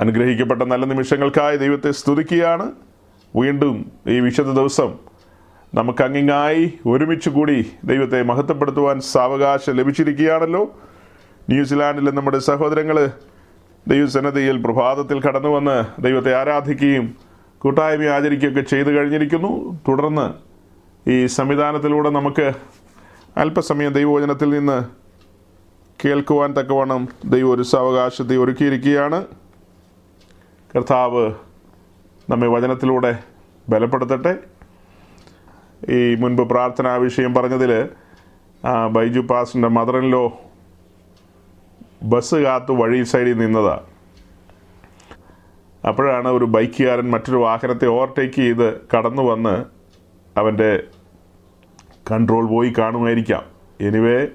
അനുഗ്രഹിക്കപ്പെട്ട നല്ല നിമിഷങ്ങൾക്കായി ദൈവത്തെ സ്തുതിക്കുകയാണ്. വീണ്ടും ഈ വിശുദ്ധ ദിവസം നമുക്ക് അങ്ങിങ്ങായി ഒരുമിച്ച് കൂടി ദൈവത്തെ മഹത്വപ്പെടുത്തുവാൻ സാവകാശം ലഭിച്ചിരിക്കുകയാണല്ലോ. ന്യൂസിലാൻഡിലെ നമ്മുടെ സഹോദരങ്ങൾ ദൈവസന്നദ്ധയിൽ പ്രഭാതത്തിൽ കടന്നു വന്ന് ദൈവത്തെ ആരാധിക്കുകയും കൂട്ടായ്മ ആചരിക്കുകയൊക്കെ ചെയ്തു കഴിഞ്ഞിരിക്കുന്നു. തുടർന്ന് ഈ സംവിധാനത്തിലൂടെ നമുക്ക് അല്പസമയം ദൈവവചനത്തിൽ നിന്ന് കേൾക്കുവാൻ തക്കവണ്ണം ദൈവം ഒരു സാവകാശത്തെ ഒരുക്കിയിരിക്കുകയാണ്. കർത്താവ് നമ്മെ വചനത്തിലൂടെ ബലപ്പെടുത്തട്ടെ. ഈ മുൻപ് പ്രാർത്ഥനാ വിഷയം പറഞ്ഞതിൽ ബൈജു പാസിന്റെ മദറിലോ ബസ് കാത്ത് വഴി സൈഡിൽ നിന്നതാ. അപ്പോഴാണ് ഒരു ബൈക്കുകാരൻ മറ്റൊരു വാഹനത്തെ ഓവർടേക്ക് ചെയ്ത് കടന്നു വന്ന് അവന്റെ കൺട്രോൾ പോയി കാണുമായിരിക്കാം. എനിവേ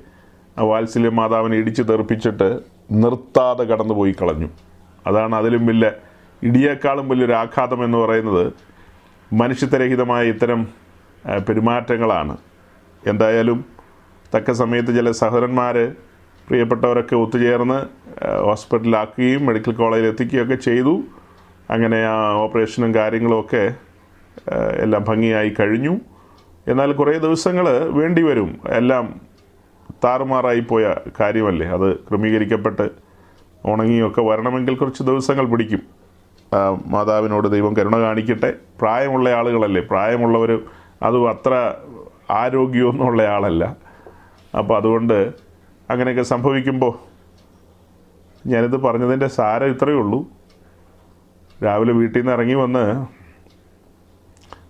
വാത്സല്യ മാതാവിനെ ഇടിച്ചു തെറിപ്പിച്ചിട്ട് നിർത്താതെ കടന്നു പോയി കളഞ്ഞു. അതാണ് അതിലും വലിയ ഇടിയേക്കാളും വലിയൊരു ആഘാതം എന്ന് പറയുന്നത് മനുഷ്യത്വരഹിതമായ ഇത്തരം പെരുമാറ്റങ്ങളാണ്. എന്തായാലും തക്ക സമയത്ത് ചില സഹോദരന്മാർ പ്രിയപ്പെട്ടവരൊക്കെ ഒത്തുചേർന്ന് ഹോസ്പിറ്റലാക്കുകയും മെഡിക്കൽ കോളേജിൽ എത്തിക്കുകയൊക്കെ ചെയ്തു. അങ്ങനെ ആ ഓപ്പറേഷനും കാര്യങ്ങളുമൊക്കെ എല്ലാം ഭംഗിയായി കഴിഞ്ഞു. എന്നാൽ കുറേ ദിവസങ്ങൾ വേണ്ടി വരും. എല്ലാം താറുമാറായി പോയ കാര്യമല്ലേ? അത് ക്രമീകരിക്കപ്പെട്ട് ഉണങ്ങിയൊക്കെ വരണമെങ്കിൽ കുറച്ച് ദിവസങ്ങൾ പിടിക്കും. മാതാവിനോട് ദൈവം കരുണ കാണിക്കട്ടെ. പ്രായമുള്ള ആളുകളല്ലേ. പ്രായമുള്ളവർ അതും അത്ര ആരോഗ്യമൊന്നുമുള്ള ആളല്ല. അപ്പോൾ അതുകൊണ്ട് അങ്ങനെയൊക്കെ സംഭവിക്കുമ്പോൾ ഞാനിത് പറഞ്ഞതിന്റെ സാരം ഇത്രയേ ഉള്ളൂ. രാവിലെ വീട്ടിൽ നിന്ന് ഇറങ്ങി വന്ന്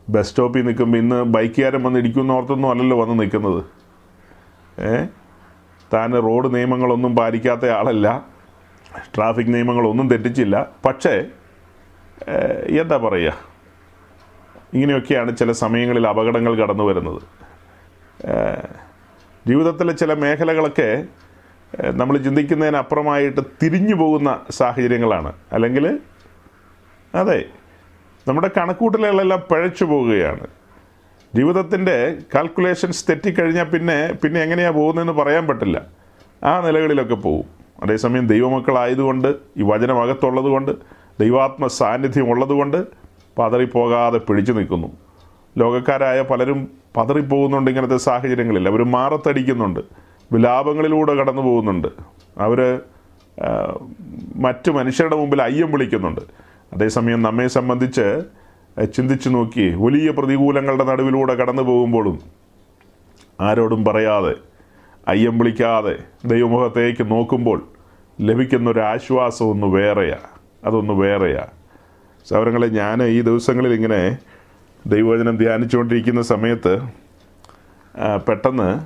ബസ് സ്റ്റോപ്പിൽ നിൽക്കുമ്പോൾ ഇന്ന് ബൈക്കുകാരൻ വന്ന് ഇടിക്കുന്ന ഓർത്തൊന്നും അല്ലല്ലോ വന്ന് നിൽക്കുന്നത്. ഏ? താൻ റോഡ് നിയമങ്ങളൊന്നും പാലിക്കാത്ത ആളല്ല. ട്രാഫിക് നിയമങ്ങളൊന്നും തെറ്റിച്ചില്ല. പക്ഷേ എന്താ പറയുക ഇങ്ങനെയൊക്കെയാണ് ചില സമയങ്ങളിൽ അപകടങ്ങൾ കടന്നു വരുന്നത്. ജീവിതത്തിലെ ചില മേഖലകളൊക്കെ നമ്മൾ ചിന്തിക്കുന്നതിനപ്പുറമായിട്ട് തിരിഞ്ഞു പോകുന്ന സാഹചര്യങ്ങളാണ്. അല്ലെങ്കിൽ അതെ നമ്മുടെ കണക്കൂട്ടലുകളെല്ലാം പഴച്ചു പോവുകയാണ്. ജീവിതത്തിന്റെ കാൽക്കുലേഷൻസ് തെറ്റിക്കഴിഞ്ഞാൽ പിന്നെ പിന്നെ എങ്ങനെയാണ് പോകുന്നതെന്ന് പറയാൻ പറ്റില്ല. ആ നിലകളിലൊക്കെ പോകും അതേസമയം ദൈവമക്കളായതുകൊണ്ട് ഈ വചനം അകത്തുള്ളത് കൊണ്ട് ദൈവാത്മ സാന്നിധ്യം ഉള്ളതുകൊണ്ട് പതറിപ്പോകാതെ പിടിച്ചു നിൽക്കുന്നു. ലോകക്കാരായ പലരും പതറിപ്പോകുന്നുണ്ട് ഇങ്ങനത്തെ സാഹചര്യങ്ങളിൽ. അവർ മാറത്തടിക്കുന്നുണ്ട്. വിലാപങ്ങളിലൂടെ കടന്നു പോകുന്നുണ്ട് അവർ മറ്റു മനുഷ്യരുടെ മുമ്പിൽ അയ്യം വിളിക്കുന്നുണ്ട്. അതേസമയം നമ്മെ സംബന്ധിച്ച് ചിന്തിച്ചു നോക്കി വലിയ പ്രതികൂലങ്ങളുടെ നടുവിലൂടെ കടന്നു പോകുമ്പോഴും ആരോടും പറയാതെ അയ്യം വിളിക്കാതെ ദൈവമുഖത്തേക്ക് നോക്കുമ്പോൾ ലഭിക്കുന്ന ഒരു ആശ്വാസം ഒന്ന് വേറെയാ. അതൊന്ന് വേറെയാ. സൗരങ്ങളെ ഞാൻ ഈ ദിവസങ്ങളിൽ ഇങ്ങനെ ദൈവവചനം ധ്യാനിച്ചുകൊണ്ടിരിക്കുന്ന സമയത്ത് പെട്ടെന്ന്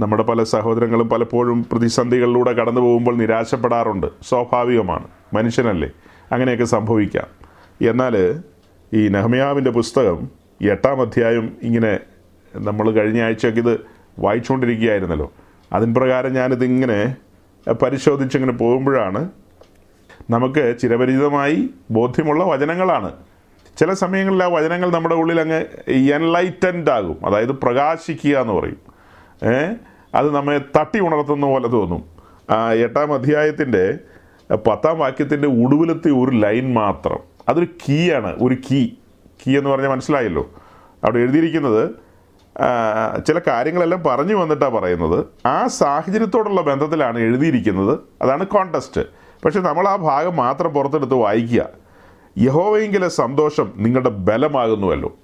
നമ്മുടെ പല സഹോദരങ്ങളും പലപ്പോഴും പ്രതിസന്ധികളിലൂടെ കടന്നു പോകുമ്പോൾ നിരാശപ്പെടാറുണ്ട്. സ്വാഭാവികമാണ്. മനുഷ്യനല്ലേ? അങ്ങനെയൊക്കെ സംഭവിക്കാം. എന്നാൽ ഈ നെഹമ്യാവിന്റെ പുസ്തകം എട്ടാം അധ്യായം ഇങ്ങനെ നമ്മൾ കഴിഞ്ഞ ആഴ്ചയൊക്കെ ഇത് വായിച്ചുകൊണ്ടിരിക്കുകയായിരുന്നല്ലോ. അതിൻ പ്രകാരം ഞാനിതിങ്ങനെ പരിശോധിച്ചിങ്ങനെ പോകുമ്പോഴാണ് നമുക്ക് ചിരപരിചിതമായി ബോധ്യമുള്ള വചനങ്ങളാണ്. ചില സമയങ്ങളിൽ ആ വചനങ്ങൾ നമ്മുടെ ഉള്ളിൽ അങ്ങ് എൻലൈറ്റൻഡ് ആകും. അതായത് പ്രകാശിക്കുക എന്ന് പറയും. അത് നമ്മെ തട്ടി ഉണർത്തുന്ന പോലെ തോന്നും. എട്ടാം അധ്യായത്തിന്റെ പത്താം വാക്യത്തിന്റെ ഒടുവിലത്തെ ഒരു ലൈൻ മാത്രം. അതൊരു കീ ആണ്. ഒരു കീ കീ എന്ന് പറഞ്ഞാൽ മനസ്സിലായല്ലോ. അവിടെ എഴുതിയിരിക്കുന്നത് ചില കാര്യങ്ങളെല്ലാം പറഞ്ഞു വന്നിട്ടാണ് പറയുന്നത്. ആ സാഹചര്യത്തോടുള്ള ബന്ധത്തിലാണ് എഴുതിയിരിക്കുന്നത്. അതാണ് കോണ്ടസ്റ്റ് പക്ഷെ നമ്മൾ ആ ഭാഗം മാത്രം പുറത്തെടുത്ത് വായിക്കുക. യഹോവയെങ്കിലെ സന്തോഷം നിങ്ങളുടെ ബലമാകുന്നുവല്ലോ.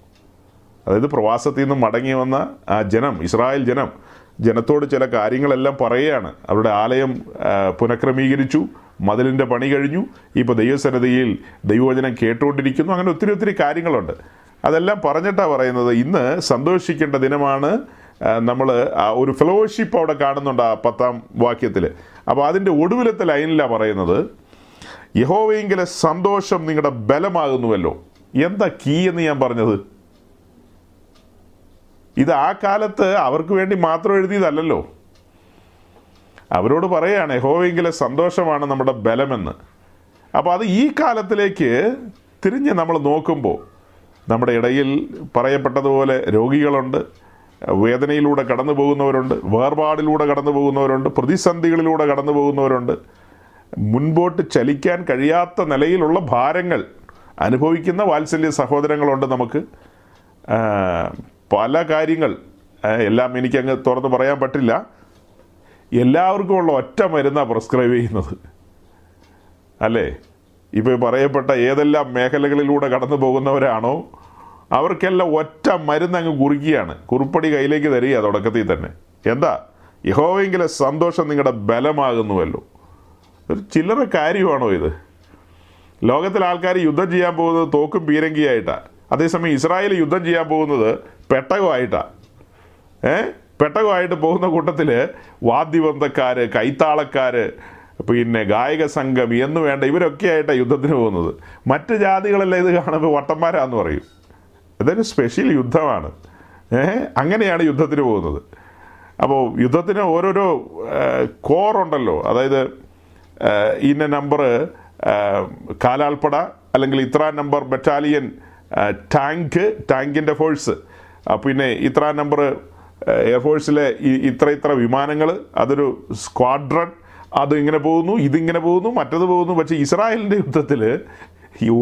അതായത് പ്രവാസത്തിൽ നിന്ന് മടങ്ങി വന്ന ആ ജനം ഇസ്രായേൽ ജനം ജനത്തോട് ചില കാര്യങ്ങളെല്ലാം പറയുകയാണ്. അവരുടെ ആലയം പുനഃക്രമീകരിച്ചു മതിലിന്റെ പണി കഴിഞ്ഞു. ഇപ്പോൾ ദൈവസന്നിധിയിൽ ദൈവവചനം കേട്ടുകൊണ്ടിരിക്കുന്നു. അങ്ങനെ ഒത്തിരി ഒത്തിരി കാര്യങ്ങളുണ്ട്. അതെല്ലാം പറഞ്ഞിട്ടാണ് പറയുന്നത്. ഇന്ന് സന്തോഷിക്കേണ്ട ദിനമാണ് നമ്മൾ ഒരു ഫെലോഷിപ്പ് അവിടെ കാണുന്നുണ്ട് ആ പത്താം വാക്യത്തിൽ അപ്പോൾ അതിന്റെ ഒടുവിലത്തെ ലൈനിലാണ് പറയുന്നത് യഹോവയെങ്കിലെ സന്തോഷം നിങ്ങളുടെ ബലമാകുന്നുവല്ലോ. എന്താ കീ എന്ന് ഞാൻ പറഞ്ഞത്? ഇത് ആ കാലത്ത് അവർക്ക് വേണ്ടി മാത്രം എഴുതിയതല്ലല്ലോ. അവരോട് പറയുകയാണ് യഹോവയെങ്കിലെ സന്തോഷമാണ് നമ്മുടെ ബലമെന്ന്. അപ്പോൾ അത് ഈ കാലത്തിലേക്ക് തിരിഞ്ഞ് നമ്മൾ നോക്കുമ്പോൾ നമ്മുടെ ഇടയിൽ പറയപ്പെട്ടതുപോലെ രോഗികളുണ്ട് വേദനയിലൂടെ കടന്നു പോകുന്നവരുണ്ട് വേർപാടിലൂടെ കടന്നു പോകുന്നവരുണ്ട് പ്രതിസന്ധികളിലൂടെ കടന്നു പോകുന്നവരുണ്ട്. മുൻപോട്ട് ചലിക്കാൻ കഴിയാത്ത നിലയിലുള്ള ഭാരങ്ങൾ അനുഭവിക്കുന്ന വാത്സല്യ സഹോദരങ്ങളുണ്ട് നമുക്ക്. പല കാര്യങ്ങൾ എല്ലാം എനിക്കങ്ങ് തുറന്ന് പറയാൻ പറ്റില്ല. എല്ലാവർക്കും ഉള്ള ഒറ്റ മരുന്നാണ് പ്രിസ്ക്രൈബ് ചെയ്യുന്നത്. അല്ലേ? ഇപ്പോൾ പറയപ്പെട്ട ഏതെല്ലാം മേഖലകളിലൂടെ കടന്നു പോകുന്നവരാണോ? അവർക്കെല്ലാം ഒറ്റ മരുന്ന് അങ്ങ് കുറിക്കുകയാണ് കുറിപ്പടി കയ്യിലേക്ക് തരിക തുടക്കത്തിൽ തന്നെ. എന്താ? യഹോവെങ്കിലെ സന്തോഷം നിങ്ങളുടെ ബലമാകുന്നുവല്ലോ. ഒരു ചില്ലറ കാര്യമാണോ ഇത്? ലോകത്തിലെ ആൾക്കാർ യുദ്ധം ചെയ്യാൻ പോകുന്നത് തോക്കും പീരങ്കിയായിട്ടാണ് അതേസമയം ഇസ്രായേൽ യുദ്ധം ചെയ്യാൻ പോകുന്നത് പെട്ടകമായിട്ടാണ് ഏ? പെട്ടകമായിട്ട് പോകുന്ന കൂട്ടത്തിൽ വാദ്യബന്ധക്കാർ കൈത്താളക്കാർ പിന്നെ ഗായക സംഘം എന്നു വേണ്ട ഇവരൊക്കെ ആയിട്ടാണ് യുദ്ധത്തിന് പോകുന്നത്. മറ്റ് ജാതികളെല്ലാം ഇത് കാണുമ്പോൾ വട്ടന്മാരാന്ന് പറയും. ഇതൊരു സ്പെഷ്യൽ യുദ്ധമാണ്. അങ്ങനെയാണ് യുദ്ധത്തിന് പോകുന്നത്. അപ്പോൾ യുദ്ധത്തിന് ഓരോരോ കോർ ഉണ്ടല്ലോ. അതായത് ഇന്ന നമ്പർ കാലാൾപ്പട അല്ലെങ്കിൽ ഇത്ര നമ്പർ ബറ്റാലിയൻ ടാങ്ക് ടാങ്കിന്റെ ഫോഴ്സ് പിന്നെ ഇത്ര നമ്പർ എയർഫോഴ്സിലെ ഇത്ര ഇത്ര വിമാനങ്ങൾ അതൊരു സ്ക്വാഡ്രൺ അത് ഇങ്ങനെ പോകുന്നു ഇതിങ്ങനെ പോകുന്നു മറ്റത് പോകുന്നു. പക്ഷേ ഇസ്രായേലിന്റെ യുദ്ധത്തിൽ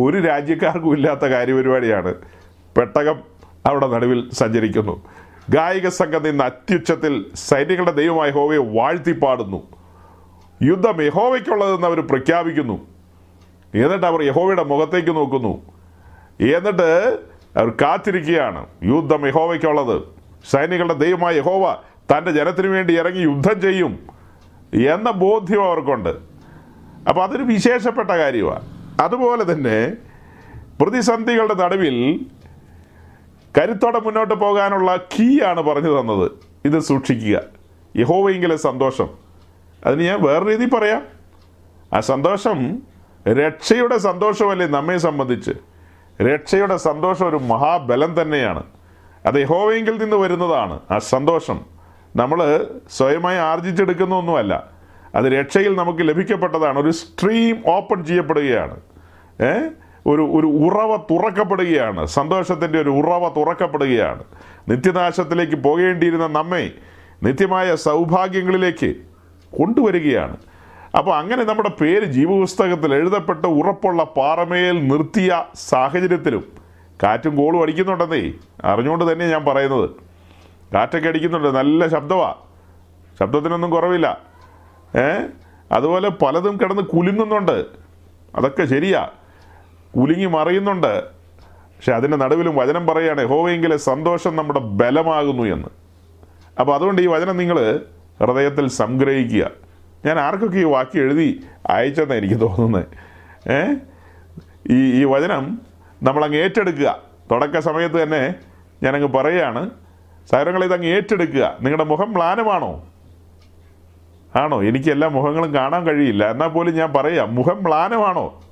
ഒരു രാജ്യക്കാർക്കും ഇല്ലാത്ത കാര്യപരിപാടിയാണ്. പെട്ടകം അവിടെ നടുവിൽ സഞ്ചരിക്കുന്നു. ഗായിക സംഘം നിന്ന് അത്യുച്ചത്തിൽ സൈനികളുടെ ദൈവമായ ഹോവയെ വാഴ്ത്തി പാടുന്നു യുദ്ധം യഹോവയ്ക്കുള്ളതെന്ന് അവർ പ്രഖ്യാപിക്കുന്നു. എന്നിട്ട് അവർ യഹോവയുടെ മുഖത്തേക്ക് നോക്കുന്നു. എന്നിട്ട് അവർ കാത്തിരിക്കുകയാണ്. യുദ്ധം യഹോവയ്ക്കുള്ളത്. സൈനികളുടെ ദൈവമായ യഹോവ തന്റെ ജനത്തിന് വേണ്ടി ഇറങ്ങി യുദ്ധം ചെയ്യും എന്ന ബോധ്യം അവർക്കുണ്ട്. അപ്പോൾ അതൊരു വിശേഷപ്പെട്ട കാര്യമാണ്. അതുപോലെ തന്നെ പ്രതിസന്ധികളുടെ നടുവിൽ കരുത്തോടെ മുന്നോട്ട് പോകാനുള്ള കീ ആണ് പറഞ്ഞു തന്നത്. ഇത് സൂക്ഷിക്കുക. യഹോവയെങ്കിലെ സന്തോഷം. അതിന് ഞാൻ വേറെ രീതി പറയാം. ആ സന്തോഷം രക്ഷയുടെ സന്തോഷമല്ലേ നമ്മെ സംബന്ധിച്ച്? രക്ഷയുടെ സന്തോഷം ഒരു മഹാബലം തന്നെയാണ്. അത് യഹോവയെങ്കിൽ നിന്ന് വരുന്നതാണ് ആ സന്തോഷം. നമ്മൾ സ്വയമായി ആർജിച്ചെടുക്കുന്ന ഒന്നുമല്ല അത് രക്ഷയിൽ നമുക്ക് ലഭിക്കപ്പെട്ടതാണ്. ഒരു സ്ട്രീം ഓപ്പൺ ചെയ്യപ്പെടുകയാണ്. ഏ? ഒരു ഒരു ഉറവ തുറക്കപ്പെടുകയാണ്. സന്തോഷത്തിന്റെ ഒരു ഉറവ തുറക്കപ്പെടുകയാണ്. നിത്യനാശത്തിലേക്ക് പോകേണ്ടിയിരുന്ന നമ്മെ നിത്യമായ സൗഭാഗ്യങ്ങളിലേക്ക് കൊണ്ടുവരികയാണ്. അപ്പോൾ അങ്ങനെ നമ്മുടെ പേര് ജീവപുസ്തകത്തിൽ എഴുതപ്പെട്ട ഉറപ്പുള്ള പാറമേൽ നിർത്തിയ സാഹചര്യത്തിലും കാറ്റും കോളും അടിക്കുന്നുണ്ടെന്നേ അറിഞ്ഞുകൊണ്ട് തന്നെ ഞാൻ പറയുന്നത്. കാറ്റൊക്കെ അടിക്കുന്നുണ്ട്. നല്ല ശബ്ദമാണ് ശബ്ദത്തിനൊന്നും കുറവില്ല. ഏ? അതുപോലെ പലതും കിടന്ന് കുലുങ്ങുന്നുണ്ട്. അതൊക്കെ ശരിയാ. കുലുങ്ങി മറിയുന്നുണ്ട്. പക്ഷെ അതിന്റെ നടുവിലും വചനം പറയുകയാണ് ഹോവെങ്കിലെ സന്തോഷം നമ്മുടെ ബലമാകുന്നു എന്ന്. അപ്പോൾ അതുകൊണ്ട് ഈ വചനം നിങ്ങൾ ഹൃദയത്തിൽ സംഗ്രഹിക്കുക. ഞാൻ ആർക്കൊക്കെ ഈ വാക്യം എഴുതി അയച്ചെന്നാണ് എനിക്ക് തോന്നുന്നത് ഏ? ഈ ഈ വചനം നമ്മളങ്ങ് ഏറ്റെടുക്കുക. തുടക്ക സമയത്ത് തന്നെ ഞാനങ്ങ് പറയുകയാണ് സൈരങ്ങളെ ഇതങ്ങ് ഏറ്റെടുക്കുക. നിങ്ങളുടെ മുഖം മ്ലാനമാണോ? ആണോ? എനിക്ക് എല്ലാ മുഖങ്ങളും കാണാൻ കഴിയില്ല. എന്നാൽ പോലും ഞാൻ പറയാം മുഖം മ്ലാനമാണോ?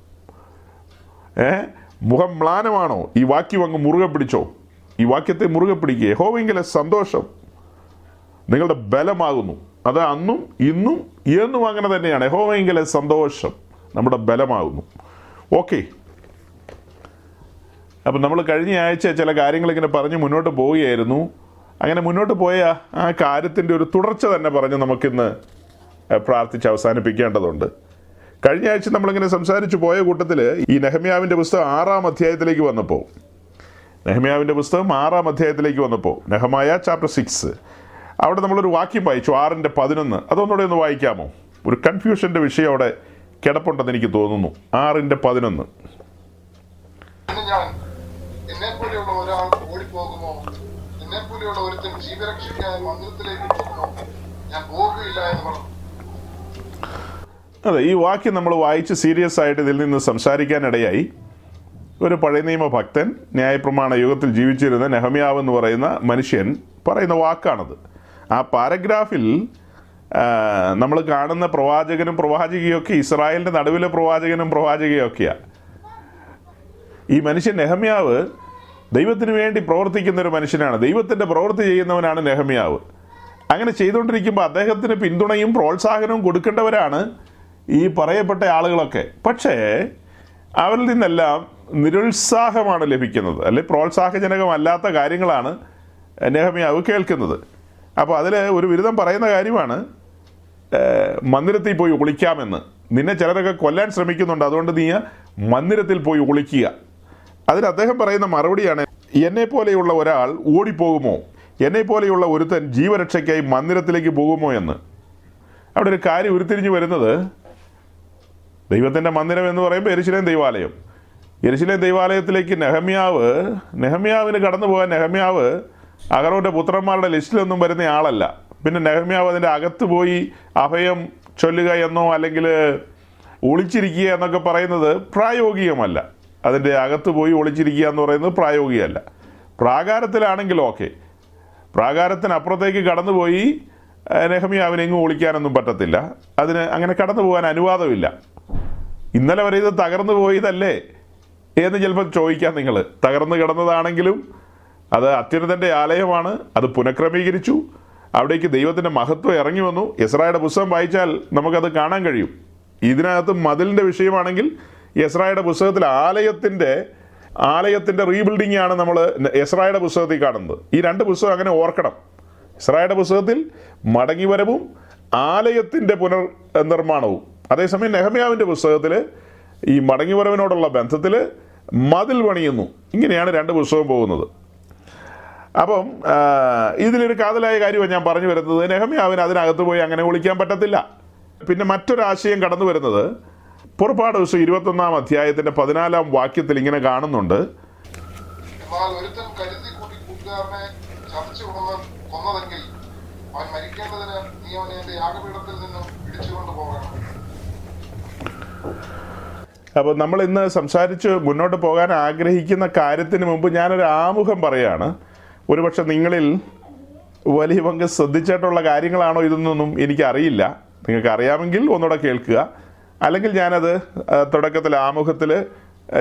മുഖം മ്ലാനമാണോ? ഈ വാക്യം അങ്ങ് മുറുകെ പിടിച്ചോ. ഈ വാക്യത്തെ മുറുകെ പിടിക്കുക യഹോവെങ്കിലെ സന്തോഷം നിങ്ങളുടെ ബലമാകുന്നു. അത് അന്നും ഇന്നും എന്നും അങ്ങനെ തന്നെയാണ്. യഹോവെങ്കിലെ സന്തോഷം നമ്മുടെ ബലമാകുന്നു. ഓക്കെ. അപ്പം നമ്മൾ കഴിഞ്ഞ ആഴ്ച ചില കാര്യങ്ങൾ ഇങ്ങനെ പറഞ്ഞ് മുന്നോട്ട് പോവുകയായിരുന്നു. അങ്ങനെ മുന്നോട്ട് പോയ ആ കാര്യത്തിന്റെ ഒരു തുടർച്ച തന്നെ പറഞ്ഞ് നമുക്കിന്ന് പ്രാർത്ഥിച്ച് അവസാനിപ്പിക്കേണ്ടതുണ്ട്. കഴിഞ്ഞ ആഴ്ച നമ്മളിങ്ങനെ സംസാരിച്ചു പോയ കൂട്ടത്തിൽ ഈ നെഹമ്യാവിന്റെ പുസ്തകം ആറാം അധ്യായത്തിലേക്ക് വന്നപ്പോൾ നെഹമ്യാവിന്റെ പുസ്തകം ആറാം അധ്യായത്തിലേക്ക് വന്നപ്പോൾ നെഹമായ ചാപ്റ്റർ സിക്സ് അവിടെ നമ്മളൊരു വാക്യം വായിച്ചു ആറിന്റെ പതിനൊന്ന്. അതൊന്നുകൂടെ ഒന്ന് വായിക്കാമോ? ഒരു കൺഫ്യൂഷന്റെ വിഷയം അവിടെ കിടപ്പുണ്ടെന്ന് എനിക്ക് തോന്നുന്നു. ആറിന്റെ പതിനൊന്ന്. ജീവരക്ഷയ്ക്കായി ഞാൻ പോകുകയില്ല എന്ന് പറഞ്ഞു. അതെ ഈ വാക്യം നമ്മൾ വായിച്ച് സീരിയസ് ആയിട്ട് ഇതിൽ നിന്ന് സംസാരിക്കാനിടയായി. ഒരു പഴയ നിയമ ഭക്തൻ ന്യായപ്രമാണ യുഗത്തിൽ ജീവിച്ചിരുന്ന നെഹമ്യാവ് എന്ന് പറയുന്ന മനുഷ്യൻ പറയുന്ന വാക്കാണത്. ആ പാരഗ്രാഫിൽ നമ്മൾ കാണുന്ന പ്രവാചകനും പ്രവാചകയൊക്കെ ഇസ്രായേലിന്റെ നടുവിലെ പ്രവാചകനും പ്രവാചകയൊക്കെയാണ് ഈ മനുഷ്യൻ നെഹമ്യാവ് ദൈവത്തിന് വേണ്ടി പ്രവർത്തിക്കുന്ന ഒരു മനുഷ്യനാണ്. ദൈവത്തിന്റെ പ്രവൃത്തി ചെയ്യുന്നവനാണ് നെഹമ്യാവ്. അങ്ങനെ ചെയ്തുകൊണ്ടിരിക്കുമ്പോൾ അദ്ദേഹത്തിന് പിന്തുണയും പ്രോത്സാഹനവും കൊടുക്കേണ്ടവരാണ് ഈ പറയപ്പെട്ട ആളുകളൊക്കെ. പക്ഷേ അവരിൽ നിന്നെല്ലാം നിരുത്സാഹമാണ് ലഭിക്കുന്നത്. അല്ലെ പ്രോത്സാഹജനകമല്ലാത്ത കാര്യങ്ങളാണ് നെഹമ്യാവ് കേൾക്കുന്നത്. അപ്പോൾ അതിൽ ഒരു ബിരുദം പറയുന്ന കാര്യമാണ് മന്ദിരത്തിൽ പോയി ഒളിക്കാമെന്ന്. നിന്നെ ചിലരൊക്കെ കൊല്ലാൻ ശ്രമിക്കുന്നുണ്ട് അതുകൊണ്ട് നീ മന്ദിരത്തിൽ പോയി ഒളിക്കുക. അതിന് അദ്ദേഹം പറയുന്ന മറുപടിയാണ് എന്നെ പോലെയുള്ള ഒരാൾ ഓടിപ്പോകുമോ? എന്നെ പോലെയുള്ള ഒരുത്തൻ ജീവരക്ഷയ്ക്കായി മന്ദിരത്തിലേക്ക് പോകുമോ? എന്ന്. അവിടെ ഒരു കാര്യം ഉരുത്തിരിഞ്ഞു വരുന്നത് ദൈവത്തിന്റെ മന്ദിരം എന്ന് പറയുമ്പോൾ എരിശിലേം ദൈവാലയം. എരിശിലേം ദൈവാലയത്തിലേക്ക് നെഹമ്യാവ് നെഹമ്യാവിന് കടന്നു പോകാൻ നെഹമ്യാവ് അഗറോന്റെ പുത്രന്മാരുടെ ലിസ്റ്റിലൊന്നും വരുന്ന ആളല്ല. പിന്നെ നെഹമ്യാവ് അതിന്റെ അകത്ത് പോയി അഭയം ചൊല്ലുക എന്നോ അല്ലെങ്കിൽ ഒളിച്ചിരിക്കുക എന്നൊക്കെ പറയുന്നത് പ്രായോഗികമല്ല. അതിന്റെ അകത്ത് പോയി ഒളിച്ചിരിക്കുക എന്ന് പറയുന്നത് പ്രായോഗികമല്ല. പ്രാകാരത്തിലാണെങ്കിൽ ഓക്കെ. പ്രാകാരത്തിനപ്പുറത്തേക്ക് കടന്നുപോയി ഏഹ്, നെഹമ്യാവിനെ എങ്ങും ഒളിക്കാനൊന്നും പറ്റത്തില്ല. അതിന് അങ്ങനെ കടന്നു പോകാൻ അനുവാദമില്ല. ഇന്നലെ വരെ ഇത് തകർന്നു പോയതല്ലേ? എന്ന് ചിലപ്പോൾ ചോദിക്കാം നിങ്ങൾ തകർന്നു കിടന്നതാണെങ്കിലും അത് അത്യുന്നതന്റെ ആലയമാണ്. അത് പുനഃക്രമീകരിച്ചു. അവിടേക്ക് ദൈവത്തിന്റെ മഹത്വം ഇറങ്ങി വന്നു. യസ്രായുടെ പുസ്തകം വായിച്ചാൽ നമുക്കത് കാണാൻ കഴിയും. ഇതിനകത്ത് മതിലിന്റെ വിഷയമാണെങ്കിൽ യസ്രായുടെ പുസ്തകത്തിൽ ആലയത്തിന്റെ ആലയത്തിന്റെ റീബിൽഡിംഗ് ആണ് നമ്മൾ യസ്രായുടെ പുസ്തകത്തിൽ കാണുന്നത്. ഈ രണ്ട് പുസ്തകം അങ്ങനെ ഓർക്കണം. ഇസ്രായേലിന്റെ പുസ്തകത്തിൽ മടങ്ങിവരവും ആലയത്തിന്റെ പുനർ നിർമ്മാണവും. അതേസമയം നെഹമ്യാവിന്റെ പുസ്തകത്തിൽ ഈ മടങ്ങിവരവിനോടുള്ള ബന്ധത്തിൽ മതിൽ പണിയുന്നു. ഇങ്ങനെയാണ് രണ്ട് പുസ്തകം പോകുന്നത്. അപ്പം ഇതിലൊരു കാതലായ കാര്യമാണ് ഞാൻ പറഞ്ഞു വരുന്നത്. നെഹമ്യാവിന് അതിനകത്ത് പോയി അങ്ങനെ വിളിക്കാൻ പറ്റത്തില്ല. പിന്നെ മറ്റൊരാശയം കടന്നു വരുന്നത്. പുറപ്പാട് ദിവസം ഇരുപത്തൊന്നാം അധ്യായത്തിന്റെ പതിനാലാം വാക്യത്തിൽ ഇങ്ങനെ കാണുന്നുണ്ട്. കൊന്നതെങ്കിൽ അവൻ മരിക്കേണ്ടതിന് നീ അവനെ യാഗപീഠത്തിൽ നിന്നും പിടിച്ചുകൊണ്ട് പോകണം അപ്പോൾ നമ്മൾ ഇന്ന് സംസാരിച്ച് മുന്നോട്ട് പോകാൻ ആഗ്രഹിക്കുന്ന കാര്യത്തിന് മുമ്പ് ഞാനൊരു ആമുഖം പറയാണ് ഒരുപക്ഷെ നിങ്ങളിൽ വലിയ പങ്ക് ശ്രദ്ധിച്ചിട്ടുള്ള കാര്യങ്ങളാണോ ഇതെന്നൊന്നും എനിക്കറിയില്ല. നിങ്ങൾക്ക് അറിയാമെങ്കിൽ ഒന്നുകൂടെ കേൾക്കുക. അല്ലെങ്കിൽ ഞാനത് തുടക്കത്തിൽ ആമുഖത്തിൽ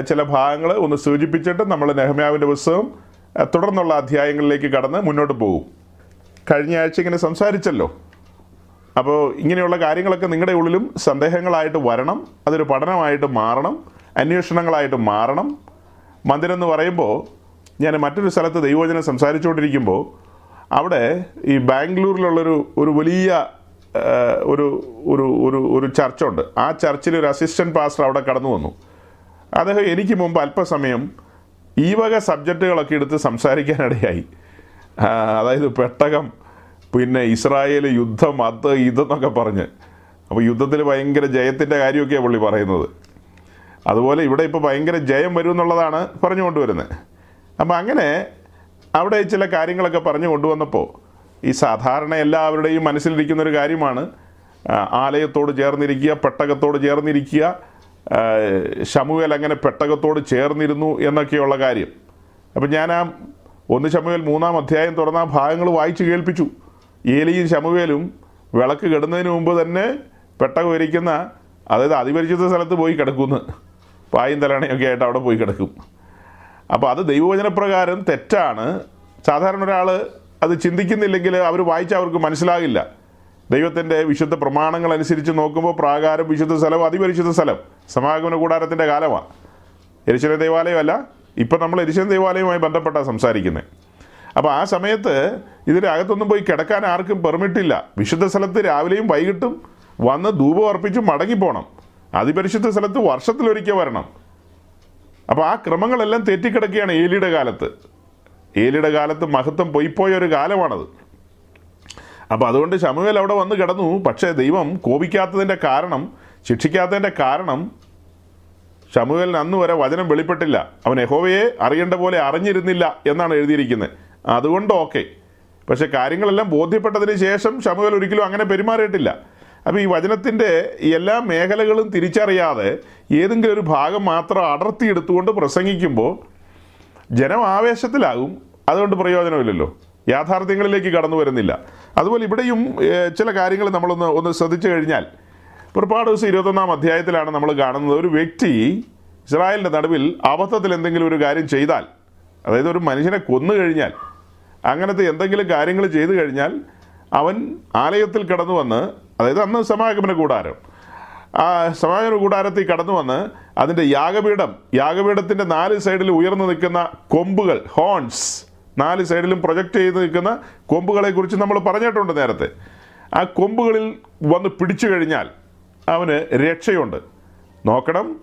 ചില ഭാഗങ്ങൾ ഒന്ന് സൂചിപ്പിച്ചിട്ട് നമ്മൾ നെഹമ്യാവിന്റെ പുസ്തകം തുടർന്നുള്ള അധ്യായങ്ങളിലേക്ക് കടന്ന് മുന്നോട്ട് പോകും. കഴിഞ്ഞ ആഴ്ച ഇങ്ങനെ സംസാരിച്ചല്ലോ. അപ്പോൾ ഇങ്ങനെയുള്ള കാര്യങ്ങളൊക്കെ നിങ്ങളുടെ ഉള്ളിലും സന്ദേഹങ്ങളായിട്ട് വരണം അതൊരു പഠനമായിട്ട് മാറണം അന്വേഷണങ്ങളായിട്ട് മാറണം. മന്ദിരം എന്ന് പറയുമ്പോൾ ഞാൻ മറ്റൊരു സ്ഥലത്ത് ദൈവവചനം സംസാരിച്ചുകൊണ്ടിരിക്കുമ്പോൾ അവിടെ ഈ ബാംഗ്ലൂരിലുള്ളൊരു ഒരു വലിയ ഒരു ഒരു ഒരു ഒരു ചർച്ചുണ്ട്. ആ ചർച്ചിൽ ഒരു അസിസ്റ്റന്റ് പാസ്റ്റർ അവിടെ കടന്നു വന്നു. അദ്ദേഹം എനിക്ക് മുമ്പ് അല്പസമയം ഈ വക സബ്ജക്റ്റുകളൊക്കെ എടുത്ത് സംസാരിക്കാനിടയായി. അതായത് പെട്ടകം പിന്നെ ഇസ്രായേൽ യുദ്ധം അത് ഇതെന്നൊക്കെ പറഞ്ഞ്. അപ്പോൾ യുദ്ധത്തിൽ ഭയങ്കര ജയത്തിന്റെ കാര്യമൊക്കെയാണ് പുള്ളി പറയുന്നത്. അതുപോലെ ഇവിടെ ഇപ്പോൾ ഭയങ്കര ജയം വരും എന്നുള്ളതാണ് പറഞ്ഞു കൊണ്ടുവരുന്നത്. അപ്പം അങ്ങനെ അവിടെ ചില കാര്യങ്ങളൊക്കെ പറഞ്ഞു കൊണ്ടുവന്നപ്പോൾ ഈ സാധാരണ എല്ലാവരുടെയും മനസ്സിലിരിക്കുന്ന ഒരു കാര്യമാണ്. ആലയത്തോട് ചേർന്നിരിക്കുക പെട്ടകത്തോട് ചേർന്നിരിക്കുക ആ, ശമുവേൽ അങ്ങനെ പെട്ടകത്തോട് ചേർന്നിരുന്നു എന്നൊക്കെയുള്ള കാര്യം. അപ്പം ഞാൻ ആ ഒന്ന് ശമുവേൽ മൂന്നാം അധ്യായം തുറന്ന ഭാഗങ്ങൾ വായിച്ചു കേൾപ്പിച്ചു. ഏലിയും ശമുവേലും വിളക്ക് കെടുന്നതിന് മുമ്പ് തന്നെ പെട്ടകം ഇരിക്കുന്ന അതായത് അതിപരിചിത സ്ഥലത്ത് പോയി കിടക്കുന്നു. പായും തലണയൊക്കെ ആയിട്ട് അവിടെ പോയി കിടക്കും. അപ്പോൾ അത് ദൈവവചനപ്രകാരം തെറ്റാണ്. സാധാരണ ഒരാൾ അത് ചിന്തിക്കുന്നില്ലെങ്കിൽ അവർ വായിച്ചാൽ അവർക്ക് മനസ്സിലാകില്ല. ദൈവത്തിന്റെ വിശുദ്ധ പ്രമാണങ്ങൾ അനുസരിച്ച് നോക്കുമ്പോൾ പ്രാകാരം വിശുദ്ധ സ്ഥലം അതിപരിശുദ്ധ സ്ഥലം. സമാഗമന കൂടാരത്തിന്റെ കാലമാണ് എരിശ്വര ദേവാലയമല്ല. ഇപ്പം നമ്മൾ എരിശ്വര ദേവാലയവുമായി ബന്ധപ്പെട്ടാണ് സംസാരിക്കുന്നത് അപ്പോൾ ആ സമയത്ത് ഇതിന്റെ അകത്തൊന്നും പോയി കിടക്കാൻ ആർക്കും പെർമിറ്റ് ഇല്ല വിശുദ്ധ സ്ഥലത്ത് രാവിലെയും വൈകിട്ടും വന്ന് ധൂപം അർപ്പിച്ച് മടങ്ങിപ്പോണം അതിപരിശുദ്ധ സ്ഥലത്ത് വർഷത്തിലൊരിക്കൽ വരണം. അപ്പോൾ ആ ക്രമങ്ങളെല്ലാം തെറ്റിക്കിടക്കുകയാണ് ഏലിയുടെ കാലത്ത്. ഏലിയുടെ കാലത്ത് മഹത്വം പൊയ്പോയ ഒരു കാലമാണത്. അപ്പോൾ അതുകൊണ്ട് ശമുവേൽ അവിടെ വന്ന് കിടന്നു. പക്ഷേ ദൈവം കോപിക്കാത്തതിന്റെ കാരണം ശിക്ഷിക്കാത്തതിന്റെ കാരണം ശമുവേലിന് അന്ന് വരെ വചനം വെളിപ്പെട്ടില്ല. അവൻ യഹോവയെ അറിയേണ്ട പോലെ അറിഞ്ഞിരുന്നില്ല എന്നാണ് എഴുതിയിരിക്കുന്നത്. അതുകൊണ്ട് ഓക്കെ. പക്ഷെ കാര്യങ്ങളെല്ലാം ബോധ്യപ്പെട്ടതിന് ശേഷം ഷമുവേൽ ഒരിക്കലും അങ്ങനെ പെരുമാറിയിട്ടില്ല. അപ്പോൾ ഈ വചനത്തിന്റെ എല്ലാ മേഖലകളും തിരിച്ചറിയാതെ ഏതെങ്കിലും ഒരു ഭാഗം മാത്രം അടർത്തിയെടുത്തുകൊണ്ട് പ്രസംഗിക്കുമ്പോൾ ജനം ആവേശത്തിലാകും. അതുകൊണ്ട് പ്രയോജനമില്ലല്ലോ. യാഥാർത്ഥ്യങ്ങളിലേക്ക് കടന്നു വരുന്നില്ല. അതുപോലെ ഇവിടെയും ചില കാര്യങ്ങൾ നമ്മളൊന്ന് ഒന്ന് ശ്രദ്ധിച്ചു കഴിഞ്ഞാൽ പുറപ്പാട് ദിവസം ഇരുപത്തൊന്നാം അധ്യായത്തിലാണ് നമ്മൾ കാണുന്നത്. ഒരു വ്യക്തി ഇസ്രായേലിന്റെ നടുവിൽ അബദ്ധത്തിൽ എന്തെങ്കിലും ഒരു കാര്യം ചെയ്താൽ അതായത് ഒരു മനുഷ്യനെ കൊന്നു കഴിഞ്ഞാൽ അങ്ങനത്തെ എന്തെങ്കിലും കാര്യങ്ങൾ ചെയ്തു കഴിഞ്ഞാൽ അവൻ ആലയത്തിൽ കടന്നു വന്ന് അതായത് അന്ന് സമാഗമന കൂടാരം ആ സമാഗമന കൂടാരത്തിൽ കടന്നു വന്ന് അതിന്റെ യാഗപീഠം യാഗപീഠത്തിന്റെ നാല് സൈഡിൽ ഉയർന്നു നിൽക്കുന്ന കൊമ്പുകൾ ഹോൺസ് നാല് സൈഡിലും പ്രൊജക്റ്റ് ചെയ്ത് നിൽക്കുന്ന കൊമ്പുകളെ കുറിച്ച് നമ്മൾ പറഞ്ഞിട്ടുണ്ട് നേരത്തെ. ആ കൊമ്പുകളിൽ വന്ന് പിടിച്ചു കഴിഞ്ഞാൽ അവന് രക്ഷയുണ്ട്. നോക്കണം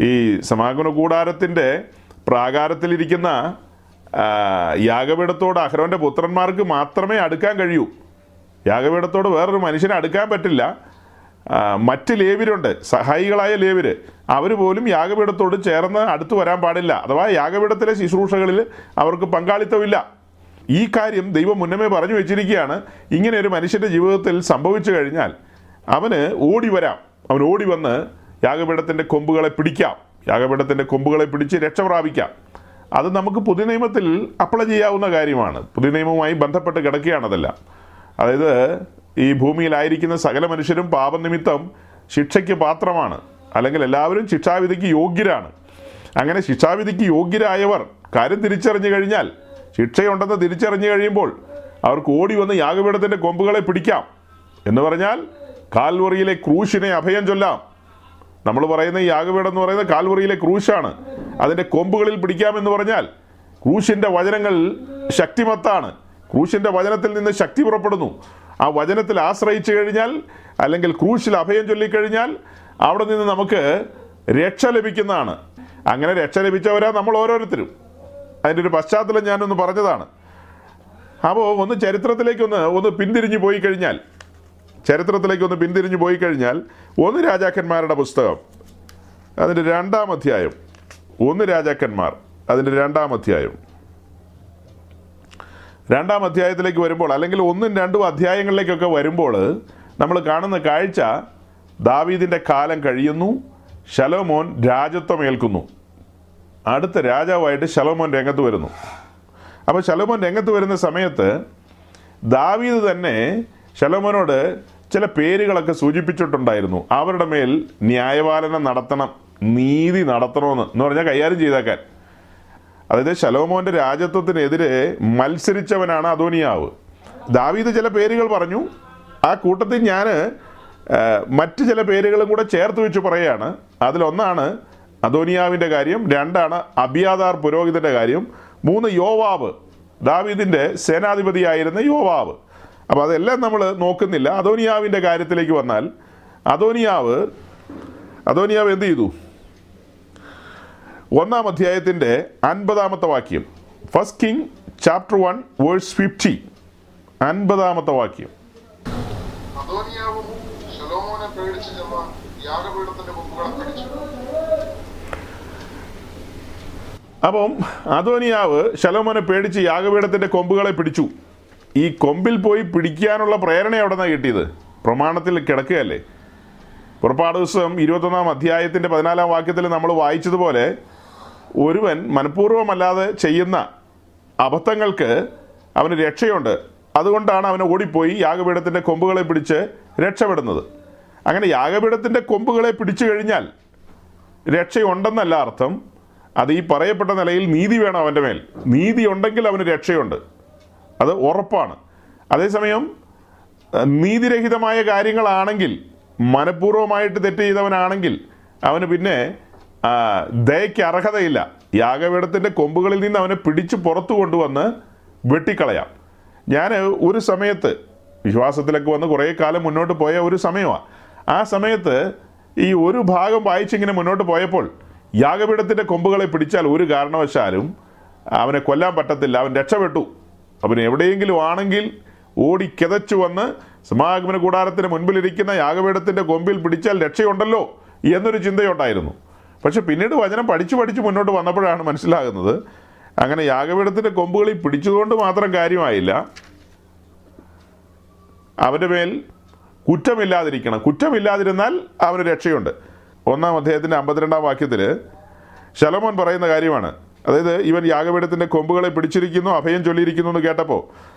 ഈ സമാഗമന കൂടാരത്തിന്റെ പ്രാകാരത്തിലിരിക്കുന്ന യാഗപീഠത്തോട് അഹ്റോന്റെ പുത്രന്മാർക്ക് മാത്രമേ അടുക്കാൻ കഴിയൂ. യാഗപീഠത്തോട് വേറൊരു മനുഷ്യനെ അടുക്കാൻ പറ്റില്ല. മറ്റ് ലേവിരുണ്ട് സഹായികളായ ലേവര് അവർ പോലും യാഗപീഠത്തോട് ചേർന്ന് അടുത്തു വരാൻ പാടില്ല. അഥവാ യാഗപീഠത്തിലെ ശുശ്രൂഷകളിൽ അവർക്ക് പങ്കാളിത്തമില്ല. ഈ കാര്യം ദൈവം മുന്നമേ പറഞ്ഞു വെച്ചിരിക്കുകയാണ്. ഇങ്ങനെ ഒരു മനുഷ്യന്റെ ജീവിതത്തിൽ സംഭവിച്ചു കഴിഞ്ഞാൽ അവന് ഓടി വരാം. അവൻ ഓടി വന്ന് യാഗപീഠത്തിന്റെ കൊമ്പുകളെ പിടിക്കാം. യാഗപീഠത്തിന്റെ കൊമ്പുകളെ പിടിച്ച് രക്ഷ പ്രാപിക്കാം അത് നമുക്ക് പുതിയ നിയമത്തിൽ അപ്ലൈ ചെയ്യാവുന്ന കാര്യമാണ്. പുതിയ നിയമവുമായി ബന്ധപ്പെട്ട് കിടക്കുകയാണതെല്ലാം അതായത് ഈ ഭൂമിയിലായിരിക്കുന്ന സകല മനുഷ്യരും പാപനിമിത്തം ശിക്ഷയ്ക്ക് പാത്രമാണ്. അല്ലെങ്കിൽ എല്ലാവരും ശിക്ഷാവിധിക്ക് യോഗ്യരാണ്. അങ്ങനെ ശിക്ഷാവിധിക്ക് യോഗ്യരായവർ കാര്യം തിരിച്ചറിഞ്ഞു കഴിഞ്ഞാൽ ശിക്ഷയുണ്ടെന്ന് തിരിച്ചറിഞ്ഞു കഴിയുമ്പോൾ അവർക്ക് ഓടി വന്ന് യാഗപീഠത്തിന്റെ കൊമ്പുകളെ പിടിക്കാം എന്ന് പറഞ്ഞാൽ കാൽവറിയിലെ ക്രൂശിനെ അഭയം ചൊല്ലാം. നമ്മൾ പറയുന്ന യാഗപീഠം എന്ന് പറയുന്നത് കാൽവറിയിലെ ക്രൂശാണ്. അതിന്റെ കൊമ്പുകളിൽ പിടിക്കാമെന്ന് പറഞ്ഞാൽ ക്രൂശിന്റെ വചനങ്ങൾ ശക്തിമത്താണ്. ക്രൂശിന്റെ വചനത്തിൽ നിന്ന് ശക്തി പുറപ്പെടുന്നു. ആ വചനത്തിൽ ആശ്രയിച്ചു കഴിഞ്ഞാൽ അല്ലെങ്കിൽ ക്രൂശിൽ അഭയം ചൊല്ലിക്കഴിഞ്ഞാൽ അവിടെ നിന്ന് നമുക്ക് രക്ഷ ലഭിക്കുന്നതാണ്. അങ്ങനെ രക്ഷ ലഭിച്ചവരാ നമ്മൾ ഓരോരുത്തരും. അതിന്റെ ഒരു പശ്ചാത്തലം ഞാനൊന്ന് പറഞ്ഞതാണ്. അപ്പോൾ ഒന്ന് ചരിത്രത്തിലേക്കൊന്ന് ഒന്ന് പിന്തിരിഞ്ഞു പോയി കഴിഞ്ഞാൽ ചരിത്രത്തിലേക്ക് ഒന്ന് പിന്തിരിഞ്ഞു പോയി കഴിഞ്ഞാൽ ഒന്ന് രാജാക്കന്മാരുടെ പുസ്തകം അതിന്റെ രണ്ടാം അധ്യായം. ഒന്ന് രാജാക്കന്മാർ അതിന്റെ രണ്ടാം അധ്യായം. രണ്ടാം അധ്യായത്തിലേക്ക് വരുമ്പോൾ അല്ലെങ്കിൽ ഒന്നും രണ്ടും അധ്യായങ്ങളിലേക്കൊക്കെ വരുമ്പോൾ നമ്മൾ കാണുന്ന കാഴ്ച ദാവീദിന്റെ കാലം കഴിയുന്നു ശലോമോൻ രാജത്വം ഏൽക്കുന്നു അടുത്ത രാജാവായിട്ട് ശലോമോൻ രംഗത്ത് വരുന്നു. അപ്പോൾ ശലോമോൻ രംഗത്ത് വരുന്ന സമയത്ത് ദാവീദ് തന്നെ ശലോമോനോട് ചില പേരുകളൊക്കെ സൂചിപ്പിച്ചിട്ടുണ്ടായിരുന്നു. അവരുടെ മേൽ ന്യായപാലനം നടത്തണം നീതി നടത്തണമെന്ന് എന്ന് പറഞ്ഞാൽ കൈകാര്യം ചെയ്തേക്കാൻ. അതായത് ശലോമോന്റെ രാജ്യത്വത്തിനെതിരെ മത്സരിച്ചവനാണ് അദോനിയാവ്. ദാവീദ് ചില പേരുകൾ പറഞ്ഞു. ആ കൂട്ടത്തിൽ ഞാൻ മറ്റ് ചില പേരുകളും കൂടെ ചേർത്ത് വെച്ച് പറയുകയാണ്. അതിലൊന്നാണ് അദോനിയാവിന്റെ കാര്യം രണ്ടാണ് അബിയാദാർ പുരോഹിതന്റെ കാര്യം മൂന്ന് യോവാബ്. ദാവീദിന്റെ സേനാധിപതിയായിരുന്ന യോവാബ്. അപ്പോൾ അതെല്ലാം നമ്മൾ നോക്കുന്നില്ല. അദോനിയാവിന്റെ കാര്യത്തിലേക്ക് വന്നാൽ അദോനിയാവ് അദോനിയാവ് എന്ത് ചെയ്തു? ഒന്നാം അധ്യായത്തിന്റെ അൻപതാമത്തെ വാക്യം. First king chapter one verse fifty അൻപതാമത്തെ വാക്യം. അപ്പം അദോനിയാവ് ശലോമോനെ പേടിച്ച് യാഗപീഠത്തിന്റെ കൊമ്പുകളെ പിടിച്ചു. ഈ കൊമ്പിൽ പോയി പിടിക്കാനുള്ള പ്രേരണ എവിടെ നിന്നാണ് കിട്ടിയത്? പ്രമാണത്തിൽ കിടക്കുകയല്ലേ? പുറപ്പാട് ദിവസം ഇരുപത്തൊന്നാം അധ്യായത്തിന്റെ പതിനാലാം വാക്യത്തിൽ നമ്മൾ വായിച്ചതുപോലെ ഒരുവൻ മനഃപൂർവമല്ലാതെ ചെയ്യുന്ന അബദ്ധങ്ങൾക്ക് അവന് രക്ഷയുണ്ട്. അതുകൊണ്ടാണ് അവന് ഓടിപ്പോയി യാഗപീഠത്തിന്റെ കൊമ്പുകളെ പിടിച്ച് രക്ഷപ്പെടുന്നത്. അങ്ങനെ യാഗപീഠത്തിന്റെ കൊമ്പുകളെ പിടിച്ചു കഴിഞ്ഞാൽ രക്ഷയുണ്ടെന്നല്ല അർത്ഥം. അത് ഈ പറയപ്പെട്ട നിലയിൽ നീതി വേണം അവന്റെ മേൽ. നീതി ഉണ്ടെങ്കിൽ അവന് രക്ഷയുണ്ട്. അത് ഉറപ്പാണ്. അതേസമയം നീതിരഹിതമായ കാര്യങ്ങളാണെങ്കിൽ മനഃപൂർവമായിട്ട് തെറ്റ് ചെയ്തവനാണെങ്കിൽ അവന് പിന്നെ ദയയ്ക്ക് അർഹതയില്ല. യാഗപീഠത്തിന്റെ കൊമ്പുകളിൽ നിന്ന് അവനെ പിടിച്ച് പുറത്തു കൊണ്ടുവന്ന് വെട്ടിക്കളയാം. ഞാൻ ഒരു സമയത്ത് വിശ്വാസത്തിലൊക്കെ വന്ന് കുറേ കാലം മുന്നോട്ട് പോയ ഒരു സമയമാണ് ആ സമയത്ത് ഈ ഒരു ഭാഗം വായിച്ചിങ്ങനെ മുന്നോട്ട് പോയപ്പോൾ യാഗപീഠത്തിന്റെ കൊമ്പുകളെ പിടിച്ചാൽ ഒരു കാരണവശാലും അവനെ കൊല്ലാൻ പറ്റത്തില്ല അവൻ രക്ഷപ്പെട്ടു. അവൻ എവിടെയെങ്കിലും ആണെങ്കിൽ ഓടി കിതച്ചു വന്ന് സമാഗമന കൂടാരത്തിന് മുൻപിലിരിക്കുന്ന യാഗപീഠത്തിന്റെ കൊമ്പിൽ പിടിച്ചാൽ രക്ഷയുണ്ടല്ലോ എന്നൊരു ചിന്തയുണ്ടായിരുന്നു. പക്ഷെ പിന്നീട് വചനം പഠിച്ചു പഠിച്ച് മുന്നോട്ട് വന്നപ്പോഴാണ് മനസ്സിലാകുന്നത്. അങ്ങനെ യാഗപീഠത്തിന്റെ കൊമ്പുകളിൽ പിടിച്ചതുകൊണ്ട് മാത്രം കാര്യമായില്ല. അവന്റെ മേൽ കുറ്റമില്ലാതിരിക്കണം. കുറ്റമില്ലാതിരുന്നാൽ അവന് രക്ഷയുണ്ട്. ഒന്നാം അദ്ദേഹത്തിന്റെ അമ്പത്തിരണ്ടാം വാക്യത്തിൽ ശലോമോൻ പറയുന്ന കാര്യമാണ്. അതായത് ഇവൻ യാഗപീഠത്തിന്റെ കൊമ്പുകളെ പിടിച്ചിരിക്കുന്നു അഭയം ചൊല്ലിയിരിക്കുന്നു എന്ന് കേട്ടപ്പോൾ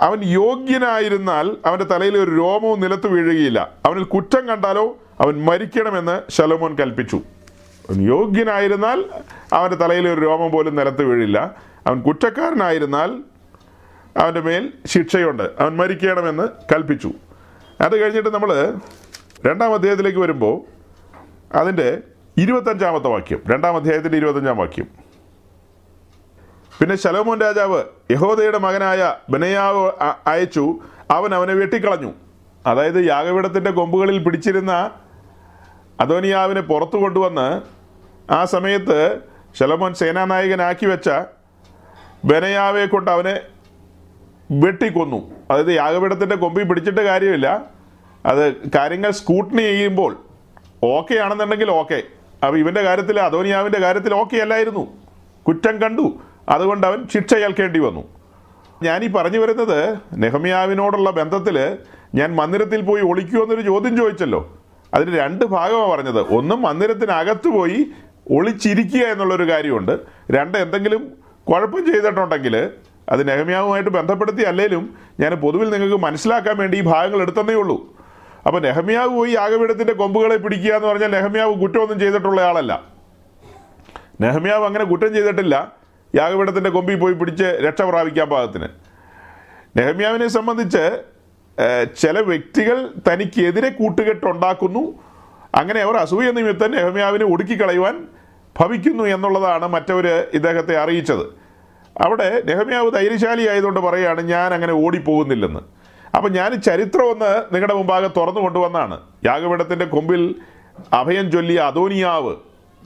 അവൻ യോഗ്യനായിരുന്നാൽ അവന്റെ തലയിൽ ഒരു രോമവും നിലത്ത് വീഴുകയില്ല. അവനിൽ കുറ്റം കണ്ടാലോ അവൻ മരിക്കണമെന്ന് ശലോമോൻ കൽപ്പിച്ചു. അവൻ യോഗ്യനായിരുന്നാൽ അവന്റെ തലയിൽ ഒരു രോമം പോലും നിലത്ത് വീഴില്ല. അവൻ കുറ്റക്കാരനായിരുന്നാൽ അവന്റെ മേൽ ശിക്ഷയുണ്ട്. അവൻ മരിക്കണമെന്ന് കൽപ്പിച്ചു. അത് കഴിഞ്ഞിട്ട് നമ്മൾ രണ്ടാം അധ്യായത്തിലേക്ക് വരുമ്പോൾ അതിന്റെ ഇരുപത്തഞ്ചാമത്തെ വാക്യം രണ്ടാം അധ്യായത്തിന്റെ ഇരുപത്തഞ്ചാം വാക്യം. പിന്നെ ശലോമോൻ രാജാവ് യഹോദയുടെ മകനായ ബനയാവ് അയച്ചു. അവൻ അവനെ വെട്ടിക്കളഞ്ഞു. അതായത് യാഗപീഠത്തിന്റെ കൊമ്പുകളിൽ പിടിച്ചിരുന്ന അദോനിയാവിനെ പുറത്തു കൊണ്ടുവന്ന് ആ സമയത്ത് ശലോമോൻ സേനാനായകനാക്കി വെച്ച ബനയാവെ കൊണ്ട് അവനെ വെട്ടിക്കൊന്നു. അതായത് യാഗപീഠത്തിന്റെ കൊമ്പിൽ പിടിച്ചിട്ട് കാര്യമില്ല. അത് കാര്യങ്ങൾ സ്കൂട്ടിനി ചെയ്യുമ്പോൾ ഓക്കെ ആണെന്നുണ്ടെങ്കിൽ ഓക്കെ. അപ്പോൾ ഇവന്റെ കാര്യത്തിൽ അദോനിയാവിന്റെ കാര്യത്തിൽ ഓക്കെ അല്ലായിരുന്നു. കുറ്റം കണ്ടു. അതുകൊണ്ട് അവൻ ശിക്ഷ ഏൽക്കേണ്ടി വന്നു. ഞാനീ പറഞ്ഞു വരുന്നത് നെഹമിയാവിനോടുള്ള ബന്ധത്തിൽ ഞാൻ മന്ദിരത്തിൽ പോയി ഒളിക്കുമോ എന്നൊരു ചോദ്യം ചോദിച്ചല്ലോ. അതിന് രണ്ട് ഭാഗമാണ് പറഞ്ഞത്. ഒന്ന് മന്ദിരത്തിനകത്ത് പോയി ഒളിച്ചിരിക്കുക എന്നുള്ളൊരു കാര്യമുണ്ട്. രണ്ട് എന്തെങ്കിലും കുഴപ്പം ചെയ്തിട്ടുണ്ടെങ്കിൽ അത് നെഹമ്യാവുമായിട്ട് ബന്ധപ്പെടുത്തി അല്ലെങ്കിലും ഞാൻ പൊതുവിൽ നിങ്ങൾക്ക് മനസ്സിലാക്കാൻ വേണ്ടി ഈ ഭാഗങ്ങൾ എടുത്തന്നേ ഉള്ളൂ. അപ്പോൾ നെഹമ്യാവ് പോയി യാഗപീഠത്തിന്റെ കൊമ്പുകളെ പിടിക്കുക എന്ന് പറഞ്ഞാൽ നെഹമ്യാവ് കുറ്റമൊന്നും ചെയ്തിട്ടുള്ള ആളല്ല. നെഹമ്യാവ് അങ്ങനെ കുറ്റം ചെയ്തിട്ടില്ല. യാഗപീഠത്തിന്റെ കൊമ്പിൽ പോയി പിടിച്ച് രക്ഷ പ്രാപിക്കാൻ പാകത്തിന്. നെഹമ്യാവിനെ സംബന്ധിച്ച് ചില വ്യക്തികൾ തനിക്കെതിരെ കൂട്ടുകെട്ടുണ്ടാക്കുന്നു. അങ്ങനെ അവർ അസൂയ നിമിത്തം നെഹമ്യാവിനെ ഒടുക്കിക്കളയുവാൻ ഭവിക്കുന്നു എന്നുള്ളതാണ് മറ്റവർ ഇദ്ദേഹത്തെ അറിയിച്ചത്. അവിടെ നെഹമ്യാവ് ധൈര്യശാലി ആയതുകൊണ്ട് പറയുകയാണ് ഞാൻ അങ്ങനെ ഓടിപ്പോകുന്നില്ലെന്ന്. അപ്പം ഞാൻ ചരിത്രം ഒന്ന് നിങ്ങളുടെ മുമ്പാകെ തുറന്നു കൊണ്ടുവന്നാണ്. യാഗപീഠത്തിന്റെ കൊമ്പിൽ അഭയം ചൊല്ലിയ അദോനിയാവ്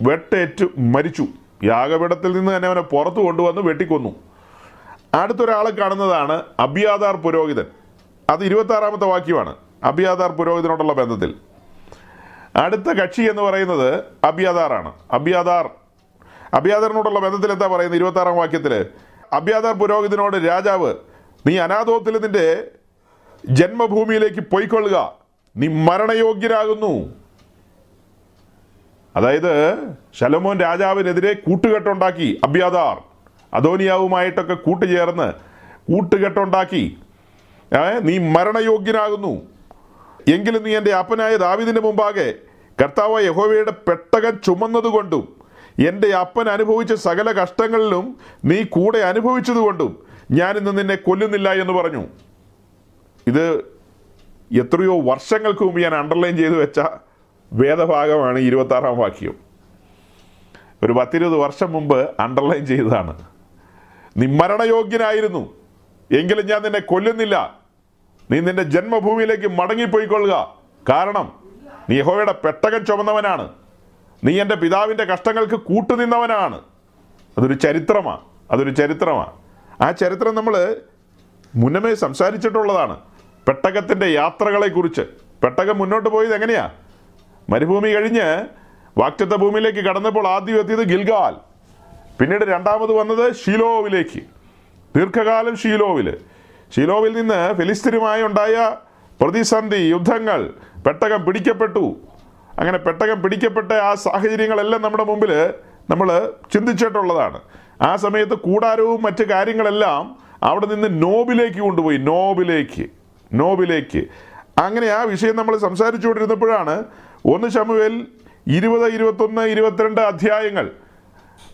വെട്ടേറ്റ് മരിച്ചു. യാഗപീഠത്തിൽ നിന്ന് തന്നെ അവനെ പുറത്തു കൊണ്ടുവന്ന് വെട്ടിക്കൊന്നു. അടുത്തൊരാളെ കാണുന്നതാണ് അബിയാദാർ പുരോഹിതൻ. അത് ഇരുപത്താറാമത്തെ വാക്യമാണ്. അബിയാദാർ പുരോഹിതനോടുള്ള ബന്ധത്തിൽ. അടുത്ത കക്ഷി എന്ന് പറയുന്നത് അബിയാദാറാണ്. അബിയാദാർ. അബിയാദാറിനോടുള്ള ബന്ധത്തിൽ എന്താ പറയുന്നത് ഇരുപത്താറാം വാക്യത്തിൽ അബിയാദാർ പുരോഹിതനോട് രാജാവ് നീ അനാഥോത്തിൽ നിന്റെ ജന്മഭൂമിയിലേക്ക് പൊയ്ക്കൊള്ളുക. നീ മരണയോഗ്യരാകുന്നു. അതായത് ശലമോൻ രാജാവിനെതിരെ കൂട്ടുകെട്ടുണ്ടാക്കി അബ്യാദാർ അദോനിയാവുമായിട്ടൊക്കെ കൂട്ടുചേർന്ന് കൂട്ടുകെട്ടുണ്ടാക്കി. നീ മരണയോഗ്യനാകുന്നു. എങ്കിലും നീ എന്റെ അപ്പനായ ദാവിദിന്റെ മുമ്പാകെ കർത്താവ് യഹോവയുടെ പെട്ടകം ചുമന്നതുകൊണ്ടും എന്റെ അപ്പൻ അനുഭവിച്ച സകല കഷ്ടങ്ങളിലും നീ കൂടെ അനുഭവിച്ചതുകൊണ്ടും ഞാനിന്ന് നിന്നെ കൊല്ലുന്നില്ല എന്ന് പറഞ്ഞു. ഇത് എത്രയോ വർഷങ്ങൾക്ക് മുമ്പ് ഞാൻ അണ്ടർലൈൻ ചെയ്തു വെച്ച വേദഭാഗമാണ് ഇരുപത്താറാം വാക്യം. ഒരു പത്തിരുപത് വർഷം മുമ്പ് അണ്ടർലൈൻ ചെയ്തതാണ്. നീ മരണയോഗ്യനായിരുന്നു. എങ്കിലും ഞാൻ നിന്നെ കൊല്ലുന്നില്ല. നീ നിന്റെ ജന്മഭൂമിയിലേക്ക് മടങ്ങിപ്പോയിക്കൊള്ളുക. കാരണം നീ യഹോവയുടെ പെട്ടകൻ ചുമന്നവനാണ്. നീ എന്റെ പിതാവിന്റെ കഷ്ടങ്ങൾക്ക് കൂട്ടുനിന്നവനാണ്. അതൊരു ചരിത്രമാണ് അതൊരു ചരിത്രമാണ് ആ ചരിത്രം നമ്മൾ മുന്നമേ സംസാരിച്ചിട്ടുള്ളതാണ്. പെട്ടകത്തിന്റെ യാത്രകളെക്കുറിച്ച്. പെട്ടകം മുന്നോട്ട് പോയത് എങ്ങനെയാ? മരുഭൂമി കഴിഞ്ഞ് വാക്റ്റത്തെ ഭൂമിയിലേക്ക് കടന്നപ്പോൾ ആദ്യം എത്തിയത് ഗിൽഗാൽ. പിന്നീട് രണ്ടാമത് വന്നത് ഷീലോവിലേക്ക്. ദീർഘകാലം ഷീലോവിൽ ഷീലോവിൽ നിന്ന് ഫിലിസ്തീനുമായി ഉണ്ടായ പ്രതിസന്ധി യുദ്ധങ്ങൾ പെട്ടകം പിടിക്കപ്പെട്ടു. അങ്ങനെ പെട്ടകം പിടിക്കപ്പെട്ട ആ സാഹചര്യങ്ങളെല്ലാം നമ്മുടെ മുമ്പിൽ നമ്മൾ ചിന്തിച്ചിട്ടുള്ളതാണ്. ആ സമയത്ത് കൂടാരവും മറ്റു കാര്യങ്ങളെല്ലാം അവിടെ നിന്ന് നോബിലേക്ക് കൊണ്ടുപോയി. നോബിലേക്ക്. നോബിലേക്ക്. അങ്ങനെ ആ വിഷയം നമ്മൾ സംസാരിച്ചുകൊണ്ടിരുന്നപ്പോഴാണ് ഒന്ന് ശമുവേൽ ഇരുപത് ഇരുപത്തൊന്ന് ഇരുപത്തിരണ്ട് അധ്യായങ്ങൾ.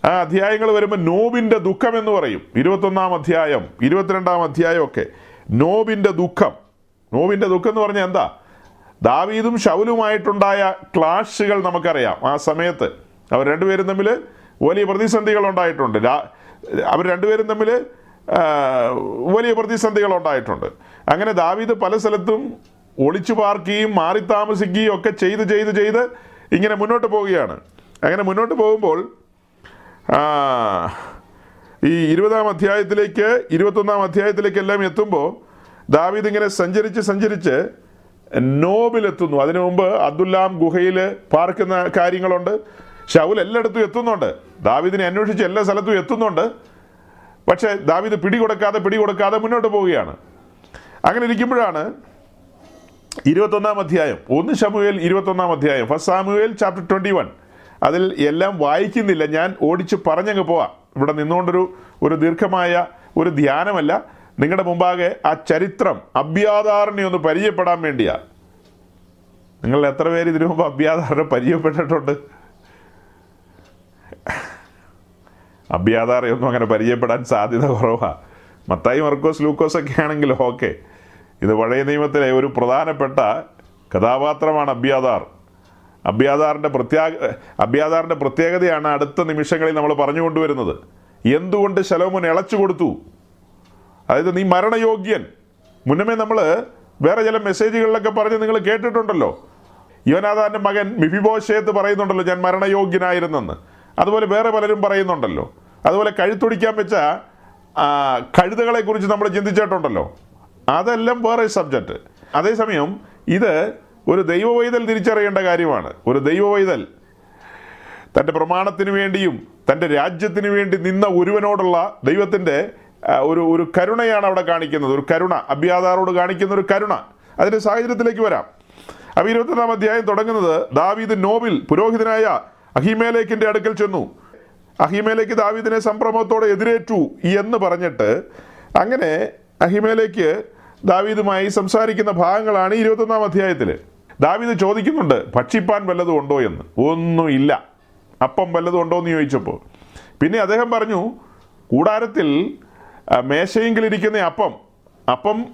ആ അധ്യായങ്ങൾ വരുമ്പോൾ നോബിന്റെ ദുഃഖം എന്ന് പറയും. ഇരുപത്തൊന്നാം അധ്യായം ഇരുപത്തിരണ്ടാം അധ്യായം ഒക്കെ. നോബിന്റെ ദുഃഖം. നോബിന്റെ ദുഃഖം എന്ന് പറഞ്ഞാൽ എന്താ? ദാവീദും ഷൗലുമായിട്ടുണ്ടായ ക്ലാഷുകൾ നമുക്കറിയാം. ആ സമയത്ത് അവർ രണ്ടുപേരും തമ്മിൽ വലിയ പ്രതിസന്ധികൾ ഉണ്ടായിട്ടുണ്ട്. അവർ രണ്ടുപേരും തമ്മിൽ വലിയ പ്രതിസന്ധികൾ ഉണ്ടായിട്ടുണ്ട്. അങ്ങനെ ദാവീദ് പല സ്ഥലത്തും ഒളിച്ചു പാർക്കുകയും മാറി താമസിക്കുകയും ഒക്കെ ചെയ്ത് ചെയ്ത് ചെയ്ത് ഇങ്ങനെ മുന്നോട്ട് പോവുകയാണ്. അങ്ങനെ മുന്നോട്ട് പോകുമ്പോൾ ഈ ഇരുപതാം അധ്യായത്തിലേക്ക് ഇരുപത്തൊന്നാം അധ്യായത്തിലേക്ക് എല്ലാം എത്തുമ്പോൾ ദാവീദ് ഇങ്ങനെ സഞ്ചരിച്ച് സഞ്ചരിച്ച് നോബിലെത്തുന്നു. അതിനു മുമ്പ് അബ്ദുല്ലാം ഗുഹയിൽ പാർക്കുന്ന കാര്യങ്ങളുണ്ട്. ഷൗൽ എല്ലായിടത്തും എത്തുന്നുണ്ട്. ദാവീദിനെ അന്വേഷിച്ച് എല്ലാ സ്ഥലത്തും എത്തുന്നുണ്ട്. പക്ഷേ ദാവീദ് പിടികൊടുക്കാതെ പിടികൊടുക്കാതെ മുന്നോട്ട് പോവുകയാണ്. അങ്ങനെ ഇരിക്കുമ്പോഴാണ് ഇരുപത്തൊന്നാം അധ്യായം. ഒന്ന് ഷമുവേൽ ഇരുപത്തൊന്നാം അധ്യായം. First Samuel chapter twenty one അതിൽ എല്ലാം വായിക്കുന്നില്ല. ഞാൻ ഓടിച്ച് പറഞ്ഞങ്ങ് പോവാം. ഇവിടെ നിന്നുകൊണ്ടൊരു ഒരു ദീർഘമായ ഒരു ധ്യാനമല്ല. നിങ്ങളുടെ മുമ്പാകെ ആ ചരിത്രം അബ്യാദാറിനെ ഒന്ന് പരിചയപ്പെടാൻ വേണ്ടിയാ. നിങ്ങൾ എത്ര പേര് ഇതിനു മുമ്പ് അഭ്യാധാരണ പരിചയപ്പെട്ടിട്ടുണ്ട്? അഭ്യാധാരയൊന്നും അങ്ങനെ പരിചയപ്പെടാൻ സാധ്യത കുറവാണ് മത്തായി മർക്കോസ് ലൂക്കോസ് ഒക്കെ ആണെങ്കിൽ ഓക്കെ. ഇത് പഴയ നിയമത്തിലെ ഒരു പ്രധാനപ്പെട്ട കഥാപാത്രമാണ് അബ്യാദാർ. അബ്യാദാറിന്റെ പ്രത്യേക അബ്യാദാറിന്റെ പ്രത്യേകതയാണ് അടുത്ത നിമിഷങ്ങളിൽ നമ്മൾ പറഞ്ഞു കൊണ്ടുവരുന്നത് എന്തുകൊണ്ട് ശലോമോൻ ഇളച്ചു കൊടുത്തു? അതായത് നീ മരണയോഗ്യൻ. മുന്നമേ നമ്മൾ വേറെ ചില മെസ്സേജുകളിലൊക്കെ പറഞ്ഞ് നിങ്ങൾ കേട്ടിട്ടുണ്ടല്ലോ. യുവനാഥാന്റെ മകൻ മിഫിബോഷേത്ത് പറയുന്നുണ്ടല്ലോ ഞാൻ മരണയോഗ്യനായിരുന്നെന്ന്. അതുപോലെ വേറെ പലരും പറയുന്നുണ്ടല്ലോ. അതുപോലെ കഴുത്തൊടിക്കാൻ വെച്ച കഴുതകളെക്കുറിച്ച് കുറിച്ച് നമ്മൾ ചിന്തിച്ചിട്ടുണ്ടല്ലോ. അതെല്ലാം വേറെ സബ്ജക്റ്റ് അതേസമയം ഇത് ഒരു ദൈവവൈതൽ തിരിച്ചറിയേണ്ട കാര്യമാണ്. ഒരു ദൈവവൈതൽ. തന്റെ പ്രമാണത്തിന് വേണ്ടിയും തന്റെ രാജ്യത്തിന് വേണ്ടി നിന്ന ഒരുവനോടുള്ള ദൈവത്തിന്റെ ഒരു ഒരു കരുണയാണ് അവിടെ കാണിക്കുന്നത്. ഒരു കരുണ. അഭ്യാതാറോട് കാണിക്കുന്ന ഒരു കരുണ. അതിന്റെ സാഹചര്യത്തിലേക്ക് വരാം. അപ്പോൾ ഇരുപത്തൊന്നാം അധ്യായം തുടങ്ങുന്നത് ദാവീദ് നോബിൽ പുരോഹിതനായ അഹിമേലേക്കിന്റെ അടുക്കൽ ചെന്നു. അഹിമേലേക്ക് ദാവീദിനെ സംഭ്രമത്തോടെ എതിരേറ്റു എന്ന് പറഞ്ഞിട്ട് അങ്ങനെ അഹിമേലേക്ക് ദാവീദുമായി സംസാരിക്കുന്ന ഭാഗങ്ങളാണ് ഇരുപത്തൊന്നാം അധ്യായത്തിൽ ദാവീദ് ചോദിക്കുന്നുണ്ട് ഭക്ഷിപ്പാൻ വല്ലതും ഉണ്ടോ എന്ന്? ഒന്നുമില്ല. അപ്പം വല്ലതും ഉണ്ടോ എന്ന് ചോദിച്ചപ്പോൾ? പിന്നെ അദ്ദേഹം പറഞ്ഞു കൂടാരത്തിൽ മേശയെങ്കിലിരിക്കുന്ന അപ്പം അപ്പം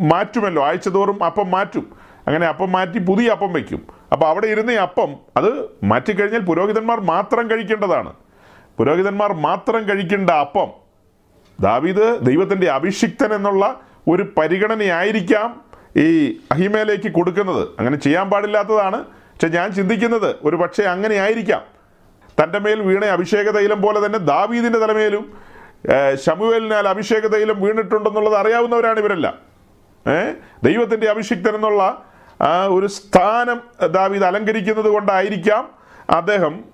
മാറ്റുമല്ലോ ആഴ്ച തോറും അപ്പം മാറ്റും. അങ്ങനെ അപ്പം മാറ്റി പുതിയ അപ്പം വയ്ക്കും. അപ്പോൾ അവിടെ ഇരുന്ന അപ്പം അത് മാറ്റിക്കഴിഞ്ഞാൽ പുരോഹിതന്മാർ മാത്രം കഴിക്കേണ്ടതാണ്. പുരോഹിതന്മാർ മാത്രം കഴിക്കേണ്ട അപ്പം. ദാവീദ് ദൈവത്തിന്റെ അഭിഷിക്തൻ എന്നുള്ള ഒരു പരിഗണനയായിരിക്കാം ഈ അഹിമയിലേക്ക് കൊടുക്കുന്നത്. അങ്ങനെ ചെയ്യാൻ പാടില്ലാത്തതാണ്. പക്ഷെ ഞാൻ ചിന്തിക്കുന്നത് ഒരു പക്ഷേ അങ്ങനെ ആയിരിക്കാം തന്റെ മേൽ വീണ അഭിഷേക തൈലം പോലെ തന്നെ ദാവീദിന്റെ തലമേലും ശമുവേലിനാൽ അഭിഷേക തൈലം വീണിട്ടുണ്ടെന്നുള്ളത് അറിയാവുന്നവരാണ് ഇവരെല്ലാം. ഏഹ് ദൈവത്തിന്റെ അഭിഷിക്തൻ എന്നുള്ള ഒരു സ്ഥാനം ദാവീദ് അലങ്കരിക്കുന്നത് കൊണ്ടായിരിക്കാം അദ്ദേഹം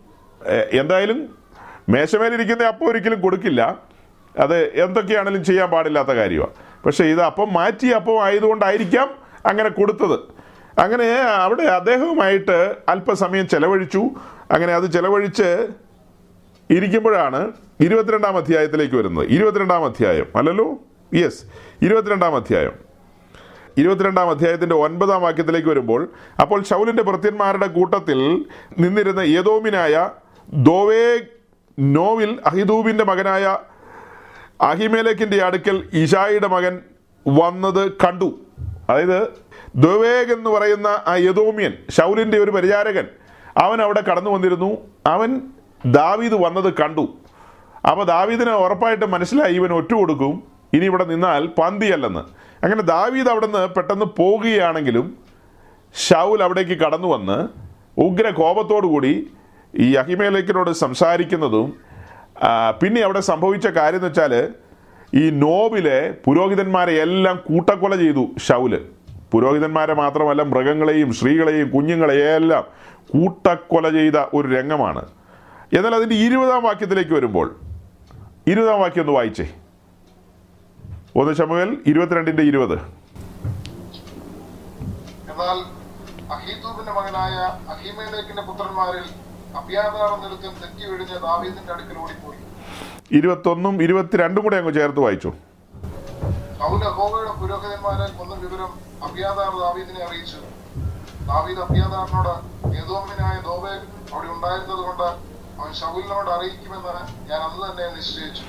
എന്തായാലും മേശമേലിരിക്കുന്ന അപ്പം ഒരിക്കലും കൊടുക്കില്ല. അത് എന്തൊക്കെയാണെങ്കിലും ചെയ്യാൻ പാടില്ലാത്ത കാര്യമാണ്. പക്ഷേ ഇത് അപ്പം മാറ്റി അപ്പം ആയതുകൊണ്ടായിരിക്കാം അങ്ങനെ കൊടുത്തത്. അങ്ങനെ അവിടെ അദ്ദേഹവുമായിട്ട് അല്പസമയം ചെലവഴിച്ചു. അങ്ങനെ അത് ചെലവഴിച്ച് ഇരിക്കുമ്പോഴാണ് ഇരുപത്തിരണ്ടാം അധ്യായത്തിലേക്ക് വരുന്നത്. ഇരുപത്തിരണ്ടാം അധ്യായം. അല്ലല്ലോ? യെസ് ഇരുപത്തിരണ്ടാം അധ്യായം. ഇരുപത്തിരണ്ടാം അധ്യായത്തിന്റെ ഒൻപതാം വാക്യത്തിലേക്ക് വരുമ്പോൾ അപ്പോൾ ശൗലിന്റെ ഭൃത്യന്മാരുടെ കൂട്ടത്തിൽ നിന്നിരുന്ന യദോമിനായ ദോവേ നോവിൽ അഹിദൂബിന്റെ മകനായ അഹിമേലേക്കിന്റെ അടുക്കൽ ഇഷായിയുടെ മകൻ വന്നത് കണ്ടു. അതായത് ദുവേഗ് എന്ന് പറയുന്ന ആ യദോമിയൻ ശൗലിന്റെ ഒരു പരിചാരകൻ അവൻ അവിടെ കടന്നു വന്നിരുന്നു. അവൻ ദാവീദ് വന്നത് കണ്ടു. അപ്പോൾ ദാവീദിനെ ഉറപ്പായിട്ട് മനസ്സിലായി ഇവൻ ഒറ്റ കൊടുക്കും ഇനി ഇവിടെ നിന്നാൽ പന്തിയല്ലെന്ന്. അങ്ങനെ ദാവീദ് അവിടുന്ന് പെട്ടെന്ന് പോകുകയാണെങ്കിലും ഷൗൽ അവിടേക്ക് കടന്നു വന്ന് ഉഗ്ര കോപത്തോടു കൂടി ഈ അഹിമേലേക്കിനോട് സംസാരിക്കുന്നതും പിന്നെ അവിടെ സംഭവിച്ച കാര്യം എന്ന് വെച്ചാൽ ഈ നോബിലെ പുരോഹിതന്മാരെ എല്ലാം കൂട്ടക്കൊല ചെയ്തു ഷൗൽ പുരോഹിതന്മാരെ മാത്രമല്ല മൃഗങ്ങളെയും സ്ത്രീകളെയും കുഞ്ഞുങ്ങളെയും എല്ലാം കൂട്ടക്കൊല ചെയ്ത ഒരു രംഗമാണ്. എന്നാൽ അതിന്റെ ഇരുപതാം വാക്യത്തിലേക്ക് വരുമ്പോൾ ഇരുപതാം വാക്യം ഒന്ന് വായിച്ചേ. ഒന്ന് ശമുവേൽ ഇരുപത്തിരണ്ടിന്റെ ഇരുപത്. എന്നാൽ മകനായ പുത്രന്മാരിൽ എന്നൊരുത്തൻ തെറ്റി ദാവീദിന്റെ അടുക്കൽ ഓടിപ്പോയി. ഇരുപത്തൊന്നും ഇരുപത്തിരണ്ടും കൂടെ അങ്ങ് ചേർത്ത് വായിച്ചു. അപ്പൊ കൊന്ന വിവരം ദാവീദിനെ അറിയിച്ചു. ദാവീദ് അവിടെ ഉണ്ടായിരുന്നത് കൊണ്ട് അവൻ ശൗലിനോട് അറിയിക്കുമെന്ന് ഞാൻ അന്ന് തന്നെ നിശ്ചയിച്ചു.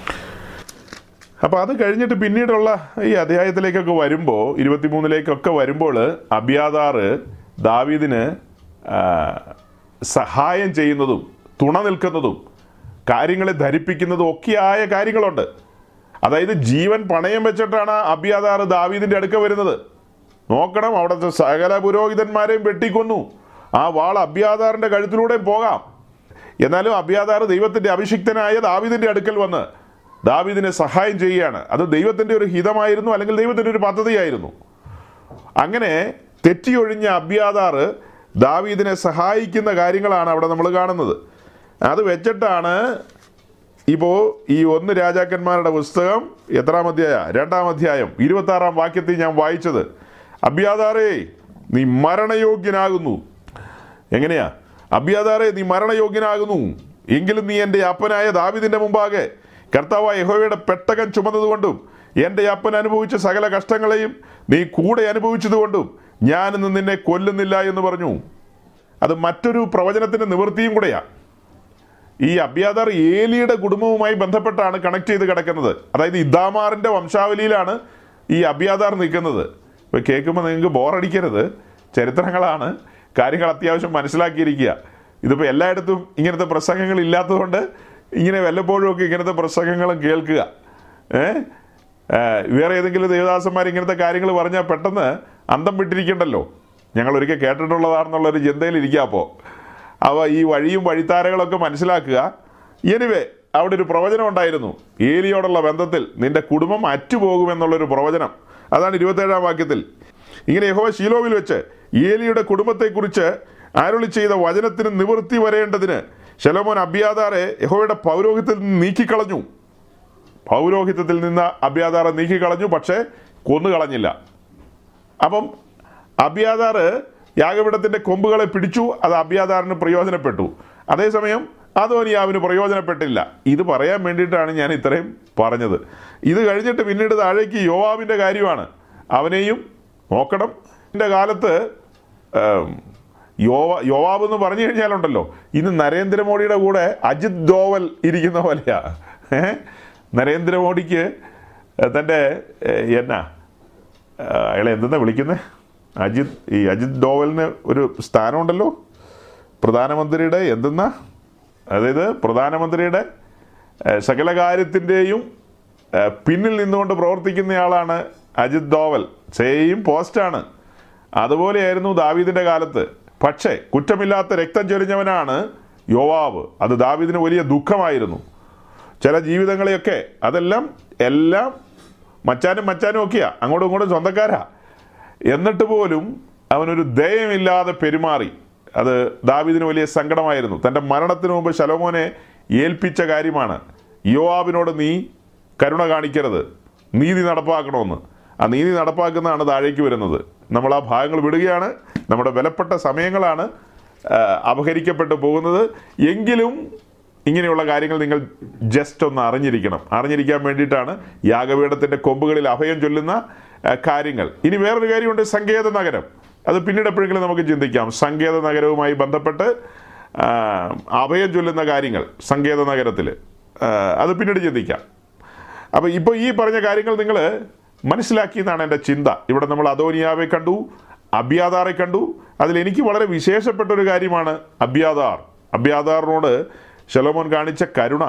അപ്പോൾ അത് കഴിഞ്ഞിട്ട് പിന്നീടുള്ള ഈ അധ്യായത്തിലേക്കൊക്കെ വരുമ്പോ ഇരുപത്തിമൂന്നിലേക്കൊക്കെ വരുമ്പോൾ അബിയാദാറ് ദാവീദിന് സഹായം ചെയ്യുന്നതും തുണ നിൽക്കുന്നതും കാര്യങ്ങളെ ധരിപ്പിക്കുന്നതും ഒക്കെയായ കാര്യങ്ങളുണ്ട്. അതായത് ജീവൻ പണയം വെച്ചിട്ടാണ് അബിയാദാർ ദാവീദിന്റെ അടുക്ക വരുന്നത്. നോക്കണം അവിടുത്തെ സകല പുരോഹിതന്മാരെയും വെട്ടിക്കൊന്നു. ആ വാൾ അബ്യാദാറിന്റെ കഴുത്തിലൂടെയും പോകാം. എന്നാലും അബ്യാദാർ ദൈവത്തിന്റെ അഭിഷിക്തനായ ദാവീദിന്റെ അടുക്കൽ വന്ന് ദാവീദിനെ സഹായം ചെയ്യുകയാണ്. അത് ദൈവത്തിന്റെ ഒരു ഹിതമായിരുന്നു അല്ലെങ്കിൽ ദൈവത്തിന്റെ ഒരു പദ്ധതിയായിരുന്നു. അങ്ങനെ തെറ്റിയൊഴിഞ്ഞ അബ്യാദാർ ദാവീദിനെ സഹായിക്കുന്ന കാര്യങ്ങളാണ് അവിടെ നമ്മൾ കാണുന്നത്. അത് വെച്ചിട്ടാണ് ഇപ്പോൾ ഈ ഒന്ന് രാജാക്കന്മാരുടെ പുസ്തകം എത്രാം അധ്യായ രണ്ടാം അധ്യായം ഇരുപത്തി ആറാം വാക്യത്തിൽ ഞാൻ വായിച്ചത്. അബ്യാദാറേ നീ മരണയോഗ്യനാകുന്നു. എങ്ങനെയാ? അബ്യാദാറെ നീ മരണയോഗ്യനാകുന്നു. എങ്കിലും നീ എന്റെ അപ്പനായ ദാവിദിന്റെ മുമ്പാകെ കർത്താവായ യഹോവയുടെ പെട്ടകം ചുമന്നതുകൊണ്ടും എന്റെ അപ്പൻ അനുഭവിച്ച സകല കഷ്ടങ്ങളെയും നീ കൂടെ അനുഭവിച്ചതുകൊണ്ടും ഞാനിന്ന് നിന്നെ കൊല്ലുന്നില്ല എന്ന് പറഞ്ഞു. അത് മറ്റൊരു പ്രവചനത്തിന്റെ നിവൃത്തിയും കൂടെയാണ് ഈ അബ്യാദാർ ഏലിയുടെ കുടുംബവുമായി ബന്ധപ്പെട്ടാണ് കണക്ട് ചെയ്ത് കിടക്കുന്നത്. അതായത് ഇദാമാറിന്റെ വംശാവലിയിലാണ് ഈ അബ്യാദാർ നിൽക്കുന്നത്. ഇപ്പോൾ കേൾക്കുമ്പോൾ നിങ്ങൾക്ക് ബോറടിക്കരുത് ചരിത്രങ്ങളാണ്. കാര്യങ്ങൾ അത്യാവശ്യം മനസ്സിലാക്കിയിരിക്കുക. ഇതിപ്പോൾ എല്ലായിടത്തും ഇങ്ങനത്തെ പ്രസംഗങ്ങൾ ഇല്ലാത്തതുകൊണ്ട് ഇങ്ങനെ വല്ലപ്പോഴുമൊക്കെ ഇങ്ങനത്തെ പ്രസംഗങ്ങളും കേൾക്കുക. ഏ, വേറെ ഏതെങ്കിലും ദേവദാസന്മാർ ഇങ്ങനത്തെ കാര്യങ്ങൾ പറഞ്ഞാൽ പെട്ടെന്ന് അന്തം വിട്ടിരിക്കണ്ടല്ലോ. ഞങ്ങൾ ഒരിക്കൽ കേട്ടിട്ടുള്ളതാണെന്നുള്ളൊരു ചിന്തയിലിരിക്കുക അപ്പോൾ അവ ഈ വഴിയും വഴിത്താരകളൊക്കെ മനസ്സിലാക്കുക. എനിവേ അവിടെ ഒരു പ്രവചനം ഉണ്ടായിരുന്നു. ഏലിയോടുള്ള ബന്ധത്തിൽ നിന്റെ കുടുംബം അറ്റുപോകുമെന്നുള്ളൊരു പ്രവചനം. അതാണ് ഇരുപത്തേഴാം വാക്യത്തിൽ. ഇങ്ങനെ യഹോ ശീലോവിൽ വെച്ച് ഏലിയുടെ കുടുംബത്തെക്കുറിച്ച് അരുളി ചെയ്ത വചനത്തിന് നിവൃത്തി വരേണ്ടതിന് ശലോമോൻ അബിയാദാറെ യഹോയുടെ പൗരോഹിത്യത്തിൽ നിന്ന് നീക്കിക്കളഞ്ഞു. പൗരോഹിത്യത്തിൽ നിന്ന് അബ്യാദാറെ നീക്കിക്കളഞ്ഞു പക്ഷേ കൊന്നുകളഞ്ഞില്ല. അപ്പം അബിയാദാർ യാഗപീഠത്തിന്റെ കൊമ്പുകളെ പിടിച്ചു അത് അബിയാദാറിന് പ്രയോജനപ്പെട്ടു. അതേസമയം അതോനിയാവിന് പ്രയോജനപ്പെട്ടില്ല. ഇത് പറയാൻ വേണ്ടിയിട്ടാണ് ഞാൻ ഇത്രയും പറഞ്ഞത്. ഇത് കഴിഞ്ഞിട്ട് പിന്നീട് താഴേക്ക് യോവാവിന്റെ കാര്യമാണ്. അവനെയും നോക്കണം. എന്റെ കാലത്ത് യോവ യോവാബ് എന്ന് പറഞ്ഞു കഴിഞ്ഞാലുണ്ടല്ലോ ഇന്ന് നരേന്ദ്രമോദിയുടെ കൂടെ അജിത് ദോവൽ ഇരിക്കുന്ന പോലെയാ. ഏ? നരേന്ദ്രമോദിക്ക് തന്റെ എന്നാ അയാളെ എന്തെന്നാ വിളിക്കുന്നത് അജിത് ഈ അജിത് ഡോവലിന് ഒരു സ്ഥാനമുണ്ടല്ലോ? പ്രധാനമന്ത്രിയുടെ എന്തെന്നാ? അതായത് പ്രധാനമന്ത്രിയുടെ സകല കാര്യത്തിന്റെയും പിന്നിൽ നിന്നുകൊണ്ട് പ്രവർത്തിക്കുന്നയാളാണ് അജിത് ഡോവൽ. സെയിം പോസ്റ്റാണ്. അതുപോലെയായിരുന്നു ദാവീദിന്റെ കാലത്ത്. പക്ഷേ കുറ്റമില്ലാത്ത രക്തം ചൊരിഞ്ഞവനാണ് യോവാബ്. അത് ദാവീദിന് വലിയ ദുഃഖമായിരുന്നു. ചില ജീവിതങ്ങളെയൊക്കെ അതെല്ലാം എല്ലാം മച്ചാനും മച്ചാനും ഒക്കെയാ. അങ്ങോട്ടും ഇങ്ങോട്ടും സ്വന്തക്കാരാ. എന്നിട്ട് പോലും അവനൊരു ദയമില്ലാതെ പെരുമാറി. അത് ദാവിദിന് വലിയ സങ്കടമായിരുന്നു. തന്റെ മരണത്തിന് മുമ്പ് ശലോമോനെ ഏൽപ്പിച്ച കാര്യമാണ്. യോവാബിനോട് നീ കരുണ കാണിക്കരുത്. നീതി നടപ്പാക്കണമെന്ന്. ആ നീതി നടപ്പാക്കുന്നതാണ് താഴേക്ക് വരുന്നത്. നമ്മൾ ആ ഭാഗങ്ങൾ വിടുകയാണ്. നമ്മുടെ വിലപ്പെട്ട സമയങ്ങളാണ് അപഹരിക്കപ്പെട്ടു പോകുന്നത്. എങ്കിലും ഇങ്ങനെയുള്ള കാര്യങ്ങൾ നിങ്ങൾ ജസ്റ്റ് ഒന്ന് അറിഞ്ഞിരിക്കണം. അറിഞ്ഞിരിക്കാൻ വേണ്ടിയിട്ടാണ് യാഗപീഠത്തിന്റെ കൊമ്പുകളിൽ അഭയം ചൊല്ലുന്ന കാര്യങ്ങൾ. ഇനി വേറൊരു കാര്യമുണ്ട് സങ്കേത നഗരം. അത് പിന്നീട് എപ്പോഴെങ്കിലും നമുക്ക് ചിന്തിക്കാം. സങ്കേത നഗരവുമായി ബന്ധപ്പെട്ട് അഭയം ചൊല്ലുന്ന കാര്യങ്ങൾ സങ്കേത നഗരത്തിൽ. അത് പിന്നീട് ചിന്തിക്കാം. അപ്പോൾ ഇപ്പോൾ ഈ പറഞ്ഞ കാര്യങ്ങൾ നിങ്ങൾ മനസ്സിലാക്കി എന്നാണ് എന്റെ ചിന്ത. ഇവിടെ നമ്മൾ അദോനിയാവെ കണ്ടു അബ്യാദാറെ കണ്ടു. അതിൽ എനിക്ക് വളരെ വിശേഷപ്പെട്ട ഒരു കാര്യമാണ് അബ്യാദാർ. അബ്യാദാറിനോട് ശലോമോൻ കാണിച്ച കരുണ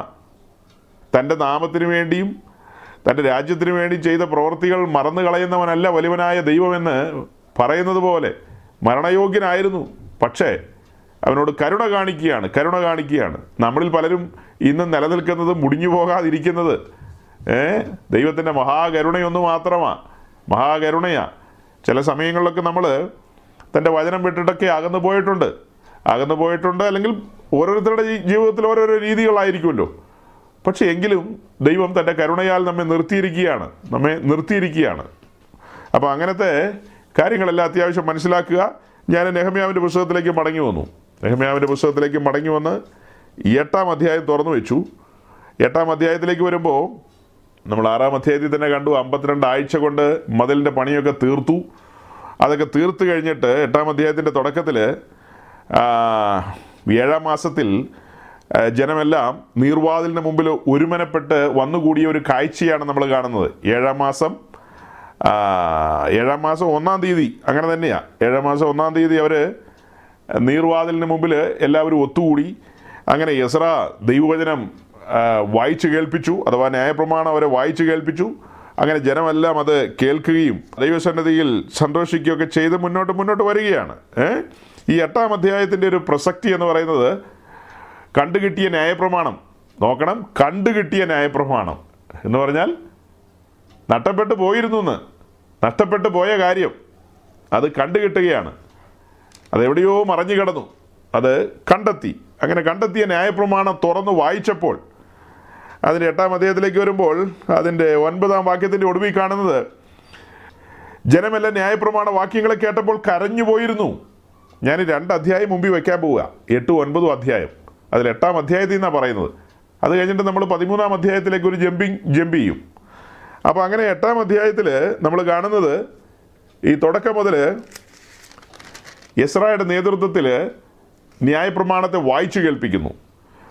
തന്റെ നാമത്തിന് വേണ്ടിയും തന്റെ രാജ്യത്തിന് വേണ്ടി ചെയ്ത പ്രവൃത്തികൾ മറന്നു കളയുന്നവനല്ല വലിയവനായ ദൈവമെന്ന് പറയുന്നത് പോലെ മരണയോഗ്യനായിരുന്നു. പക്ഷേ അവനോട് കരുണ കാണിക്കുകയാണ് കരുണ കാണിക്കുകയാണ്. നമ്മളിൽ പലരും ഇന്ന് നിലനിൽക്കുന്നത് മുടിഞ്ഞു പോകാതിരിക്കുന്നത് ഏ? ദൈവത്തിന്റെ മഹാകരുണയൊന്നു മാത്രമാണ് മഹാകരുണയാ. ചില സമയങ്ങളിലൊക്കെ നമ്മൾ തന്റെ വചനം വിട്ടിട്ടൊക്കെ അകന്നു പോയിട്ടുണ്ട്. അകന്നു പോയിട്ടുണ്ട് അല്ലെങ്കിൽ ഓരോരുത്തരുടെ ജീവിതത്തിൽ ഓരോരോ രീതികളായിരിക്കുമല്ലോ. പക്ഷേ എങ്കിലും ദൈവം തന്റെ കരുണയാൽ നമ്മെ നിർത്തിയിരിക്കുകയാണ്. നമ്മെ നിർത്തിയിരിക്കുകയാണ്. അപ്പോൾ അങ്ങനത്തെ കാര്യങ്ങളെല്ലാം അത്യാവശ്യം മനസ്സിലാക്കുക. ഞാൻ നെഹമ്യാവിന്റെ പുസ്തകത്തിലേക്ക് മടങ്ങി വന്നു. നെഹമ്യാവിന്റെ പുസ്തകത്തിലേക്ക് മടങ്ങി വന്ന് എട്ടാം അധ്യായം തുറന്നു വെച്ചു. എട്ടാം അധ്യായത്തിലേക്ക് വരുമ്പോൾ നമ്മൾ ആറാം അധ്യായത്തിൽ തന്നെ കണ്ടു. അമ്പത്തിരണ്ട് ആഴ്ച കൊണ്ട് മതിലിന്റെ പണിയൊക്കെ തീർത്തു. അതൊക്കെ തീർത്തു കഴിഞ്ഞിട്ട് എട്ടാം അധ്യായത്തിന്റെ തുടക്കത്തിൽ ഏഴാം മാസത്തിൽ ജനമെല്ലാം നീർവാതിലിന് മുമ്പിൽ ഒരുമനപ്പെട്ട് വന്നുകൂടിയ ഒരു കാഴ്ചയാണ് നമ്മൾ കാണുന്നത്. ഏഴാം മാസം ഏഴാം മാസം ഒന്നാം തീയതി അങ്ങനെ തന്നെയാണ് ഏഴാം മാസം ഒന്നാം തീയതി അവർ നീർവാതിലിന് മുമ്പിൽ എല്ലാവരും ഒത്തുകൂടി അങ്ങനെ യസ്ര ദൈവവചനം വായിച്ചു കേൾപ്പിച്ചു അഥവാ ന്യായപ്രമാണം അവരെ വായിച്ചു കേൾപ്പിച്ചു. അങ്ങനെ ജനമെല്ലാം അത് കേൾക്കുകയും ദൈവസന്നദ്ധിയിൽ സന്തോഷിക്കുകയൊക്കെ ചെയ്ത് മുന്നോട്ട് മുന്നോട്ട് വരികയാണ്. ഏ? ഈ എട്ടാം അധ്യായത്തിന്റെ ഒരു പ്രസക്തി എന്ന് പറയുന്നത് കണ്ടുകിട്ടിയ ന്യായപ്രമാണം. നോക്കണം കണ്ടുകിട്ടിയ ന്യായപ്രമാണം എന്ന് പറഞ്ഞാൽ നഷ്ടപ്പെട്ടു പോയിരുന്നു എന്ന് നഷ്ടപ്പെട്ടു പോയ കാര്യം. അത് കണ്ടുകിട്ടുകയാണ്. അതെവിടെയോ മറഞ്ഞു കിടന്നു. അത് കണ്ടെത്തി. അങ്ങനെ കണ്ടെത്തിയ ന്യായപ്രമാണം തുറന്ന് വായിച്ചപ്പോൾ അതിന്റെ എട്ടാം അദ്ദേഹത്തിലേക്ക് വരുമ്പോൾ അതിന്റെ ഒൻപതാം വാക്യത്തിന്റെ ഒടുവിൽ കാണുന്നത് ജനമെല്ലാം ന്യായപ്രമാണ വാക്യങ്ങളെ കേട്ടപ്പോൾ കരഞ്ഞു പോയിരുന്നു ഞാൻ രണ്ട് അധ്യായം മുമ്പിൽ വയ്ക്കാൻ പോവുക. എട്ടും ഒൻപതും അധ്യായം. അതിൽ എട്ടാം അധ്യായത്തിൽ നിന്നാണ് പറയുന്നത്. അത് കഴിഞ്ഞിട്ട് നമ്മൾ പതിമൂന്നാം അധ്യായത്തിലേക്ക് ഒരു ജമ്പിങ് ജമ്പ് ചെയ്യും. അപ്പോൾ അങ്ങനെ എട്ടാം അധ്യായത്തിൽ നമ്മൾ കാണുന്നത് ഈ തുടക്കം മുതൽ യസ്രായുടെ നേതൃത്വത്തിൽ ന്യായപ്രമാണത്തെ വായിച്ചു കേൾപ്പിക്കുന്നു.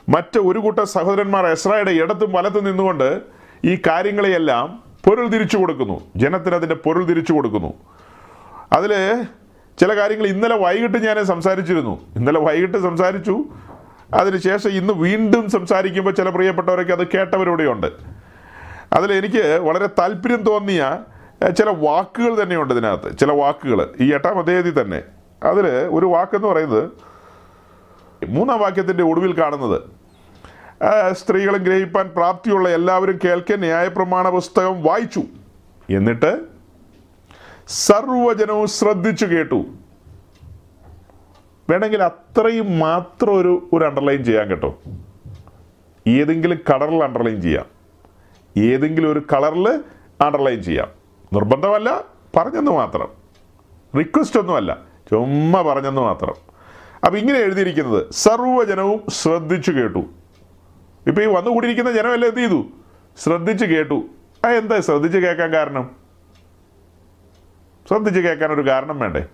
മറ്റ് ഒരു കൂട്ടം സഹോദരന്മാർ എസ്രായുടെ ഇടത്തും വലത്തും നിന്നുകൊണ്ട് ഈ കാര്യങ്ങളെയെല്ലാം പൊരുൾ തിരിച്ചു കൊടുക്കുന്നു. ജനത്തിന് അതിന്റെ പൊരുൾ തിരിച്ചു കൊടുക്കുന്നു. അതിൽ ചില കാര്യങ്ങൾ ഇന്നലെ വൈകിട്ട് ഞാൻ സംസാരിച്ചിരുന്നു. ഇന്നലെ വൈകിട്ട് സംസാരിച്ചു. അതിനുശേഷം ഇന്ന് വീണ്ടും സംസാരിക്കുമ്പോൾ ചില പ്രിയപ്പെട്ടവരൊക്കെ അത് കേട്ടവരോടെയുണ്ട്. അതിൽ എനിക്ക് വളരെ താല്പര്യം തോന്നിയ ചില വാക്കുകൾ തന്നെയുണ്ട് ഇതിനകത്ത്. ചില വാക്കുകൾ. ഈ എട്ടാം അധ്യായത്തിൽ തന്നെ അതിൽ ഒരു വാക്കെന്ന് പറയുന്നത് മൂന്നാം വാക്യത്തിന്റെ ഒടുവിൽ കാണുന്നത്. സ്ത്രീകളും ഗ്രഹിപ്പാൻ പ്രാപ്തിയുള്ള എല്ലാവരും കേൾക്കെ ന്യായപ്രമാണ പുസ്തകം വായിച്ചു. എന്നിട്ട് സർവജനവും ശ്രദ്ധിച്ചു കേട്ടു. വേണമെങ്കിൽ അത്രയും മാത്രം ഒരു ഒരു അണ്ടർലൈൻ ചെയ്യാൻ കേട്ടോ. ഏതെങ്കിലും കളറിൽ അണ്ടർലൈൻ ചെയ്യാം. ഏതെങ്കിലും ഒരു കളറിൽ അണ്ടർലൈൻ ചെയ്യാം. നിർബന്ധമല്ല പറഞ്ഞെന്ന് മാത്രം. റിക്വസ്റ്റ് ഒന്നുമല്ല ചുമ്മ പറഞ്ഞെന്ന് മാത്രം. അപ്പം ഇങ്ങനെ എഴുതിയിരിക്കുന്നത് സർവജനവും ശ്രദ്ധിച്ചു കേട്ടു. ഇപ്പം ഈ വന്നുകൂടിയിരിക്കുന്ന ജനമെല്ലാം എന്ത് ചെയ്തു? ശ്രദ്ധിച്ചു കേട്ടു. ആ എന്താ ശ്രദ്ധിച്ച് കേൾക്കാൻ കാരണം? ശ്രദ്ധിച്ച് കേൾക്കാൻ ഒരു കാരണം വേണ്ടേ?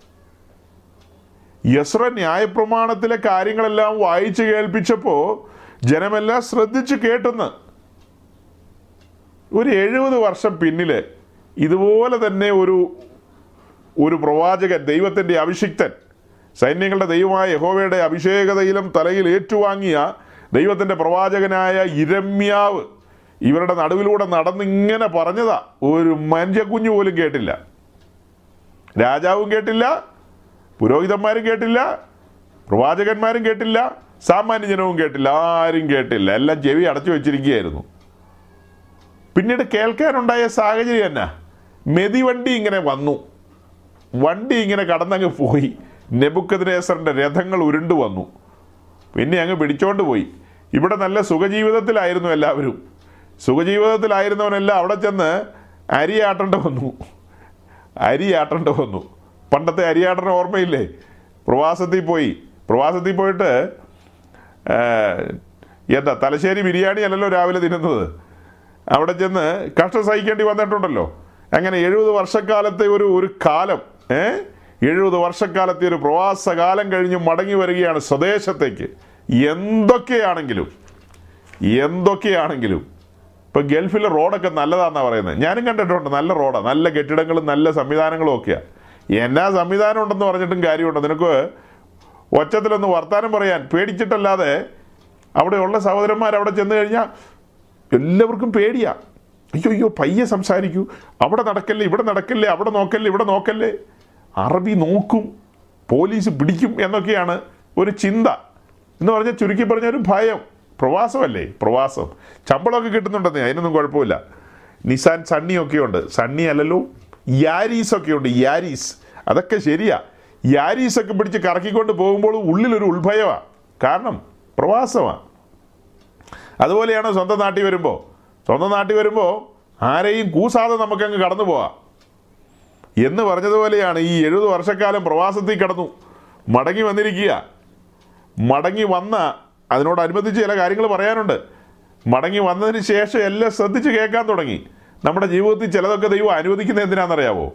യസ്ര ന്യായപ്രമാണത്തിലെ കാര്യങ്ങളെല്ലാം വായിച്ചു കേൾപ്പിച്ചപ്പോൾ ജനമെല്ലാം ശ്രദ്ധിച്ചു കേട്ടെന്ന്. ഒരു എഴുപത് വർഷം പിന്നിൽ ഇതുപോലെ തന്നെ ഒരു ഒരു പ്രവാചകൻ ദൈവത്തിന്റെ അഭിഷിക്തൻ സൈന്യങ്ങളുടെ ദൈവമായ യഹോവയുടെ അഭിഷേകതയിലും തലയിൽ ഏറ്റുവാങ്ങിയ ദൈവത്തിന്റെ പ്രവാചകനായ ഇരമ്യാവ് ഇവരുടെ നടുവിലൂടെ നടന്നിങ്ങനെ പറഞ്ഞതാ. ഒരു മനുഷ്യ കുഞ്ഞു പോലും കേട്ടില്ല. രാജാവും കേട്ടില്ല പുരോഹിതന്മാരും കേട്ടില്ല പ്രവാചകന്മാരും കേട്ടില്ല സാമാന്യജനവും കേട്ടില്ല ആരും കേട്ടില്ല. എല്ലാം ചെവി അടച്ചു വെച്ചിരിക്കുകയായിരുന്നു. പിന്നീട് കേൾക്കാനുണ്ടായ സാഹചര്യം എന്നാ? മെതിവണ്ടി ഇങ്ങനെ വന്നു. വണ്ടി ഇങ്ങനെ കടന്നങ്ങ് പോയി. നെബുക്കദ്നേസറിന്റെ രഥങ്ങൾ ഉരുണ്ടു വന്നു. പിന്നെ അങ്ങ് പിടിച്ചോണ്ട് പോയി. ഇവിടെ നല്ല സുഖജീവിതത്തിലായിരുന്നു എല്ലാവരും. സുഖജീവിതത്തിലായിരുന്നവനെല്ലാം അവിടെ ചെന്ന് അരിയാട്ടേണ്ട വന്നു. അരിയാട്ടേണ്ട വന്നു. പണ്ടത്തെ അരിയാട്ടന ഓർമ്മയില്ലേ? പ്രവാസത്തിൽ പോയി. പ്രവാസത്തിൽ പോയിട്ട് എന്താ തലശ്ശേരി ബിരിയാണി അല്ലല്ലോ രാവിലെ തിന്നുന്നത്. അവിടെ ചെന്ന് കഷ്ടം സഹിക്കേണ്ടി വന്നിട്ടുണ്ടല്ലോ. അങ്ങനെ എഴുപത് വർഷക്കാലത്തെ ഒരു ഒരു കാലം ഏ എഴുപത് വർഷക്കാലത്തെ ഒരു പ്രവാസകാലം കഴിഞ്ഞ് മടങ്ങി വരികയാണ് സ്വദേശത്തേക്ക്. എന്തൊക്കെയാണെങ്കിലും എന്തൊക്കെയാണെങ്കിലും ഇപ്പം ഗൾഫിലെ റോഡൊക്കെ നല്ലതാണെന്നാണ് പറയുന്നത് ഞാനും കണ്ടിട്ടുണ്ട് നല്ല റോഡാണ് നല്ല കെട്ടിടങ്ങളും നല്ല സംവിധാനങ്ങളും ഒക്കെയാണ് എന്നാ സംവിധാനം ഉണ്ടെന്ന് പറഞ്ഞിട്ടും കാര്യമുണ്ട്. നിനക്ക് ഒച്ചത്തിലൊന്ന് വർത്താനം പറയാൻ പേടിച്ചിട്ടല്ലാതെ അവിടെയുള്ള സഹോദരന്മാർ അവിടെ ചെന്ന് കഴിഞ്ഞാൽ എല്ലാവർക്കും പേടിയാ. അയ്യോ അയ്യോ പയ്യെ സംസാരിക്കൂ. അവിടെ നടക്കല്ലേ ഇവിടെ നടക്കല്ലേ അവിടെ നോക്കല്ലേ ഇവിടെ നോക്കല്ലേ. അറബി നോക്കും പോലീസ് പിടിക്കും എന്നൊക്കെയാണ് ഒരു ചിന്ത. എന്ന് പറഞ്ഞാൽ ചുരുക്കി പറഞ്ഞ ഒരു ഭയം. പ്രവാസമല്ലേ? പ്രവാസം. ശമ്പളമൊക്കെ കിട്ടുന്നുണ്ടെന്ന് അതിനൊന്നും കുഴപ്പമില്ല. നിസാൻ സണ്ണിയൊക്കെ ഉണ്ട് സണ്ണി അല്ലല്ലോ യാരീസൊക്കെ ഉണ്ട് യാരീസ്. അതൊക്കെ ശരിയാ. യാരീസൊക്കെ പിടിച്ച് കറക്കിക്കൊണ്ട് പോകുമ്പോൾ ഉള്ളിലൊരു ഉത്ഭയമാണ് കാരണം പ്രവാസമാണ് അതുപോലെയാണ് സ്വന്തം നാട്ടിൽ വരുമ്പോൾ സ്വന്തം നാട്ടിൽ വരുമ്പോൾ ആരെയും കൂസാതെ നമുക്കങ്ങ് കടന്നു പോവാം. എന്ന് പറഞ്ഞതുപോലെയാണ് ഈ എഴുപത് വർഷക്കാലം പ്രവാസത്തിൽ കടന്നു. മടങ്ങി വന്നിരിക്കുക. മടങ്ങി വന്ന അതിനോടനുബന്ധിച്ച് ചില കാര്യങ്ങൾ പറയാനുണ്ട്. മടങ്ങി വന്നതിന് ശേഷം എല്ലാം ശ്രദ്ധിച്ച് കേൾക്കാൻ തുടങ്ങി. നമ്മുടെ ജീവിതത്തിൽ ചിലതൊക്കെ ദൈവം അനുവദിക്കുന്നത് എന്തിനാണെന്നറിയാവോ?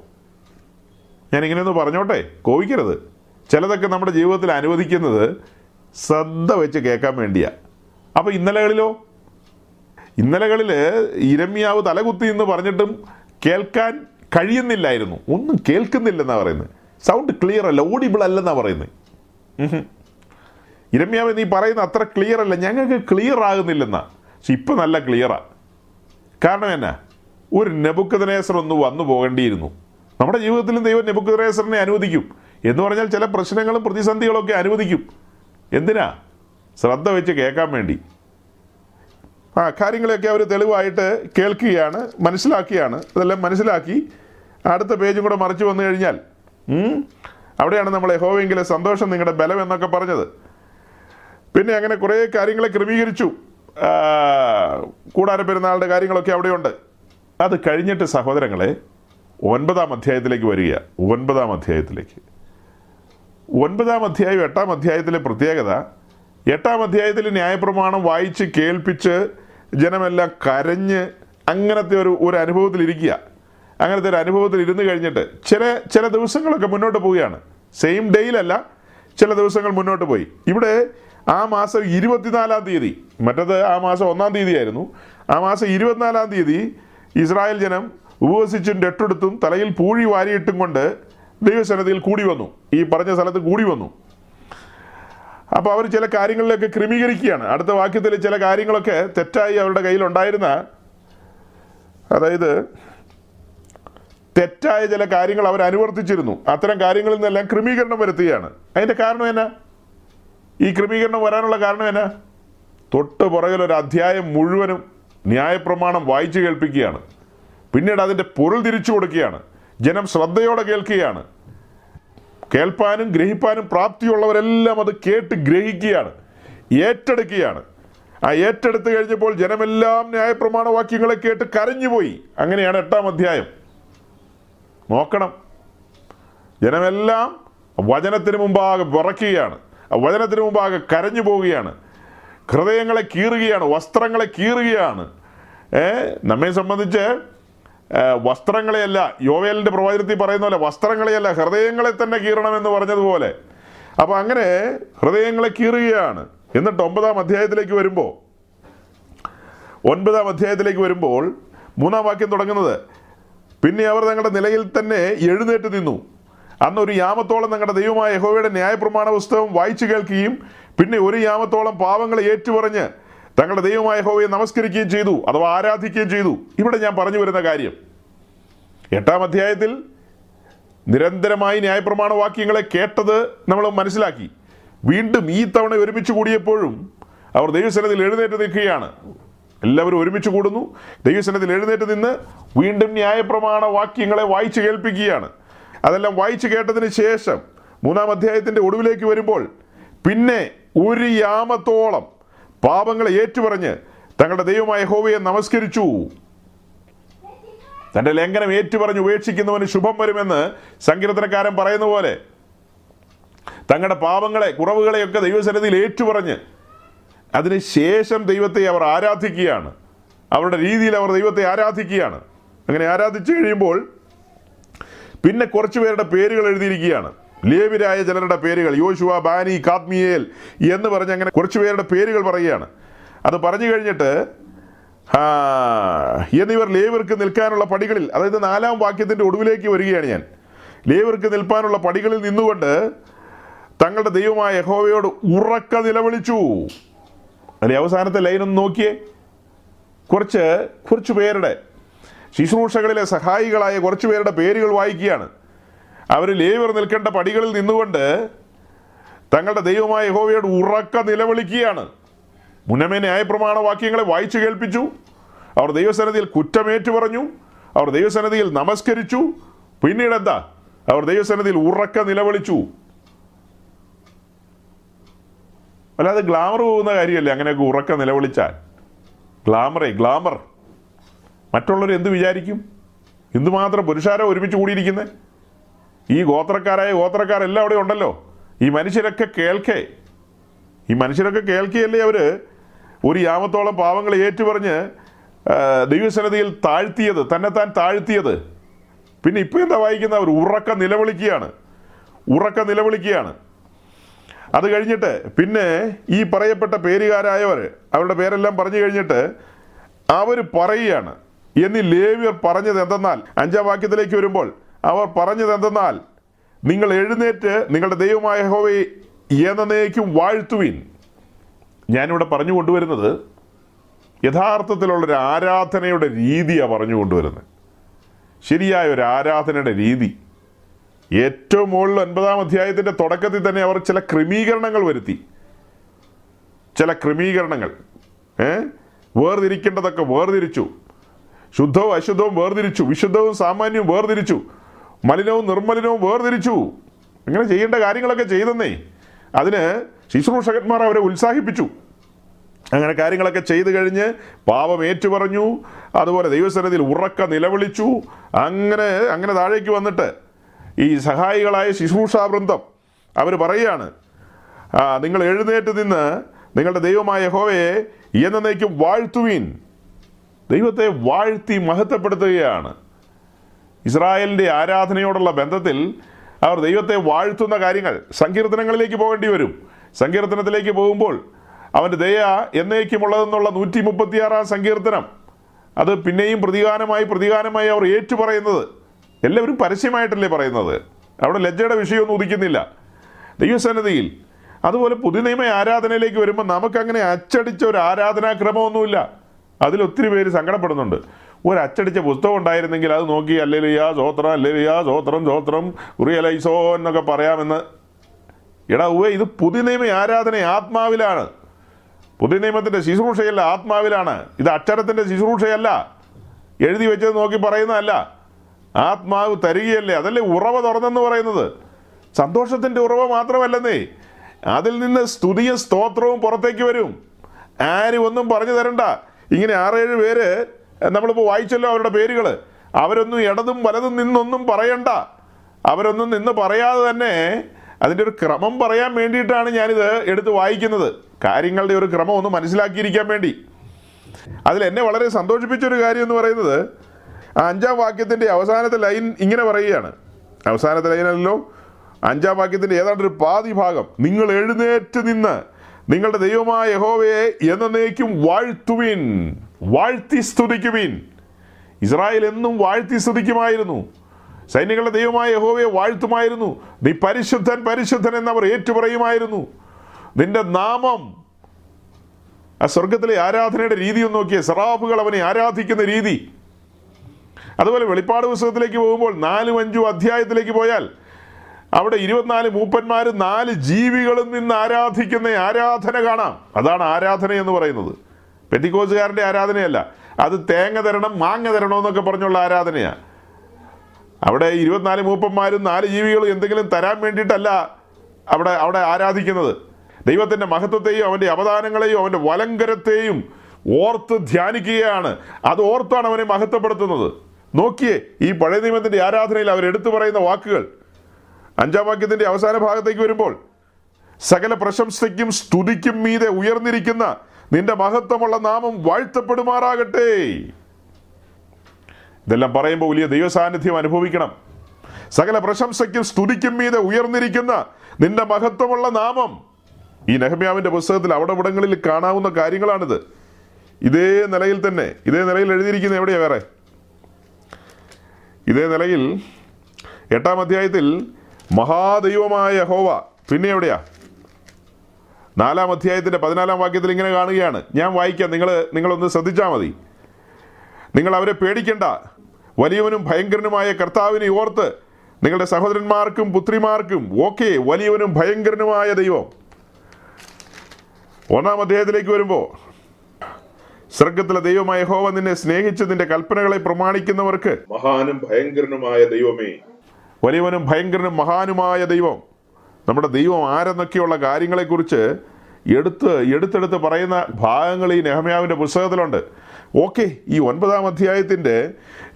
ഞാൻ ഇങ്ങനെയൊന്ന് പറഞ്ഞോട്ടെ കോവിക്കരുത് ചിലതൊക്കെ നമ്മുടെ ജീവിതത്തിൽ അനുവദിക്കുന്നത് ശ്രദ്ധ വെച്ച് കേൾക്കാൻ വേണ്ടിയാണ് അപ്പോൾ ഇന്നലകളിലോ? ഇന്നലകളിൽ ഇരമ്യാവ് തലകുത്തി എന്ന് പറഞ്ഞിട്ടും കേൾക്കാൻ കഴിയുന്നില്ലായിരുന്നു. ഒന്നും കേൾക്കുന്നില്ലെന്നാണ് പറയുന്നത്. സൗണ്ട് ക്ലിയർ അല്ല ഓഡിബിൾ അല്ലെന്നാണ് പറയുന്നത്. ഇരമ്യാവ് നീ പറയുന്ന അത്ര ക്ലിയർ അല്ല. ഞങ്ങൾക്ക് ക്ലിയർ ആകുന്നില്ലെന്നാ. പക്ഷെ ഇപ്പം നല്ല ക്ലിയറാണ് കാരണം എന്നാ? ഒരു നെബുക്കദനേസർ ഒന്ന് വന്നു പോകേണ്ടിയിരുന്നു. നമ്മുടെ ജീവിതത്തിലും ദൈവം നെബുക്കദനേസറിനെ അനുവദിക്കും. എന്ന് പറഞ്ഞാൽ ചില പ്രശ്നങ്ങളും പ്രതിസന്ധികളൊക്കെ അനുവദിക്കും. എന്തിനാ? ശ്രദ്ധ വെച്ച് കേൾക്കാൻ വേണ്ടി. ആ കാര്യങ്ങളെയൊക്കെ അവർ തെളിവായിട്ട് കേൾക്കുകയാണ് മനസ്സിലാക്കിയാണ്. അതെല്ലാം മനസ്സിലാക്കി അടുത്ത പേജും കൂടെ മറിച്ച് വന്നു കഴിഞ്ഞാൽ അവിടെയാണ് നമ്മൾ ഹോവെങ്കിലെ സന്തോഷം നിങ്ങളുടെ ബലം എന്നൊക്കെ പറഞ്ഞത്. പിന്നെ അങ്ങനെ കുറേ കാര്യങ്ങളെ ക്രമീകരിച്ചു. കൂടാര പെരുന്നാളുടെ കാര്യങ്ങളൊക്കെ അവിടെയുണ്ട്. അത് കഴിഞ്ഞിട്ട് സഹോദരങ്ങളെ ഒൻപതാം അധ്യായത്തിലേക്ക് വരിക. ഒൻപതാം അധ്യായത്തിലേക്ക്. ഒൻപതാം അധ്യായം എട്ടാം അധ്യായത്തിലെ പ്രത്യേകത എട്ടാം അധ്യായത്തിൽ ന്യായപ്രമാണം വായിച്ച് കേൾപ്പിച്ച് ജനമെല്ലാം കരഞ്ഞ് അങ്ങനത്തെ ഒരു ഒരു അനുഭവത്തിലിരിക്കുക അങ്ങനത്തെ ഒരു അനുഭവത്തിൽ ഇരുന്ന് കഴിഞ്ഞിട്ട് ചില ചില ദിവസങ്ങളൊക്കെ മുന്നോട്ട് പോവുകയാണ്. സെയിം ഡേയിലല്ല ചില ദിവസങ്ങൾ മുന്നോട്ട് പോയി. ഇവിടെ ആ മാസം ഇരുപത്തിനാലാം തീയതി. മറ്റത് ആ മാസം ഒന്നാം തീയതി ആയിരുന്നു ആ മാസം ഇരുപത്തിനാലാം തീയതി ഇസ്രായേൽ ജനം ഉപവസിച്ചും രട്ടെടുത്തും തലയിൽ പൂഴി വാരിയിട്ടും കൊണ്ട് ദൈവസന്നതിയിൽ കൂടി വന്നു. ഈ പറഞ്ഞ സ്ഥലത്ത് കൂടി വന്നു. അപ്പോൾ അവർ ചില കാര്യങ്ങളിലൊക്കെ ക്രമീകരിക്കുകയാണ്. അടുത്ത വാക്യത്തിൽ ചില കാര്യങ്ങളൊക്കെ തെറ്റായി അവരുടെ കയ്യിലുണ്ടായിരുന്ന അതായത് തെറ്റായ ചില കാര്യങ്ങൾ അവർ അനുവർത്തിച്ചിരുന്നു. അത്തരം കാര്യങ്ങളിൽ നിന്നെല്ലാം ക്രമീകരണം വരുത്തുകയാണ്. അതിന്റെ കാരണം എന്നാ? ഈ ക്രമീകരണം വരാനുള്ള കാരണം എന്നാ? തൊട്ട് പുറകിൽ ഒരു അധ്യായം മുഴുവനും ന്യായപ്രമാണം വായിച്ചു കേൾപ്പിക്കുകയാണ്. പിന്നീട് അതിന്റെ പൊരുൾ തിരിച്ചു കൊടുക്കുകയാണ്. ജനം ശ്രദ്ധയോടെ കേൾക്കുകയാണ്. കേൾപ്പാനും ഗ്രഹിപ്പാനും പ്രാപ്തിയുള്ളവരെല്ലാം അത് കേട്ട് ഗ്രഹിക്കുകയാണ്. ഏറ്റെടുക്കുകയാണ്. ആ ഏറ്റെടുത്ത് കഴിഞ്ഞപ്പോൾ ജനമെല്ലാം ന്യായപ്രമാണ വാക്യങ്ങളെ കേട്ട് കരഞ്ഞുപോയി. അങ്ങനെയാണ് എട്ടാം അധ്യായം. നോക്കണം. ജനമെല്ലാം വചനത്തിന് മുമ്പാകെ വിറയ്ക്കുകയാണ്. വചനത്തിന് മുമ്പാകെ കരഞ്ഞു പോവുകയാണ്. ഹൃദയങ്ങളെ കീറുകയാണ് വസ്ത്രങ്ങളെ കീറുകയാണ്. നമ്മെ സംബന്ധിച്ച് വസ്ത്രങ്ങളെയല്ല യോവേലിന്റെ പ്രവാചനത്തിൽ പറയുന്ന പോലെ വസ്ത്രങ്ങളെയല്ല ഹൃദയങ്ങളെ തന്നെ കീറണമെന്ന് പറഞ്ഞതുപോലെ. അപ്പോൾ അങ്ങനെ ഹൃദയങ്ങളെ കീറുകയാണ്. എന്നിട്ട് ഒമ്പതാം അധ്യായത്തിലേക്ക് വരുമ്പോൾ ഒൻപതാം അധ്യായത്തിലേക്ക് വരുമ്പോൾ മൂന്നാം വാക്യം തുടങ്ങുന്നത് പിന്നെ അവർ തങ്ങളുടെ നിലയിൽ തന്നെ എഴുന്നേറ്റ് നിന്നു. അന്ന് ഒരു യാമത്തോളം നിങ്ങളുടെ ദൈവമായ യഹോവയുടെ ന്യായപ്രമാണ പുസ്തകം വായിച്ചു കേൾക്കുകയും പിന്നെ ഒരു യാമത്തോളം പാവങ്ങളെ ഏറ്റുപറഞ്ഞ് തങ്ങളുടെ ദൈവമായ യഹോവയെ നമസ്കരിക്കുകയും ചെയ്തു അഥവാ ആരാധിക്കുകയും ചെയ്തു. ഇവിടെ ഞാൻ പറഞ്ഞു വരുന്ന കാര്യം എട്ടാം അധ്യായത്തിൽ നിരന്തരമായി ന്യായപ്രമാണ വാക്യങ്ങളെ കേട്ടത് നമ്മൾ മനസ്സിലാക്കി. വീണ്ടും ഈ തവണ ഒരുമിച്ച് കൂടിയപ്പോഴും അവർ ദൈവസനത്തിൽ എഴുന്നേറ്റ് നിൽക്കുകയാണ്. എല്ലാവരും ഒരുമിച്ച് കൂടുന്നു. ദൈവസനത്തിൽ എഴുന്നേറ്റ് നിന്ന് വീണ്ടും ന്യായപ്രമാണ വാക്യങ്ങളെ വായിച്ചു കേൾപ്പിക്കുകയാണ്. അതെല്ലാം വായിച്ചു കേട്ടതിന് ശേഷം മൂന്നാം അധ്യായത്തിന്റെ ഒടുവിലേക്ക് വരുമ്പോൾ പിന്നെ ഒരു യാമത്തോളം പാപങ്ങളെ ഏറ്റുപറഞ്ഞ് തങ്ങളുടെ ദൈവമായ ഹോവയെ നമസ്കരിച്ചു. തന്റെ ലംഘനം ഏറ്റുപറഞ്ഞ് ഉപേക്ഷിക്കുന്നവന് ശുഭം വരുമെന്ന് സങ്കീർത്തനക്കാരൻ പറയുന്ന പോലെ തങ്ങളുടെ പാപങ്ങളെ കുറവുകളെയൊക്കെ ദൈവസന്നിധിയിൽ ഏറ്റുപറഞ്ഞ് അതിനുശേഷം ദൈവത്തെ അവർ ആരാധിക്കുകയാണ്. അവരുടെ രീതിയിൽ അവർ ദൈവത്തെ ആരാധിക്കുകയാണ്. അങ്ങനെ ആരാധിച്ചു കഴിയുമ്പോൾ പിന്നെ കുറച്ചു പേരുടെ പേരുകൾ എഴുതിയിരിക്കുകയാണ്. ലേവിരായ ജനരുടെ പേരുകൾ യോശുവ ബാനി കാത്മിയേൽ എന്ന് പറഞ്ഞ് അങ്ങനെ കുറച്ചു പേരുടെ പേരുകൾ പറയുകയാണ്. അത് പറഞ്ഞു കഴിഞ്ഞിട്ട് എന്നിവർ ലേവർക്ക് നിൽക്കാനുള്ള പടികളിൽ അതായത് നാലാം വാക്യത്തിന്റെ ഒടുവിലേക്ക് വരികയാണ് ഞാൻ. ലേവർക്ക് നിൽപ്പാനുള്ള പടികളിൽ നിന്നുകൊണ്ട് തങ്ങളുടെ ദൈവമായ യഹോവയോട് ഉറക്ക നിലവിളിച്ചു. അല്ലെ അവസാനത്തെ ലൈനൊന്ന് നോക്കിയേ. കുറച്ച് കുറച്ച് പേരുടെ ശുശ്രൂഷകളിലെ സഹായികളായ കുറച്ച് പേരുടെ പേരുകൾ വായിക്കുകയാണ്. അവർ ലേവർ നിൽക്കേണ്ട പടികളിൽ നിന്നുകൊണ്ട് തങ്ങളുടെ ദൈവമായ യഹോവയോട് ഉറക്ക നിലവിളിക്കുകയാണ്. മുന്നമേ ന്യായപ്രമാണ വാക്യങ്ങളെ വായിച്ചു കേൾപ്പിച്ചു. അവർ ദൈവസന്നിധിയിൽ കുറ്റമേറ്റു പറഞ്ഞു. അവർ ദൈവസന്നിധിയിൽ നമസ്കരിച്ചു. പിന്നീട് എന്താ? അവർ ദൈവസന്നിധിയിൽ ഉറക്ക നിലവിളിച്ചു. അല്ലാതെ ഗ്ലാമർ പോകുന്ന കാര്യമല്ലേ അങ്ങനെയൊക്കെ ഉറക്ക നിലവിളിച്ചാൽ? ഗ്ലാമറേ ഗ്ലാമർ. മറ്റുള്ളവർ എന്ത് വിചാരിക്കും? എന്തുമാത്രം പുരുഷാരോ ഒരുമിച്ച് കൂടിയിരിക്കുന്നത് ഈ ഗോത്രക്കാരായ ഗോത്രക്കാരെല്ലാം അവിടെ ഉണ്ടല്ലോ. ഈ മനുഷ്യരൊക്കെ കേൾക്കേ. ഈ മനുഷ്യരൊക്കെ കേൾക്കുകയല്ലേ അവർ ഒരു യാമത്തോളം പാവങ്ങൾ ഏറ്റുപറഞ്ഞ് ദൈവസന്നിധിയിൽ താഴ്ത്തിയത് തന്നെത്താൻ താഴ്ത്തിയത്. പിന്നെ ഇപ്പോൾ എന്താ വായിക്കുന്നത് അവർ ഉറക്ക നിലവിളിക്കുകയാണ്. ഉറക്ക നിലവിളിക്കുകയാണ്. അത് കഴിഞ്ഞിട്ട് പിന്നെ ഈ പറയപ്പെട്ട പേരുകാരായവർ അവരുടെ പേരെല്ലാം പറഞ്ഞു കഴിഞ്ഞിട്ട് അവർ പറയുകയാണ്. എന്നീ ലേവ്യർ പറഞ്ഞത് എന്തെന്നാൽ അഞ്ചാം വാക്യത്തിലേക്ക് വരുമ്പോൾ അവർ പറഞ്ഞത് എന്തെന്നാൽ നിങ്ങൾ എഴുന്നേറ്റ് നിങ്ങളുടെ ദൈവമായ ഹോവയെ എന്നേക്കും വാഴ്ത്തുവിൻ. ഞാനിവിടെ പറഞ്ഞു കൊണ്ടുവരുന്നത് യഥാർത്ഥത്തിലുള്ളൊരു ആരാധനയുടെ രീതിയാണ് പറഞ്ഞു കൊണ്ടുവരുന്നത്. ശരിയായ ഒരു ആരാധനയുടെ രീതി. ഏറ്റവും മുകളിൽ ഒൻപതാം അധ്യായത്തിന്റെ തുടക്കത്തിൽ തന്നെ അവർ ചില ക്രമീകരണങ്ങൾ വരുത്തി. ചില ക്രമീകരണങ്ങൾ. ഏ? വേർതിരിക്കേണ്ടതൊക്കെ വേർതിരിച്ചു. ശുദ്ധവും അശുദ്ധവും വേർതിരിച്ചു. വിശുദ്ധവും സാമാന്യവും വേർതിരിച്ചു. മലിനവും നിർമ്മലിനവും വേർതിരിച്ചു. ഇങ്ങനെ ചെയ്യേണ്ട കാര്യങ്ങളൊക്കെ ചെയ്തെന്നേ. അതിന് ശുശ്രൂഷകന്മാർ അവരെ ഉത്സാഹിപ്പിച്ചു. അങ്ങനെ കാര്യങ്ങളൊക്കെ ചെയ്തു കഴിഞ്ഞ് പാപം ഏറ്റുപറഞ്ഞു. അതുപോലെ ദൈവസന്നിധിയിൽ ഉറക്ക നിലവിളിച്ചു. അങ്ങനെ അങ്ങനെ താഴേക്ക് വന്നിട്ട് ഈ സഹായികളായ ശുശ്രൂഷാവൃന്ദം അവർ പറയുകയാണ് നിങ്ങൾ എഴുന്നേറ്റ് നിന്ന് നിങ്ങളുടെ ദൈവമായ ഹോവയെ എന്നേക്കും വാഴ്ത്തുവീൻ. ദൈവത്തെ വാഴ്ത്തി മഹത്വപ്പെടുത്തുകയാണ്. ഇസ്രായേലിന്റെ ആരാധനയോടുള്ള ബന്ധത്തിൽ അവർ ദൈവത്തെ വാഴ്ത്തുന്ന കാര്യങ്ങൾ സങ്കീർത്തനങ്ങളിലേക്ക് പോകേണ്ടി വരും. സങ്കീർത്തനത്തിലേക്ക് പോകുമ്പോൾ അവന്റെ ദയ എന്നേക്കുമുള്ളതെന്നുള്ള നൂറ്റി മുപ്പത്തിയാറാം സങ്കീർത്തനം. അത് പിന്നെയും പ്രതികാരമായി പ്രതികാരമായി അവർ ഏറ്റുപറയുന്നത്. എല്ലാവരും പരസ്യമായിട്ടല്ലേ പറയുന്നത്? അവിടെ ലജ്ജയുടെ വിഷയമൊന്നും ഉദിക്കുന്നില്ല. ദൈവസന്നിധിയിൽ അതുപോലെ പുതുനിയമ ആരാധനയിലേക്ക് വരുമ്പോൾ നമുക്കങ്ങനെ അച്ചടിച്ച ഒരു ആരാധനാക്രമമൊന്നുമില്ല. അതിൽ ഒത്തിരി പേര് സങ്കടപ്പെടുന്നുണ്ട്. ഒരു അച്ചടിച്ച പുസ്തകം ഉണ്ടായിരുന്നെങ്കിൽ അത് നോക്കി അല്ലേലിയാ സോത്രം അല്ലേലിയാ സോത്രം സോത്രം റിയലൈസോ എന്നൊക്കെ പറയാമെന്ന്. എടാ ഉവേ ഇത് പുതിയ നിയമ ആരാധന ആത്മാവിലാണ്. പുതിയ നിയമത്തിന്റെ ശുശ്രൂഷയല്ല ആത്മാവിലാണ്. ഇത് അക്ഷരത്തിന്റെ ശുശ്രൂഷയല്ല. എഴുതി വെച്ചത് നോക്കി പറയുന്നതല്ല. ആത്മാവ് തരികയല്ലേ? അതല്ലേ ഉറവ തുറന്നെന്ന് പറയുന്നത്. സന്തോഷത്തിന്റെ ഉറവ മാത്രമല്ലെന്നേ. അതിൽ നിന്ന് സ്തുതിയും സ്തോത്രവും പുറത്തേക്ക് വരും. ആരും ഒന്നും പറഞ്ഞു തരണ്ട. ഇങ്ങനെ ആറേഴ് പേര് നമ്മളിപ്പോൾ വായിച്ചല്ലോ അവരുടെ പേരുകൾ അവരൊന്നും ഇടതും വലതും നിന്നൊന്നും പറയണ്ട. അവരൊന്നും നിന്ന് പറയാതെ തന്നെ അതിന്റെ ഒരു ക്രമം പറയാൻ വേണ്ടിയിട്ടാണ് ഞാനിത് എടുത്ത് വായിക്കുന്നത്. കാര്യങ്ങളുടെ ഒരു ക്രമം ഒന്ന് മനസ്സിലാക്കിയിരിക്കാൻ വേണ്ടി. അതിൽ എന്നെ വളരെ സന്തോഷിപ്പിച്ച ഒരു കാര്യം എന്ന് പറയുന്നത് അഞ്ചാം വാക്യത്തിന്റെ അവസാനത്തെ ലൈൻ ഇങ്ങനെ പറയുകയാണ്. അവസാനത്തെ ലൈനല്ലോ അഞ്ചാം വാക്യത്തിന്റെ ഏതാണ്ട് ഒരു പാതി ഭാഗം നിങ്ങൾ എഴുന്നേറ്റ് നിന്ന് നിങ്ങളുടെ ദൈവമായ യഹോവയെ എന്നേക്കും വാഴ്ത്തുവിൻ വാഴ്ത്തി സ്തുതിക്കുവിൻ. ഇസ്രായേൽ എന്നും വാഴ്ത്തി സ്തുതിക്കുമായിരുന്നു. സൈന്യങ്ങളുടെ ദൈവമായ യഹോവയെ വാഴ്ത്തുമായിരുന്നു. നീ പരിശുദ്ധൻ പരിശുദ്ധൻ എന്നവർ ഏറ്റുപറയുമായിരുന്നു. നിന്റെ നാമം ആ സ്വർഗത്തിലെ ആരാധനയുടെ രീതി ഒന്ന് നോക്കിയ. സറാഫുകൾ അവനെ ആരാധിക്കുന്ന രീതി. അതുപോലെ വെളിപ്പാട് പുസ്തകത്തിലേക്ക് പോകുമ്പോൾ നാലും അഞ്ചും അധ്യായത്തിലേക്ക് പോയാൽ അവിടെ ഇരുപത്തിനാല് മൂപ്പന്മാര് നാല് ജീവികളും നിന്ന് ആരാധിക്കുന്ന ആരാധന കാണാം. അതാണ് ആരാധന എന്ന് പറയുന്നത്. പെറ്റിക്കോസുകാരന്റെ ആരാധനയല്ല. അത് തേങ്ങ തരണം മാങ്ങ തരണം എന്നൊക്കെ പറഞ്ഞുള്ള ആരാധനയാണ് അവിടെ ഇരുപത്തിനാല് മൂപ്പന്മാരും നാല് ജീവികളും എന്തെങ്കിലും തരാൻ വേണ്ടിയിട്ടല്ല അവിടെ അവിടെ ആരാധിക്കുന്നത്. ദൈവത്തിന്റെ മഹത്വത്തെയും അവന്റെ അവദാനങ്ങളെയും അവന്റെ വലങ്കരത്തെയും ഓർത്ത് ധ്യാനിക്കുകയാണ്. അത് ഓർത്താണ് അവനെ മഹത്വപ്പെടുത്തുന്നത്. നോക്കിയേ ഈ പഴയ നിയമത്തിന്റെ ആരാധനയിൽ അവരെടുത്തു പറയുന്ന വാക്കുകൾ. അഞ്ചാം വാക്യത്തിന്റെ അവസാന ഭാഗത്തേക്ക് വരുമ്പോൾ സകല പ്രശംസയ്ക്കും സ്തുതിക്കും മീതെ ഉയർന്നിരിക്കുന്ന നിന്റെ മഹത്വമുള്ള നാമം വാഴ്ത്തപ്പെടുമാറാകട്ടെ. ഇതെല്ലാം പറയുമ്പോൾ വലിയ ദൈവസാന്നിധ്യം അനുഭവിക്കണം. സകല പ്രശംസയ്ക്കും സ്തുതിക്കും മീതെ ഉയർന്നിരിക്കുന്ന നിന്റെ മഹത്വമുള്ള നാമം. ഈ നെഹമ്യാവിന്റെ പുസ്തകത്തിൽ അവിടെ ഇവിടങ്ങളിൽ കാണാവുന്ന കാര്യങ്ങളാണിത്. ഇതേ നിലയിൽ തന്നെ ഇതേ നിലയിൽ എഴുതിയിരിക്കുന്ന എവിടെയാ വേറെ? ഇതേ നിലയിൽ എട്ടാം അധ്യായത്തിൽ മഹാദൈവമായ ഹോവ പിന്നെ എവിടെയാ? നാലാം അധ്യായത്തിന്റെ പതിനാലാം വാക്യത്തിൽ ഇങ്ങനെ കാണുകയാണ്. ഞാൻ വായിക്കാം. നിങ്ങൾ നിങ്ങളൊന്ന് ശ്രദ്ധിച്ചാൽ മതി. നിങ്ങൾ അവരെ പേടിക്കണ്ട. വലിയവനും ഭയങ്കരനുമായ കർത്താവിനെ ഓർത്ത് നിങ്ങളുടെ സഹോദരന്മാർക്കും പുത്രിമാർക്കും ഓക്കെ വലിയവനും ഭയങ്കരനുമായ ദൈവം. ഒന്നാം അദ്ദേഹത്തിലേക്ക് വരുമ്പോൾ സ്വർഗത്തിലെ ദൈവമായ ഹോവ നിന്നെ സ്നേഹിച്ചതിന്റെ കൽപ്പനകളെ പ്രമാണിക്കുന്നവർക്ക് മഹാനും ഭയങ്കരനുമായ ദൈവമേ വലിയവനും ഭയങ്കരനും മഹാനുമായ ദൈവം. നമ്മുടെ ദൈവം ആരെന്നൊക്കെയുള്ള കാര്യങ്ങളെക്കുറിച്ച് എടുത്ത് എടുത്തെടുത്ത് പറയുന്ന ഭാഗങ്ങൾ ഈ നെഹമ്യാവിന്റെ പുസ്തകത്തിലുണ്ട്. ഓക്കെ ഈ ഒൻപതാം അധ്യായത്തിന്റെ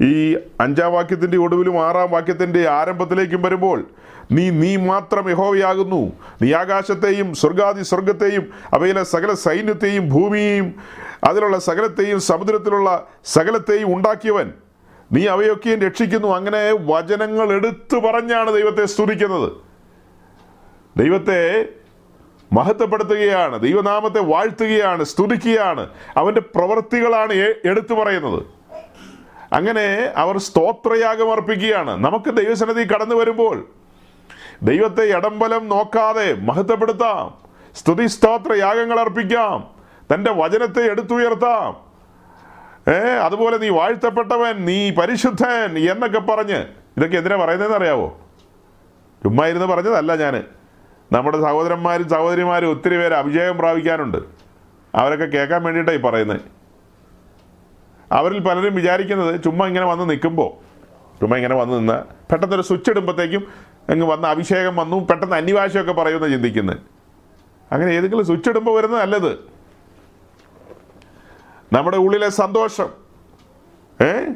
ഈ അഞ്ചാം വാക്യത്തിന്റെ ഒടുവിലും ആറാം വാക്യത്തിന്റെ ആരംഭത്തിലേക്കും വരുമ്പോൾ നീ നീ മാത്രം യഹോവയാകുന്നു. നീ ആകാശത്തെയും സ്വർഗാദി സ്വർഗത്തെയും അവയിലെ സകല സൈന്യത്തെയും ഭൂമിയെയും അതിലുള്ള സകലത്തെയും സമുദ്രത്തിലുള്ള സകലത്തെയും ഉണ്ടാക്കിയവൻ. നീ അവയൊക്കെയും രക്ഷിക്കുന്നു. അങ്ങനെ വചനങ്ങൾ എടുത്തു പറഞ്ഞാണ് ദൈവത്തെ സ്തുതിക്കുന്നത്. ദൈവത്തെ മഹത്വപ്പെടുത്തുകയാണ് ദൈവനാമത്തെ വാഴ്ത്തുകയാണ് സ്തുതിക്കുകയാണ്. അവന്റെ പ്രവൃത്തികളാണ് എടുത്തു പറയുന്നത്. അങ്ങനെ അവർ സ്തോത്രയാഗം അർപ്പിക്കുകയാണ്. നമുക്ക് ദൈവസന്നിധി കടന്നു വരുമ്പോൾ ദൈവത്തെ ഇടംബലം നോക്കാതെ മഹത്വപ്പെടുത്താം. സ്തുതി സ്തോത്ര യാഗങ്ങൾ അർപ്പിക്കാം. തന്റെ വചനത്തെ എടുത്തുയർത്താം. ഏ അതുപോലെ നീ വാഴ്ത്തപ്പെട്ടവൻ നീ പരിശുദ്ധൻ എന്നൊക്കെ പറഞ്ഞ് ഇതൊക്കെ എന്തിനാ പറയുന്നതെന്ന് അറിയാവോ? ചുമ്മാ ഇരുന്ന് പറഞ്ഞതല്ല ഞാൻ നമ്മുടെ സഹോദരന്മാരും സഹോദരിമാരും ഒത്തിരി പേര് അഭിഷേകം പ്രാപിക്കാനുണ്ട്. അവരൊക്കെ കേൾക്കാൻ വേണ്ടിയിട്ടാണ് ഈ പറയുന്നത്. അവരിൽ പലരും വിചാരിക്കുന്നത് ചുമ്മാ ഇങ്ങനെ വന്ന് നിൽക്കുമ്പോൾ ചുമ്മാ ഇങ്ങനെ വന്ന് നിന്ന് പെട്ടെന്നൊരു സ്വിച്ച് ഇടുമ്പോഴത്തേക്കും അങ്ങ് വന്ന് അഭിഷേകം വന്നു പെട്ടെന്ന് അന്യഭാഷയൊക്കെ പറയുമെന്ന് ചിന്തിക്കുന്നത്. അങ്ങനെ ഏതെങ്കിലും സ്വിച്ച് ഇടുമ്പോൾ വരുന്നത് നല്ലത് നമ്മുടെ ഉള്ളിലെ സന്തോഷം. ഏ?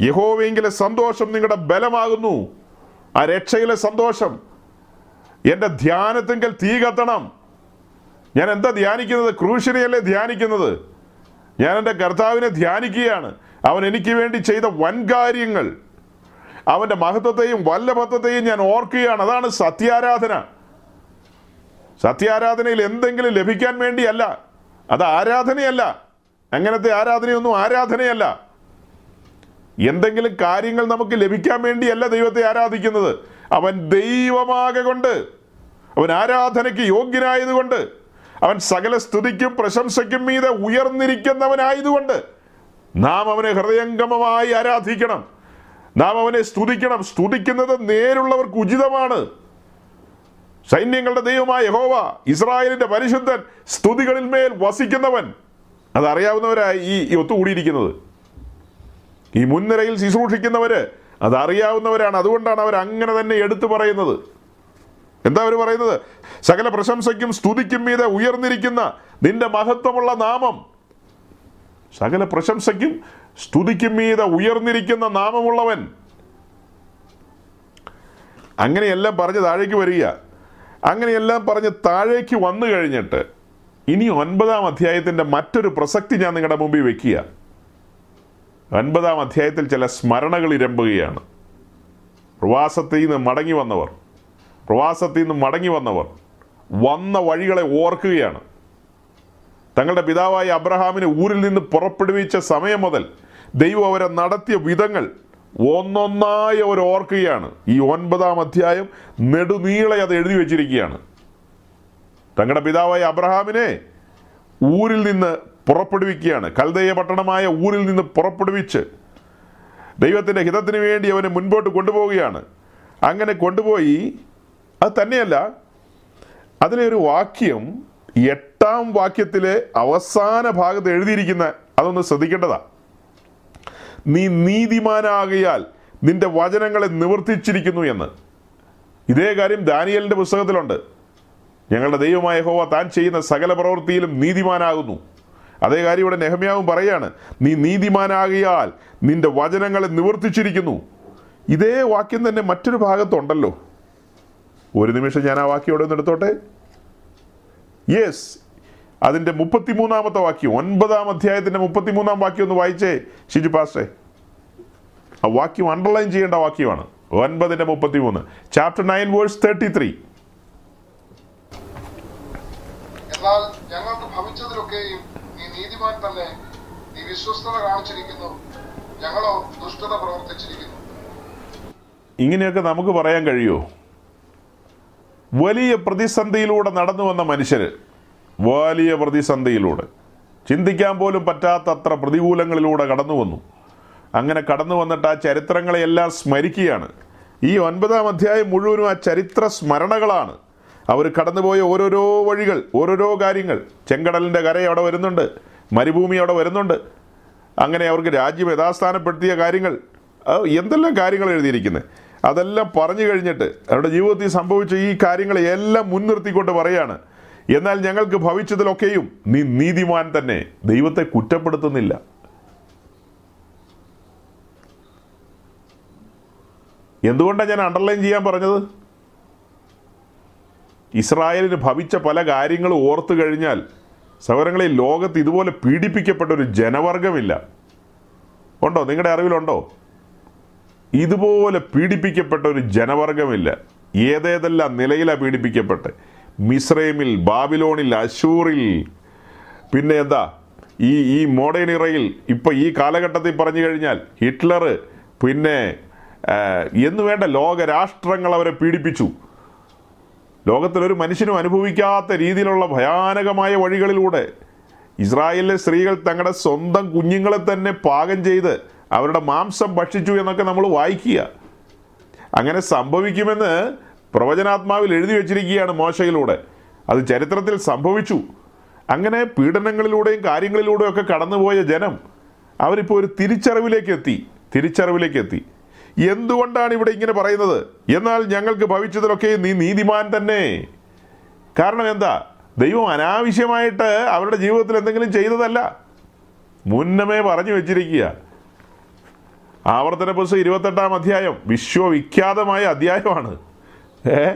യഹോവെങ്കിലെ സന്തോഷം നിങ്ങളുടെ ബലമാകുന്നു. ആ രക്ഷയിലെ സന്തോഷം. എന്റെ ധ്യാനത്തെങ്കിൽ തീ കത്തണം. ഞാൻ എന്താ ധ്യാനിക്കുന്നത്? ക്രൂശിനെയല്ലേ ധ്യാനിക്കുന്നത്? ഞാൻ എന്റെ കർത്താവിനെ ധ്യാനിക്കുകയാണ്. അവൻ എനിക്ക് വേണ്ടി ചെയ്ത വൻകാര്യങ്ങൾ. അവന്റെ മഹത്വത്തെയും വല്ലഭത്വത്തെയും ഞാൻ ഓർക്കുകയാണ്. അതാണ് സത്യാരാധന. സത്യാരാധനയിൽ എന്തെങ്കിലും ലഭിക്കാൻ വേണ്ടിയല്ല. അത് ആരാധനയല്ല. അങ്ങനത്തെ ആരാധനയൊന്നും ആരാധനയല്ല. എന്തെങ്കിലും കാര്യങ്ങൾ നമുക്ക് ലഭിക്കാൻ വേണ്ടിയല്ല ദൈവത്തെ ആരാധിക്കുന്നത്. അവൻ ദൈവമാകെ കൊണ്ട് അവൻ ആരാധനയ്ക്ക് യോഗ്യനായതുകൊണ്ട് അവൻ സകല സ്തുതിക്കും പ്രശംസയ്ക്കും മീതെ ഉയർന്നിരിക്കുന്നവനായതുകൊണ്ട് നാം അവനെ ഹൃദയംഗമമായി ആരാധിക്കണം. നാം അവനെ സ്തുതിക്കണം. സ്തുതിക്കുന്നത് നേരുള്ളവർക്ക് ഉചിതമാണ്. സൈന്യങ്ങളുടെ ദൈവമായ യഹോവ ഇസ്രായേലിന്റെ പരിശുദ്ധൻ സ്തുതികളിൽ മേൽ വസിക്കുന്നവൻ. അതറിയാവുന്നവരായി ഈ ഒത്തുകൂടിയിരിക്കുന്നത്. ഈ മുൻനിരയിൽ ശുശ്രൂഷിക്കുന്നവർ അതറിയാവുന്നവരാണ്. അതുകൊണ്ടാണ് അവർ അങ്ങനെ തന്നെ എടുത്തു പറയുന്നത്. എന്താ അവർ പറയുന്നത്? സകല പ്രശംസയ്ക്കും സ്തുതിക്കും മീതെ ഉയർന്നിരിക്കുന്ന നിന്റെ മഹത്വമുള്ള നാമം. സകല പ്രശംസയ്ക്കും സ്തുതിക്കും മീതെ ഉയർന്നിരിക്കുന്ന നാമമുള്ളവൻ. അങ്ങനെയെല്ലാം പറഞ്ഞ് താഴേക്ക് വരിക. അങ്ങനെയെല്ലാം പറഞ്ഞ് താഴേക്ക് വന്നു കഴിഞ്ഞിട്ട് ഇനി ഒൻപതാം അധ്യായത്തിന്റെ മറ്റൊരു പ്രസക്തി ഞാൻ നിങ്ങളുടെ മുമ്പിൽ വെക്കുക. ഒൻപതാം അധ്യായത്തിൽ ചില സ്മരണകൾ ഇരമ്പുകയാണ്. പ്രവാസത്തിൽ നിന്ന് മടങ്ങി വന്നവർ പ്രവാസത്തിൽ നിന്ന് മടങ്ങി വന്നവർ വന്ന വഴികളെ ഓർക്കുകയാണ്. തങ്ങളുടെ പിതാവായ അബ്രഹാമിനെ ഊരിൽ നിന്ന് പുറപ്പെടുവിച്ച സമയം മുതൽ ദൈവം അവരെ നടത്തിയ വിധങ്ങൾ ഒന്നൊന്നായി അവർ ഓർക്കുകയാണ്. ഈ ഒൻപതാം അധ്യായം നെടുനീളെ അത് എഴുതി വെച്ചിരിക്കുകയാണ്. തങ്ങളുടെ പിതാവായ അബ്രഹാമിനെ ഊരിൽ നിന്ന് പുറപ്പെടുവിക്കുകയാണ്. കൽദയ പട്ടണമായ ഊരിൽ നിന്ന് പുറപ്പെടുവിച്ച് ദൈവത്തിന്റെ ഹിതത്തിന് വേണ്ടി അവനെ മുൻപോട്ട് കൊണ്ടുപോവുകയാണ്. അങ്ങനെ കൊണ്ടുപോയി അത് തന്നെയല്ല അതിലെ ഒരു വാക്യം എട്ടാം വാക്യത്തിലെ അവസാന ഭാഗത്ത് എഴുതിയിരിക്കുന്ന അതൊന്ന് ശ്രദ്ധിക്കേണ്ടതാ. നീ നീതിമാനാകയാൽ നിന്റെ വചനങ്ങളെ നിവർത്തിച്ചിരിക്കുന്നു എന്ന്. ഇതേ കാര്യം ദാനിയലിന്റെ പുസ്തകത്തിലുണ്ട്. ഞങ്ങളുടെ ദൈവമായ ഹോവ താൻ ചെയ്യുന്ന സകല പ്രവൃത്തിയിലും നീതിമാനാകുന്നു. അതേ കാര്യം ഇവിടെ നെഹമ്യാവും പറയാണ്. നീ നീതിമാനാകിയാൽ നിന്റെ വചനങ്ങളെ നിവർത്തിച്ചിരിക്കുന്നു. ഇതേ വാക്യം തന്നെ മറ്റൊരു ഭാഗത്തുണ്ടല്ലോ. ഒരു നിമിഷം ഞാൻ ആ വാക്യം ഇവിടെ നിന്ന് എടുത്തോട്ടെ? യെസ് അതിന്റെ മുപ്പത്തിമൂന്നാമത്തെ വാക്യം. ഒൻപതാം അധ്യായത്തിന്റെ മുപ്പത്തിമൂന്നാം വാക്യം ഒന്ന് വായിച്ചേ. ഷിജു പാസ്റ്റേ ആ വാക്യം അണ്ടർലൈൻ ചെയ്യേണ്ട വാക്യമാണ്. ഒൻപതിന്റെ മുപ്പത്തിമൂന്ന്. Chapter nine verse thirty three എന്നാൽ ഞങ്ങൾക്ക് ഭവിച്ചതിലൊക്കെയും നീ നീതിമാൻ തന്നെ നീ വിശ്വസ്തത കാണിച്ചിരിക്കുന്നു. ഞങ്ങളോ ദുഷ്ടത പ്രവർത്തിച്ചിരിക്കുന്നു. ഇങ്ങനെയൊക്കെ നമുക്ക് പറയാൻ കഴിയുമോ വലിയ പ്രതിസന്ധിയിലൂടെ നടന്നു വന്ന മനുഷ്യർ വലിയ പ്രതിസന്ധിയിലൂടെ. ചിന്തിക്കാൻ പോലും പറ്റാത്തത്ര പ്രതികൂലങ്ങളിലൂടെ കടന്നു വന്നു. അങ്ങനെ കടന്നു വന്നിട്ട് ആ ചരിത്രങ്ങളെയെല്ലാം സ്മരിക്കുകയാണ്. ഈ ഒൻപതാം അധ്യായം മുഴുവനും ആ ചരിത്ര സ്മരണകളാണ്. അവർ കടന്നുപോയ ഓരോരോ വഴികൾ ഓരോരോ കാര്യങ്ങൾ. ചെങ്കടലിന്റെ കര അവിടെ വരുന്നുണ്ട്. മരുഭൂമി അവിടെ വരുന്നുണ്ട്. അങ്ങനെ അവർക്ക് രാജ്യം യഥാസ്ഥാനപ്പെടുത്തിയ കാര്യങ്ങൾ എന്തെല്ലാം കാര്യങ്ങൾ എഴുതിയിരിക്കുന്നത് അതെല്ലാം പറഞ്ഞു കഴിഞ്ഞിട്ട് അവരുടെ ജീവിതത്തിൽ സംഭവിച്ച ഈ കാര്യങ്ങളെ എല്ലാം മുൻനിർത്തിക്കൊണ്ട് പറയാണ് എന്നാൽ ഞങ്ങൾക്ക് ഭവിച്ചതിലൊക്കെയും നീ നീതിമാൻ തന്നെ. ദൈവത്തെ കുറ്റപ്പെടുത്തുന്നില്ല. എന്തുകൊണ്ടാണ് ഞാൻ അണ്ടർലൈൻ ചെയ്യാൻ പറഞ്ഞത്? ഇസ്രായേലിന് ഭവിച്ച പല കാര്യങ്ങളും ഓർത്തു കഴിഞ്ഞാൽ സഹോദരങ്ങളെ ലോകത്ത് ഇതുപോലെ പീഡിപ്പിക്കപ്പെട്ട ഒരു ജനവർഗമില്ല. ഉണ്ടോ? നിങ്ങളുടെ അറിവിലുണ്ടോ? ഇതുപോലെ പീഡിപ്പിക്കപ്പെട്ട ഒരു ജനവർഗമില്ല. ഏതേതെല്ലാം നിലയിലാണ് പീഡിപ്പിക്കപ്പെട്ട്? മിസ്രൈമിൽ ബാബിലോണിൽ അശൂറിൽ പിന്നെ എന്താ? ഈ ഈ മോഡേൺ ഇറയിൽ ഇപ്പൊ ഈ കാലഘട്ടത്തിൽ പറഞ്ഞു കഴിഞ്ഞാൽ ഹിറ്റ്ലർ പിന്നെ എന്നു വേണ്ട ലോകരാഷ്ട്രങ്ങൾ അവരെ പീഡിപ്പിച്ചു. ലോകത്തിലൊരു മനുഷ്യനും അനുഭവിക്കാത്ത രീതിയിലുള്ള ഭയാനകമായ വഴികളിലൂടെ ഇസ്രായേലിലെ സ്ത്രീകൾ തങ്ങളുടെ സ്വന്തം കുഞ്ഞുങ്ങളെ തന്നെ പാകം ചെയ്ത് അവരുടെ മാംസം ഭക്ഷിച്ചു എന്നൊക്കെ നമ്മൾ വായിക്കുക. അങ്ങനെ സംഭവിക്കുമെന്ന് പ്രവചനാത്മാവിൽ എഴുതി വച്ചിരിക്കുകയാണ് മോശയിലൂടെ. അത് ചരിത്രത്തിൽ സംഭവിച്ചു. അങ്ങനെ പീഡനങ്ങളിലൂടെയും കാര്യങ്ങളിലൂടെയും ഒക്കെ കടന്നുപോയ ജനം അവരിപ്പോൾ ഒരു തിരിച്ചറിവിലേക്ക് എത്തി തിരിച്ചറിവിലേക്ക് എത്തി. എന്തുകൊണ്ടാണ് ഇവിടെ ഇങ്ങനെ പറയുന്നത്? എന്നാൽ ഞങ്ങൾക്ക് ഭവിച്ചതിലൊക്കെ നീ നീതിമാൻ തന്നെ. കാരണം എന്താ? ദൈവം അനാവശ്യമായിട്ട് അവരുടെ ജീവിതത്തിൽ എന്തെങ്കിലും ചെയ്തതല്ല. മുന്നമേ പറഞ്ഞു വെച്ചിരിക്കുക. ആവർത്തന പുസ്തകം ഇരുപത്തെട്ടാം അധ്യായം വിശ്വവിഖ്യാതമായ അധ്യായമാണ്. ഏ?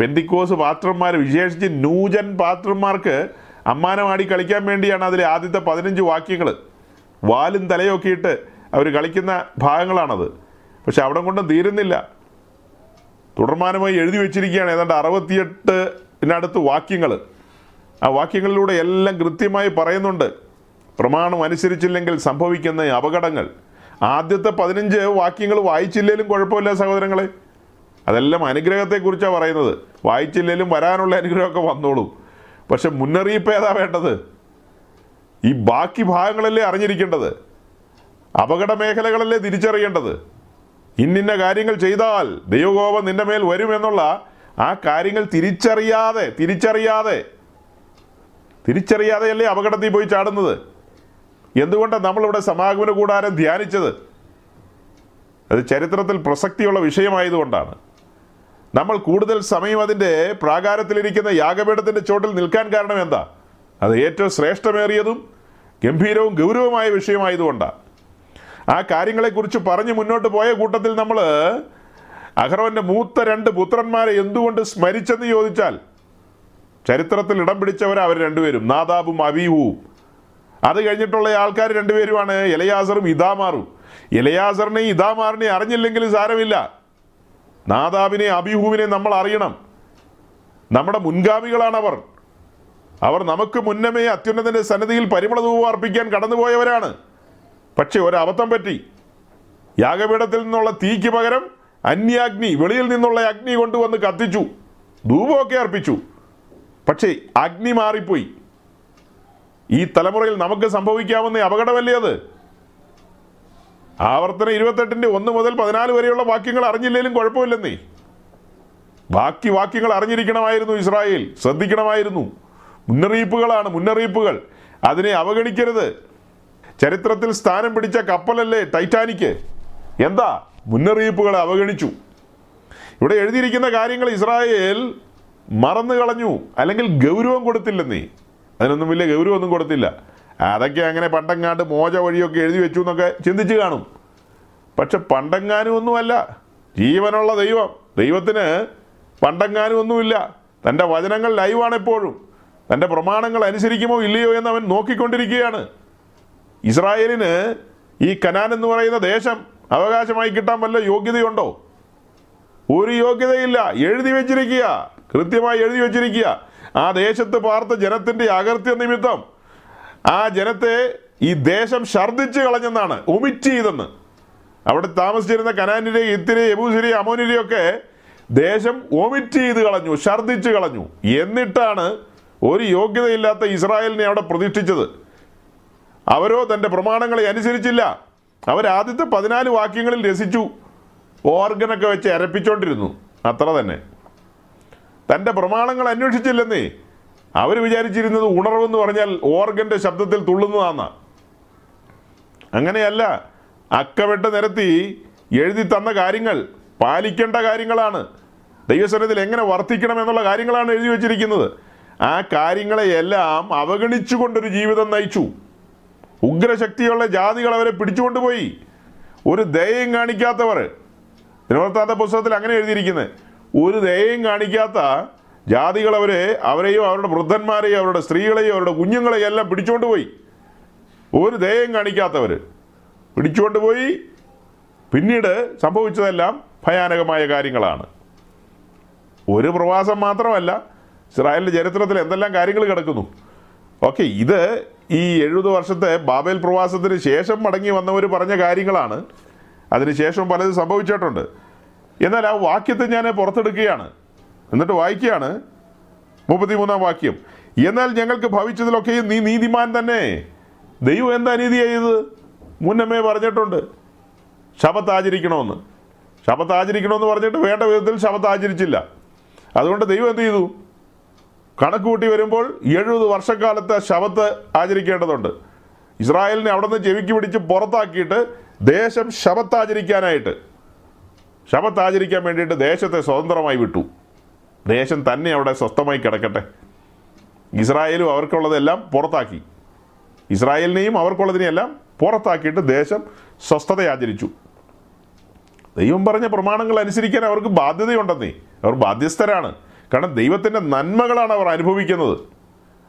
പെന്തിക്കോസ് പാത്രന്മാർ വിശേഷിച്ച് നൂജൻ പാത്രന്മാർക്ക് അമ്മാനമാടി കളിക്കാൻ വേണ്ടിയാണ് അതിലെ ആദ്യത്തെ പതിനഞ്ച് വാക്യങ്ങൾ വാലും തലയൊക്കെ ഇട്ട് അവർ കളിക്കുന്ന ഭാഗങ്ങളാണത്. പക്ഷെ അവിടെ കൊണ്ടും തീരുന്നില്ല. തുടർമാനമായി എഴുതി വെച്ചിരിക്കുകയാണ് ഏതാണ്ട് അറുപത്തിയെട്ടിനടുത്ത് വാക്യങ്ങൾ ആ വാക്യങ്ങളിലൂടെ എല്ലാം കൃത്യമായി പറയുന്നുണ്ട്. പ്രമാണം അനുസരിച്ചില്ലെങ്കിൽ സംഭവിക്കുന്ന അപകടങ്ങൾ. ആദ്യത്തെ പതിനഞ്ച് വാക്യങ്ങൾ വായിച്ചില്ലേലും കുഴപ്പമില്ല സഹോദരങ്ങളെ. അതെല്ലാം അനുഗ്രഹത്തെക്കുറിച്ചാണ് പറയുന്നത്. വായിച്ചില്ലേലും വരാനുള്ള അനുഗ്രഹമൊക്കെ വന്നോളും. പക്ഷെ മുന്നറിയിപ്പ് ഏതാ വേണ്ടത്. ഈ ബാക്കി ഭാഗങ്ങളല്ലേ അറിഞ്ഞിരിക്കേണ്ടത്. അപകട മേഖലകളല്ലേ തിരിച്ചറിയേണ്ടത്. ഇന്നിന്ന കാര്യങ്ങൾ ചെയ്താൽ ദൈവകോപം നിന്റെ മേൽ വരുമെന്നുള്ള ആ കാര്യങ്ങൾ തിരിച്ചറിയാതെ തിരിച്ചറിയാതെ തിരിച്ചറിയാതെയല്ലേ അപകടത്തിൽ പോയി ചാടുന്നത്? എന്തുകൊണ്ടാണ് നമ്മളിവിടെ സമാഗമന കൂടാരം ധ്യാനിച്ചത്? അത് ചരിത്രത്തിൽ പ്രസക്തിയുള്ള വിഷയമായതുകൊണ്ടാണ്. നമ്മൾ കൂടുതൽ സമയം അതിന്റെ പ്രാകാരത്തിലിരിക്കുന്ന യാഗപീഠത്തിന്റെ ചോട്ടിൽ നിൽക്കാൻ കാരണം എന്താ? അത് ഏറ്റവും ശ്രേഷ്ഠമേറിയതും ഗംഭീരവും ഗൗരവമായ വിഷയമായതുകൊണ്ടാണ് ആ കാര്യങ്ങളെക്കുറിച്ച് പറഞ്ഞ് മുന്നോട്ട് പോയ കൂട്ടത്തിൽ നമ്മൾ അഹ്റോന്റെ മൂത്ത രണ്ട് പുത്രന്മാരെ എന്തുകൊണ്ട് സ്മരിച്ചെന്ന് ചോദിച്ചാൽ ചരിത്രത്തിൽ ഇടം പിടിച്ചവർ അവർ രണ്ടുപേരും നാദാബും അബീഹുവും. അത് കഴിഞ്ഞിട്ടുള്ള ആൾക്കാർ രണ്ടുപേരുമാണ് ഇലയാസറും ഇതാമാറും ഇലയാസറിനെ ഇതാമാറിനെയും അറിഞ്ഞില്ലെങ്കിൽ സാരമില്ല. നാദാബിനെ അബിഹുവിനെ നമ്മൾ അറിയണം. നമ്മുടെ മുൻഗാമികളാണ് അവർ. അവർ നമുക്ക് മുന്നമേ അത്യുന്നതന്റെ സന്നിധിയിൽ പരിമളധൂപം അർപ്പിക്കാൻ കടന്നുപോയവരാണ്. പക്ഷെ ഒരബദ്ധം പറ്റി. യാഗപീഠത്തിൽ നിന്നുള്ള തീക്ക് പകരം അന്യാഗ്നി വെളിയിൽ നിന്നുള്ള അഗ്നി കൊണ്ടുവന്ന് കത്തിച്ചു. ധൂപമൊക്കെ അർപ്പിച്ചു. പക്ഷേ അഗ്നി മാറിപ്പോയി. ഈ തലമുറയിൽ നമുക്ക് സംഭവിക്കാവുന്ന അപകടമല്ലേ അത്? ആവർത്തന ഇരുപത്തെട്ടിന്റെ ഒന്ന് മുതൽ പതിനാല് വരെയുള്ള വാക്യങ്ങൾ അറിഞ്ഞില്ലെങ്കിലും കുഴപ്പമില്ലെന്നേ. ബാക്കി വാക്യങ്ങൾ അറിഞ്ഞിരിക്കണമായിരുന്നു ഇസ്രായേൽ. ശ്രദ്ധിക്കണമായിരുന്നു. മുന്നറിയിപ്പുകളാണ് മുന്നറിയിപ്പുകൾ. അതിനെ അവഗണിക്കരുത്. ചരിത്രത്തിൽ സ്ഥാനം പിടിച്ച കപ്പലല്ലേ ടൈറ്റാനിക്ക് എന്താ? മുന്നറിയിപ്പുകളെ അവഗണിച്ചു. ഇവിടെ എഴുതിയിരിക്കുന്ന കാര്യങ്ങൾ ഇസ്രായേൽ മറന്നു കളഞ്ഞു അല്ലെങ്കിൽ ഗൗരവം കൊടുത്തില്ലെന്നേ. അതിനൊന്നും വലിയ ഗൗരവമൊന്നും കൊടുത്തില്ല. അതൊക്കെ അങ്ങനെ പണ്ടങ്ങാണ്ട് മോച വഴിയൊക്കെ എഴുതി വെച്ചു എന്നൊക്കെ ചിന്തിച്ച് കാണും. പക്ഷെ പണ്ടങ്ങാനും ഒന്നുമല്ല. ജീവനുള്ള ദൈവം. ദൈവത്തിന് പണ്ടങ്ങാനും ഒന്നുമില്ല. തന്റെ വചനങ്ങൾ ലൈവാണ് എപ്പോഴും. തന്റെ പ്രമാണങ്ങൾ അനുസരിക്കുമോ ഇല്ലയോ എന്ന് അവൻ നോക്കിക്കൊണ്ടിരിക്കുകയാണ്. ഇസ്രായേലിന് ഈ കനാൻ എന്ന് പറയുന്ന ദേശം അവകാശമായി കിട്ടാൻ വല്ല യോഗ്യതയുണ്ടോ? ഒരു യോഗ്യതയില്ല. എഴുതി വെച്ചിരിക്കുക. കൃത്യമായി എഴുതി വെച്ചിരിക്കുക. ആ ദേശത്ത് പാർത്ത ജനത്തിന്റെ അകർത്യ നിമിത്തം ആ ജനത്തെ ഈ ദേശം ഛർദ്ദിച്ച് കളഞ്ഞെന്നാണ്. ഒമിറ്റ് ചെയ്തെന്ന്. അവിടെ താമസിച്ചിരുന്ന കനാനിലെ ഇത്തിരി യബൂസിരി അമോനിരെയൊക്കെ ദേശം ഒമിറ്റ് ചെയ്ത് കളഞ്ഞു ഛർദ്ദിച്ച് കളഞ്ഞു. എന്നിട്ടാണ് ഒരു യോഗ്യതയില്ലാത്ത ഇസ്രായേലിനെ അവിടെ പ്രതിഷ്ഠിച്ചത്. അവരോ തന്റെ പ്രമാണങ്ങളെ അനുസരിച്ചില്ല. അവർ ആദ്യത്തെ പതിനാല് വാക്യങ്ങളിൽ രസിച്ചു. ഓർഗനൊക്കെ വെച്ച് അരപ്പിച്ചോണ്ടിരുന്നു. അത്ര തന്നെ. തന്റെ പ്രമാണങ്ങൾ അന്വേഷിച്ചില്ലെന്നേ. അവർ വിചാരിച്ചിരുന്നത് ഉണർവെന്ന് പറഞ്ഞാൽ ഓർഗന്റെ ശബ്ദത്തിൽ തുള്ളുന്നതാന്ന. അങ്ങനെയല്ല അക്കവെട്ട് നിരത്തി എഴുതി തന്ന കാര്യങ്ങൾ പാലിക്കേണ്ട കാര്യങ്ങളാണ്. ദൈവസനത്തിൽ എങ്ങനെ വർത്തിക്കണം എന്നുള്ള കാര്യങ്ങളാണ് എഴുതി വച്ചിരിക്കുന്നത്. ആ കാര്യങ്ങളെയെല്ലാം അവഗണിച്ചുകൊണ്ടൊരു ജീവിതം നയിച്ചു. ഉഗ്രശക്തിയുള്ള ജാതികൾ അവരെ പിടിച്ചുകൊണ്ടുപോയി. ഒരു ദയയും കാണിക്കാത്തവർ. ദിനവൃത്താന്ത പുസ്തകത്തിൽ അങ്ങനെ എഴുതിയിരിക്കുന്നത്. ഒരു ദയയും കാണിക്കാത്ത ജാതികൾ അവരെ അവരെയും അവരുടെ വൃദ്ധന്മാരെയും അവരുടെ സ്ത്രീകളെയും അവരുടെ കുഞ്ഞുങ്ങളെയും എല്ലാം പിടിച്ചുകൊണ്ട് പോയി ഒരു ദയയും കാണിക്കാത്തവർ. പിടിച്ചുകൊണ്ട് പോയി പിന്നീട് സംഭവിച്ചതെല്ലാം ഭയാനകമായ കാര്യങ്ങളാണ്. ഒരു പ്രവാസം മാത്രമല്ല ഇസ്രായേലിന്റെ ചരിത്രത്തിൽ എന്തെല്ലാം കാര്യങ്ങൾ കിടക്കുന്നു? ഓക്കെ ഇത് ഈ എഴുപത് വർഷത്തെ ബാബേൽ പ്രവാസത്തിന് ശേഷം മടങ്ങി വന്നവർ പറഞ്ഞ കാര്യങ്ങളാണ്. അതിനുശേഷം പലതും സംഭവിച്ചിട്ടുണ്ട്. എന്നാൽ ആ വാക്യത്തെ ഞാൻ പുറത്തെടുക്കുകയാണ്. എന്നിട്ട് വായിക്കുകയാണ്. മുപ്പത്തിമൂന്നാം വാക്യം. എന്നാൽ ഞങ്ങൾക്ക് ഭവിച്ചതിലൊക്കെയും നീ നീതിമാൻ തന്നെ. ദൈവം എന്താ നീതി ചെയ്തത്? മുന്നമ്മേ പറഞ്ഞിട്ടുണ്ട്. ശപത്ത് ആചരിക്കണമെന്ന്. ശപത്ത് ആചരിക്കണമെന്ന് പറഞ്ഞിട്ട് വേണ്ട വിധത്തിൽ ശപത്ത് ആചരിച്ചില്ല. അതുകൊണ്ട് ദൈവം എന്ത് ചെയ്തു? കണക്ക് കൂട്ടി വരുമ്പോൾ എഴുപത് വർഷക്കാലത്തെ ശവത്ത് ആചരിക്കേണ്ടതുണ്ട്. ഇസ്രായേലിനെ അവിടെ നിന്ന് ചെവിക്ക് പിടിച്ച് പുറത്താക്കിയിട്ട് ദേശം ശബത്ത് ആചരിക്കാനായിട്ട് ശബത്ത് ആചരിക്കാൻ വേണ്ടിയിട്ട് ദേശത്തെ സ്വതന്ത്രമായി വിട്ടു. ദേശം തന്നെ അവിടെ സ്വസ്ഥമായി കിടക്കട്ടെ. ഇസ്രായേലും അവർക്കുള്ളതെല്ലാം പുറത്താക്കി. ഇസ്രായേലിനെയും അവർക്കുള്ളതിനെയെല്ലാം പുറത്താക്കിയിട്ട് ദേശം സ്വസ്ഥത ആചരിച്ചു. ദൈവം പറഞ്ഞ പ്രമാണങ്ങൾ അനുസരിക്കാൻ അവർക്ക് ബാധ്യതയുണ്ടെന്നേ. അവർ ബാധ്യസ്ഥരാണ്. കാരണം ദൈവത്തിന്റെ നന്മകളാണ് അവർ അനുഭവിക്കുന്നത്.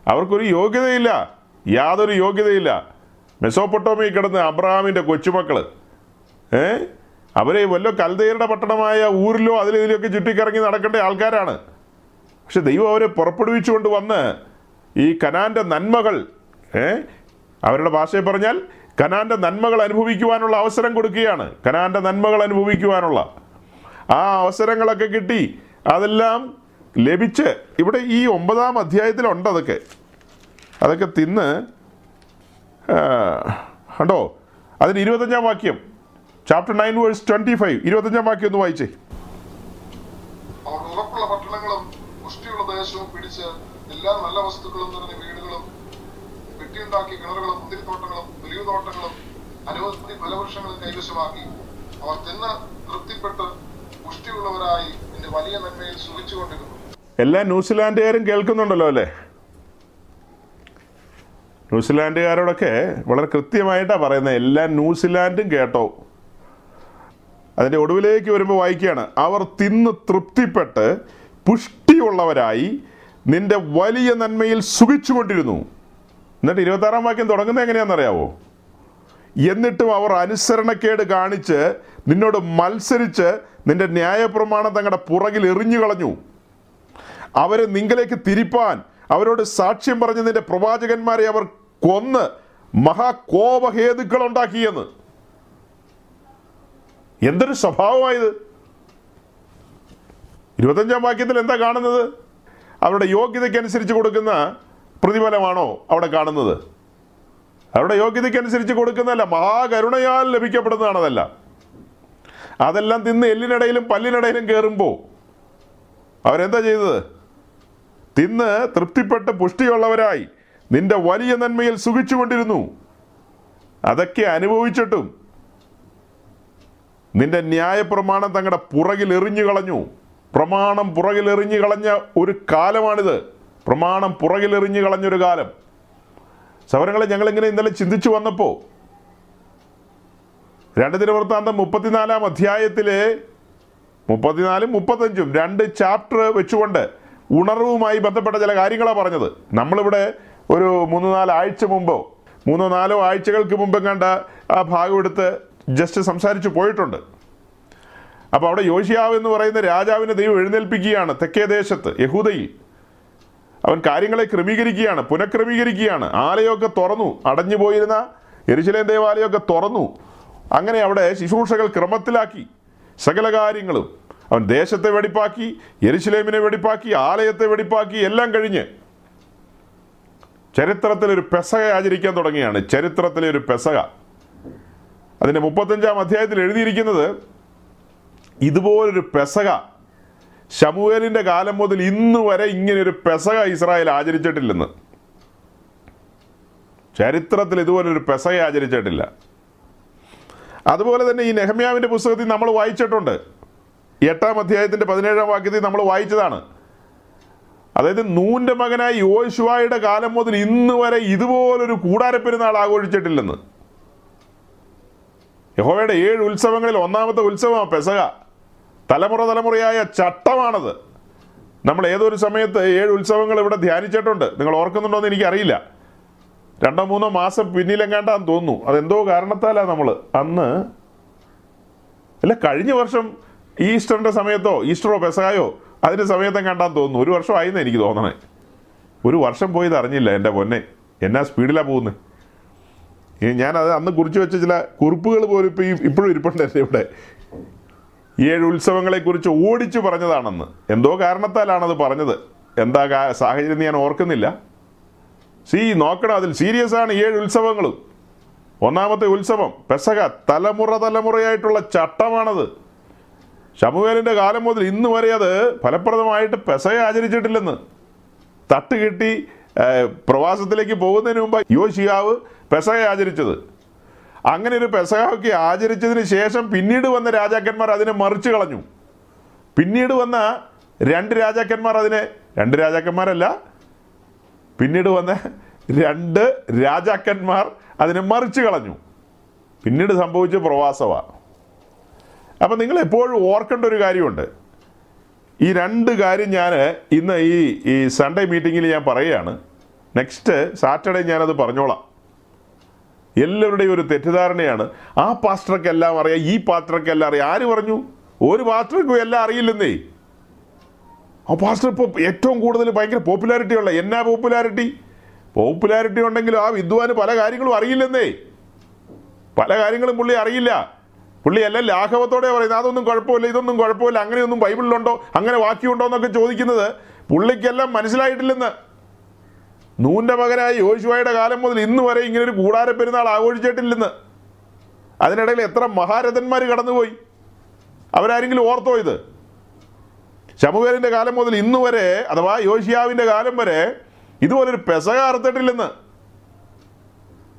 അവർക്കൊരു യോഗ്യതയില്ല. യാതൊരു യോഗ്യതയില്ല. മെസോപ്പൊട്ടോമിയിൽ കിടന്ന് അബ്രഹാമിന്റെ കൊച്ചുമക്കൾ ഏ? അവരെ വല്ല കൽദയരുടെ പട്ടണമായ ഊരിലോ അതിലിതിലൊക്കെ ചുറ്റിക്കറങ്ങി നടക്കേണ്ട ആൾക്കാരാണ്. പക്ഷെ ദൈവം അവരെ പുറപ്പെടുവിച്ചുകൊണ്ട് വന്ന് ഈ കനാന്റെ നന്മകൾ ഏ? അവരുടെ ഭാഷയിൽ പറഞ്ഞാൽ കനാന്റെ നന്മകൾ അനുഭവിക്കുവാനുള്ള അവസരം കൊടുക്കുകയാണ്. കനാന്റെ നന്മകൾ അനുഭവിക്കുവാനുള്ള. ആ അവസരങ്ങളൊക്കെ കിട്ടി. അതെല്ലാം ലഭിച്ച് ഇവിടെ ഈ ഒമ്പതാം അധ്യായത്തിലുണ്ട് അതൊക്കെ. അതൊക്കെ തിന്ന് കണ്ടോ? അതിന് ഇരുപത്തഞ്ചാം വാക്യം. Chapter nine verse twenty five ഇരുപത്തഞ്ചാം വാക്യം ഒന്ന് വായിച്ചേ. ഉറപ്പുള്ള പിടിച്ച് എല്ലാ നല്ല വസ്തുക്കളും വീടുകളും കിണറുകളും വലിയ തോട്ടങ്ങളും കൈവശമാക്കി അവർ തിന്ന് തൃപ്തിപ്പെട്ട് പുഷ്ടിയുള്ളവരായി വലിയ നന്മയിൽ സുഖിച്ചുകൊണ്ടിരുന്നു. എല്ലാ ന്യൂസിലാൻഡുകാരും കേൾക്കുന്നുണ്ടല്ലോ അല്ലേ? ന്യൂസിലാൻഡുകാരോടൊക്കെ വളരെ കൃത്യമായിട്ടാണ് പറയുന്നത്. എല്ലാ ന്യൂസിലാൻഡും കേട്ടോ. അതിന്റെ ഒടുവിലേക്ക് വരുമ്പോൾ വായിക്കുകയാണ്. അവർ തിന്ന് തൃപ്തിപ്പെട്ട് പുഷ്ടിയുള്ളവരായി നിന്റെ വലിയ നന്മയിൽ സുഖിച്ചുകൊണ്ടിരുന്നു. എന്നിട്ട് ഇരുപത്താറാം വാക്യം തുടങ്ങുന്നത് എങ്ങനെയാണെന്നറിയാവോ? എന്നിട്ടും അവർ അനുസരണക്കേട് കാണിച്ച് നിന്നോട് മത്സരിച്ച് നിന്റെ ന്യായപ്രമാണം തങ്ങളുടെ പുറകിൽ എറിഞ്ഞു കളഞ്ഞു അവരെ നിങ്കലേക്ക് തിരിപ്പാൻ അവരോട് സാക്ഷ്യം പറഞ്ഞതിന്റെ പ്രവാചകന്മാരെ അവർ കൊന്ന് മഹാകോപഹേതുക്കൾ ഉണ്ടാക്കിയെന്ന് എന്തൊരു സ്വഭാവമായത്? ഇരുപത്തഞ്ചാം വാക്യത്തിൽ എന്താ കാണുന്നത്? അവരുടെ യോഗ്യതയ്ക്കനുസരിച്ച് കൊടുക്കുന്ന പ്രതിഫലമാണോ അവിടെ കാണുന്നത്? അവരുടെ യോഗ്യതയ്ക്കനുസരിച്ച് കൊടുക്കുന്നതല്ല മഹാകരുണയാൽ ലഭിക്കപ്പെടുന്നതാണ് അതെല്ലാം അതെല്ലാം തിന്ന് എല്ലിനിടയിലും പല്ലിനിടയിലും കയറുമ്പോൾ അവരെന്താ ചെയ്തത്? തിന്ന് തൃപ്തിപ്പെട്ട് പുഷ്ടിയുള്ളവരായി. നിന്റെ വലിയ നന്മയിൽ സുഖിച്ചുകൊണ്ടിരുന്നു. അതൊക്കെ അനുഭവിച്ചിട്ടും നിന്റെ ന്യായപ്രമാണം തങ്ങളുടെ പുറകിൽ എറിഞ്ഞു കളഞ്ഞു. പ്രമാണം പുറകിൽ എറിഞ്ഞു കളഞ്ഞ ഒരു കാലമാണിത്. പ്രമാണം പുറകിൽ എറിഞ്ഞു കളഞ്ഞൊരു കാലം. സൗരങ്ങളെ ഞങ്ങളിങ്ങനെ ഇന്നലെ ചിന്തിച്ചു വന്നപ്പോൾ രണ്ട് ദിനവൃത്താന്തം മുപ്പത്തിനാലാം അധ്യായത്തിലെ മുപ്പത്തിനാലും മുപ്പത്തഞ്ചും രണ്ട് ചാപ്റ്റർ വെച്ചുകൊണ്ട് ഉണർവുമായി ബന്ധപ്പെട്ട ചില കാര്യങ്ങളാണ് പറഞ്ഞത്. നമ്മളിവിടെ ഒരു മൂന്ന് നാല് ആഴ്ച മുമ്പോ മൂന്നോ നാലോ ആഴ്ചകൾക്ക് മുമ്പ് കണ്ട ആ ഭാഗം എടുത്ത് ജസ്റ്റ് സംസാരിച്ചു പോയിട്ടുണ്ട്. അപ്പോൾ അവിടെ യോശിയാവ് എന്ന് പറയുന്ന രാജാവിനെ ദൈവം എഴുന്നേൽപ്പിക്കുകയാണ് തെക്കേ ദേശത്ത് യഹൂദയിൽ. അവൻ കാര്യങ്ങളെ ക്രമീകരിക്കുകയാണ് പുനഃക്രമീകരിക്കുകയാണ്. ആലയൊക്കെ തുറന്നു അടഞ്ഞു പോയിരുന്ന എരിശിലേം ദേവാലയമൊക്കെ തുറന്നു. അങ്ങനെ അവിടെ ശുശ്രൂഷകൾ ക്രമത്തിലാക്കി. സകല കാര്യങ്ങളും അവൻ ദേശത്തെ വെടിപ്പാക്കി എരിശിലേമിനെ വെടിപ്പാക്കി ആലയത്തെ വെടിപ്പാക്കി എല്ലാം കഴിഞ്ഞ് ചരിത്രത്തിൽ ഒരു പെസക ആചരിക്കാൻ തുടങ്ങിയാണ്. ചരിത്രത്തിലെ ഒരു പെസക. അതിന്റെ മുപ്പത്തഞ്ചാം അധ്യായത്തിൽ എഴുതിയിരിക്കുന്നത് ഇതുപോലൊരു പെസക. ശമുവേലിന്റെ കാലം മുതൽ ഇന്ന് വരെ ഇങ്ങനെ ഒരു പെസക ഇസ്രായേൽ ആചരിച്ചിട്ടില്ലെന്ന്. ചരിത്രത്തിൽ ഇതുപോലൊരു പെസക ആചരിച്ചിട്ടില്ല. അതുപോലെ തന്നെ ഈ നെഹമ്യാവിന്റെ പുസ്തകത്തിൽ നമ്മൾ വായിച്ചിട്ടുണ്ട്. എട്ടാം അധ്യായത്തിന്റെ പതിനേഴാം വാക്യത്തിൽ നമ്മൾ വായിച്ചതാണ്. അതായത് നൂന്റെ മകനായ യോശുവായുടെ കാലം മുതൽ ഇന്ന് വരെ ഇതുപോലൊരു കൂടാരപ്പെരുന്നാൾ ആഘോഷിച്ചിട്ടില്ലെന്ന്. യഹോവയുടെ ഏഴ് ഉത്സവങ്ങളിൽ ഒന്നാമത്തെ ഉത്സവമാണ് പെസക തലമുറ തലമുറയായ ചട്ടമാണത്. നമ്മൾ ഏതൊരു സമയത്ത് ഏഴ് ഉത്സവങ്ങൾ ഇവിടെ ധ്യാനിച്ചിട്ടുണ്ട്. നിങ്ങൾ ഓർക്കുന്നുണ്ടോ എന്ന് എനിക്കറിയില്ല. രണ്ടോ മൂന്നോ മാസം പിന്നിലെങ്ങാണ്ടാന്ന് തോന്നുന്നു. അതെന്തോ കാരണത്താലാണ് നമ്മൾ അന്ന് അല്ല കഴിഞ്ഞ വർഷം ഈസ്റ്ററിന്റെ സമയത്തോ ഈസ്റ്ററോ പെസകായോ അതിന്റെ സമയത്തും കണ്ടാന്ന് തോന്നുന്നു. ഒരു വർഷം ആയിരുന്നു എനിക്ക് തോന്നണേ. ഒരു വർഷം പോയത് അറിഞ്ഞില്ല എന്റെ പൊന്നെ. എന്നാ സ്പീഡിലാണ് പോകുന്നത് ഞാനത് അന്ന് കുറിച്ച് വെച്ച ചില കുറിപ്പുകൾ പോലും ഇപ്പം ഈ ഇപ്പോഴും ഇരിപ്പുണ്ട് എന്റെ ഇവിടെ ഏഴ് ഉത്സവങ്ങളെക്കുറിച്ച് ഓടിച്ചു പറഞ്ഞതാണെന്ന്. എന്തോ കാരണത്താലാണത് പറഞ്ഞത്. എന്താ സാഹചര്യം ഞാൻ ഓർക്കുന്നില്ല. സി നോക്കണം അതിൽ സീരിയസ് ആണ് ഏഴ് ഉത്സവങ്ങളും. ഒന്നാമത്തെ ഉത്സവം പെസക തലമുറ തലമുറയായിട്ടുള്ള ചട്ടമാണത്. ശമുവേലിന്റെ കാലം മുതൽ ഇന്ന് വരെ അത് ഫലപ്രദമായിട്ട് പെസയെ ആചരിച്ചിട്ടില്ലെന്ന്. തട്ട് കിട്ടി പ്രവാസത്തിലേക്ക് പോകുന്നതിന് മുമ്പ് യോശിയാവ് പെസയെ ആചരിച്ചത്. അങ്ങനെ ഒരു പെസകൊക്കെ ആചരിച്ചതിന് ശേഷം പിന്നീട് വന്ന രാജാക്കന്മാർ അതിനെ മറിച്ചു കളഞ്ഞു. പിന്നീട് വന്ന രണ്ട് രാജാക്കന്മാർ അതിനെ രണ്ട് രാജാക്കന്മാരല്ല പിന്നീട് വന്ന രണ്ട് രാജാക്കന്മാർ അതിനെ മറിച്ചു കളഞ്ഞു. പിന്നീട് സംഭവിച്ച പ്രവാസമാണ് അപ്പം നിങ്ങൾ എപ്പോഴും ഓർക്കേണ്ട ഒരു കാര്യമുണ്ട്. ഈ രണ്ട് കാര്യം ഞാൻ ഇന്ന് ഈ ഈ സൺഡേ മീറ്റിങ്ങിൽ ഞാൻ പറയുകയാണ്. നെക്സ്റ്റ് സാറ്റർഡേ ഞാനത് പറഞ്ഞോളാം. എല്ലാവരുടെയും ഒരു തെറ്റിദ്ധാരണയാണ്. ആ പാസ്റ്റർക്കെല്ലാം അറിയാം ഈ പാത്രക്കെല്ലാം അറിയാം. ആര് പറഞ്ഞു? ഒരു പാസ്റ്റർക്കും എല്ലാം അറിയില്ലെന്നേ. ആ പാസ്റ്റർ ഇപ്പോൾ ഏറ്റവും കൂടുതൽ ഭയങ്കര പോപ്പുലാരിറ്റി ഉള്ള എന്നാ പോപ്പുലാരിറ്റി പോപ്പുലാരിറ്റി ഉണ്ടെങ്കിലും ആ വിദ്വാന് പല കാര്യങ്ങളും അറിയില്ലെന്നേ. പല കാര്യങ്ങളും പുള്ളി അറിയില്ല. പുള്ളി എല്ലാം ലാഘവത്തോടെ പറയുന്നത്? അതൊന്നും കുഴപ്പമില്ല ഇതൊന്നും കുഴപ്പമില്ല. അങ്ങനെയൊന്നും ബൈബിളിലുണ്ടോ? അങ്ങനെ വാക്യമുണ്ടോ എന്നൊക്കെ ചോദിക്കുന്നത് പുള്ളിക്കെല്ലാം മനസ്സിലായിട്ടില്ലെന്ന്. നൂന്റെ മകനായ യോശുവയുടെ കാലം മുതൽ ഇന്ന് വരെ ഇങ്ങനെ ഒരു കൂടാര പെരുന്നാൾ ആഘോഷിച്ചിട്ടില്ലെന്ന്. അതിനിടയിൽ എത്ര മഹാരഥന്മാർ കടന്നുപോയി. അവരാരെങ്കിലും ഓർത്തോ ഇത്? ശമുവേലിന്റെ കാലം മുതൽ ഇന്ന് വരെ അഥവാ യോശിയാവിന്റെ കാലം വരെ ഇതുപോലൊരു പെസക അറുത്തിട്ടില്ലെന്ന്.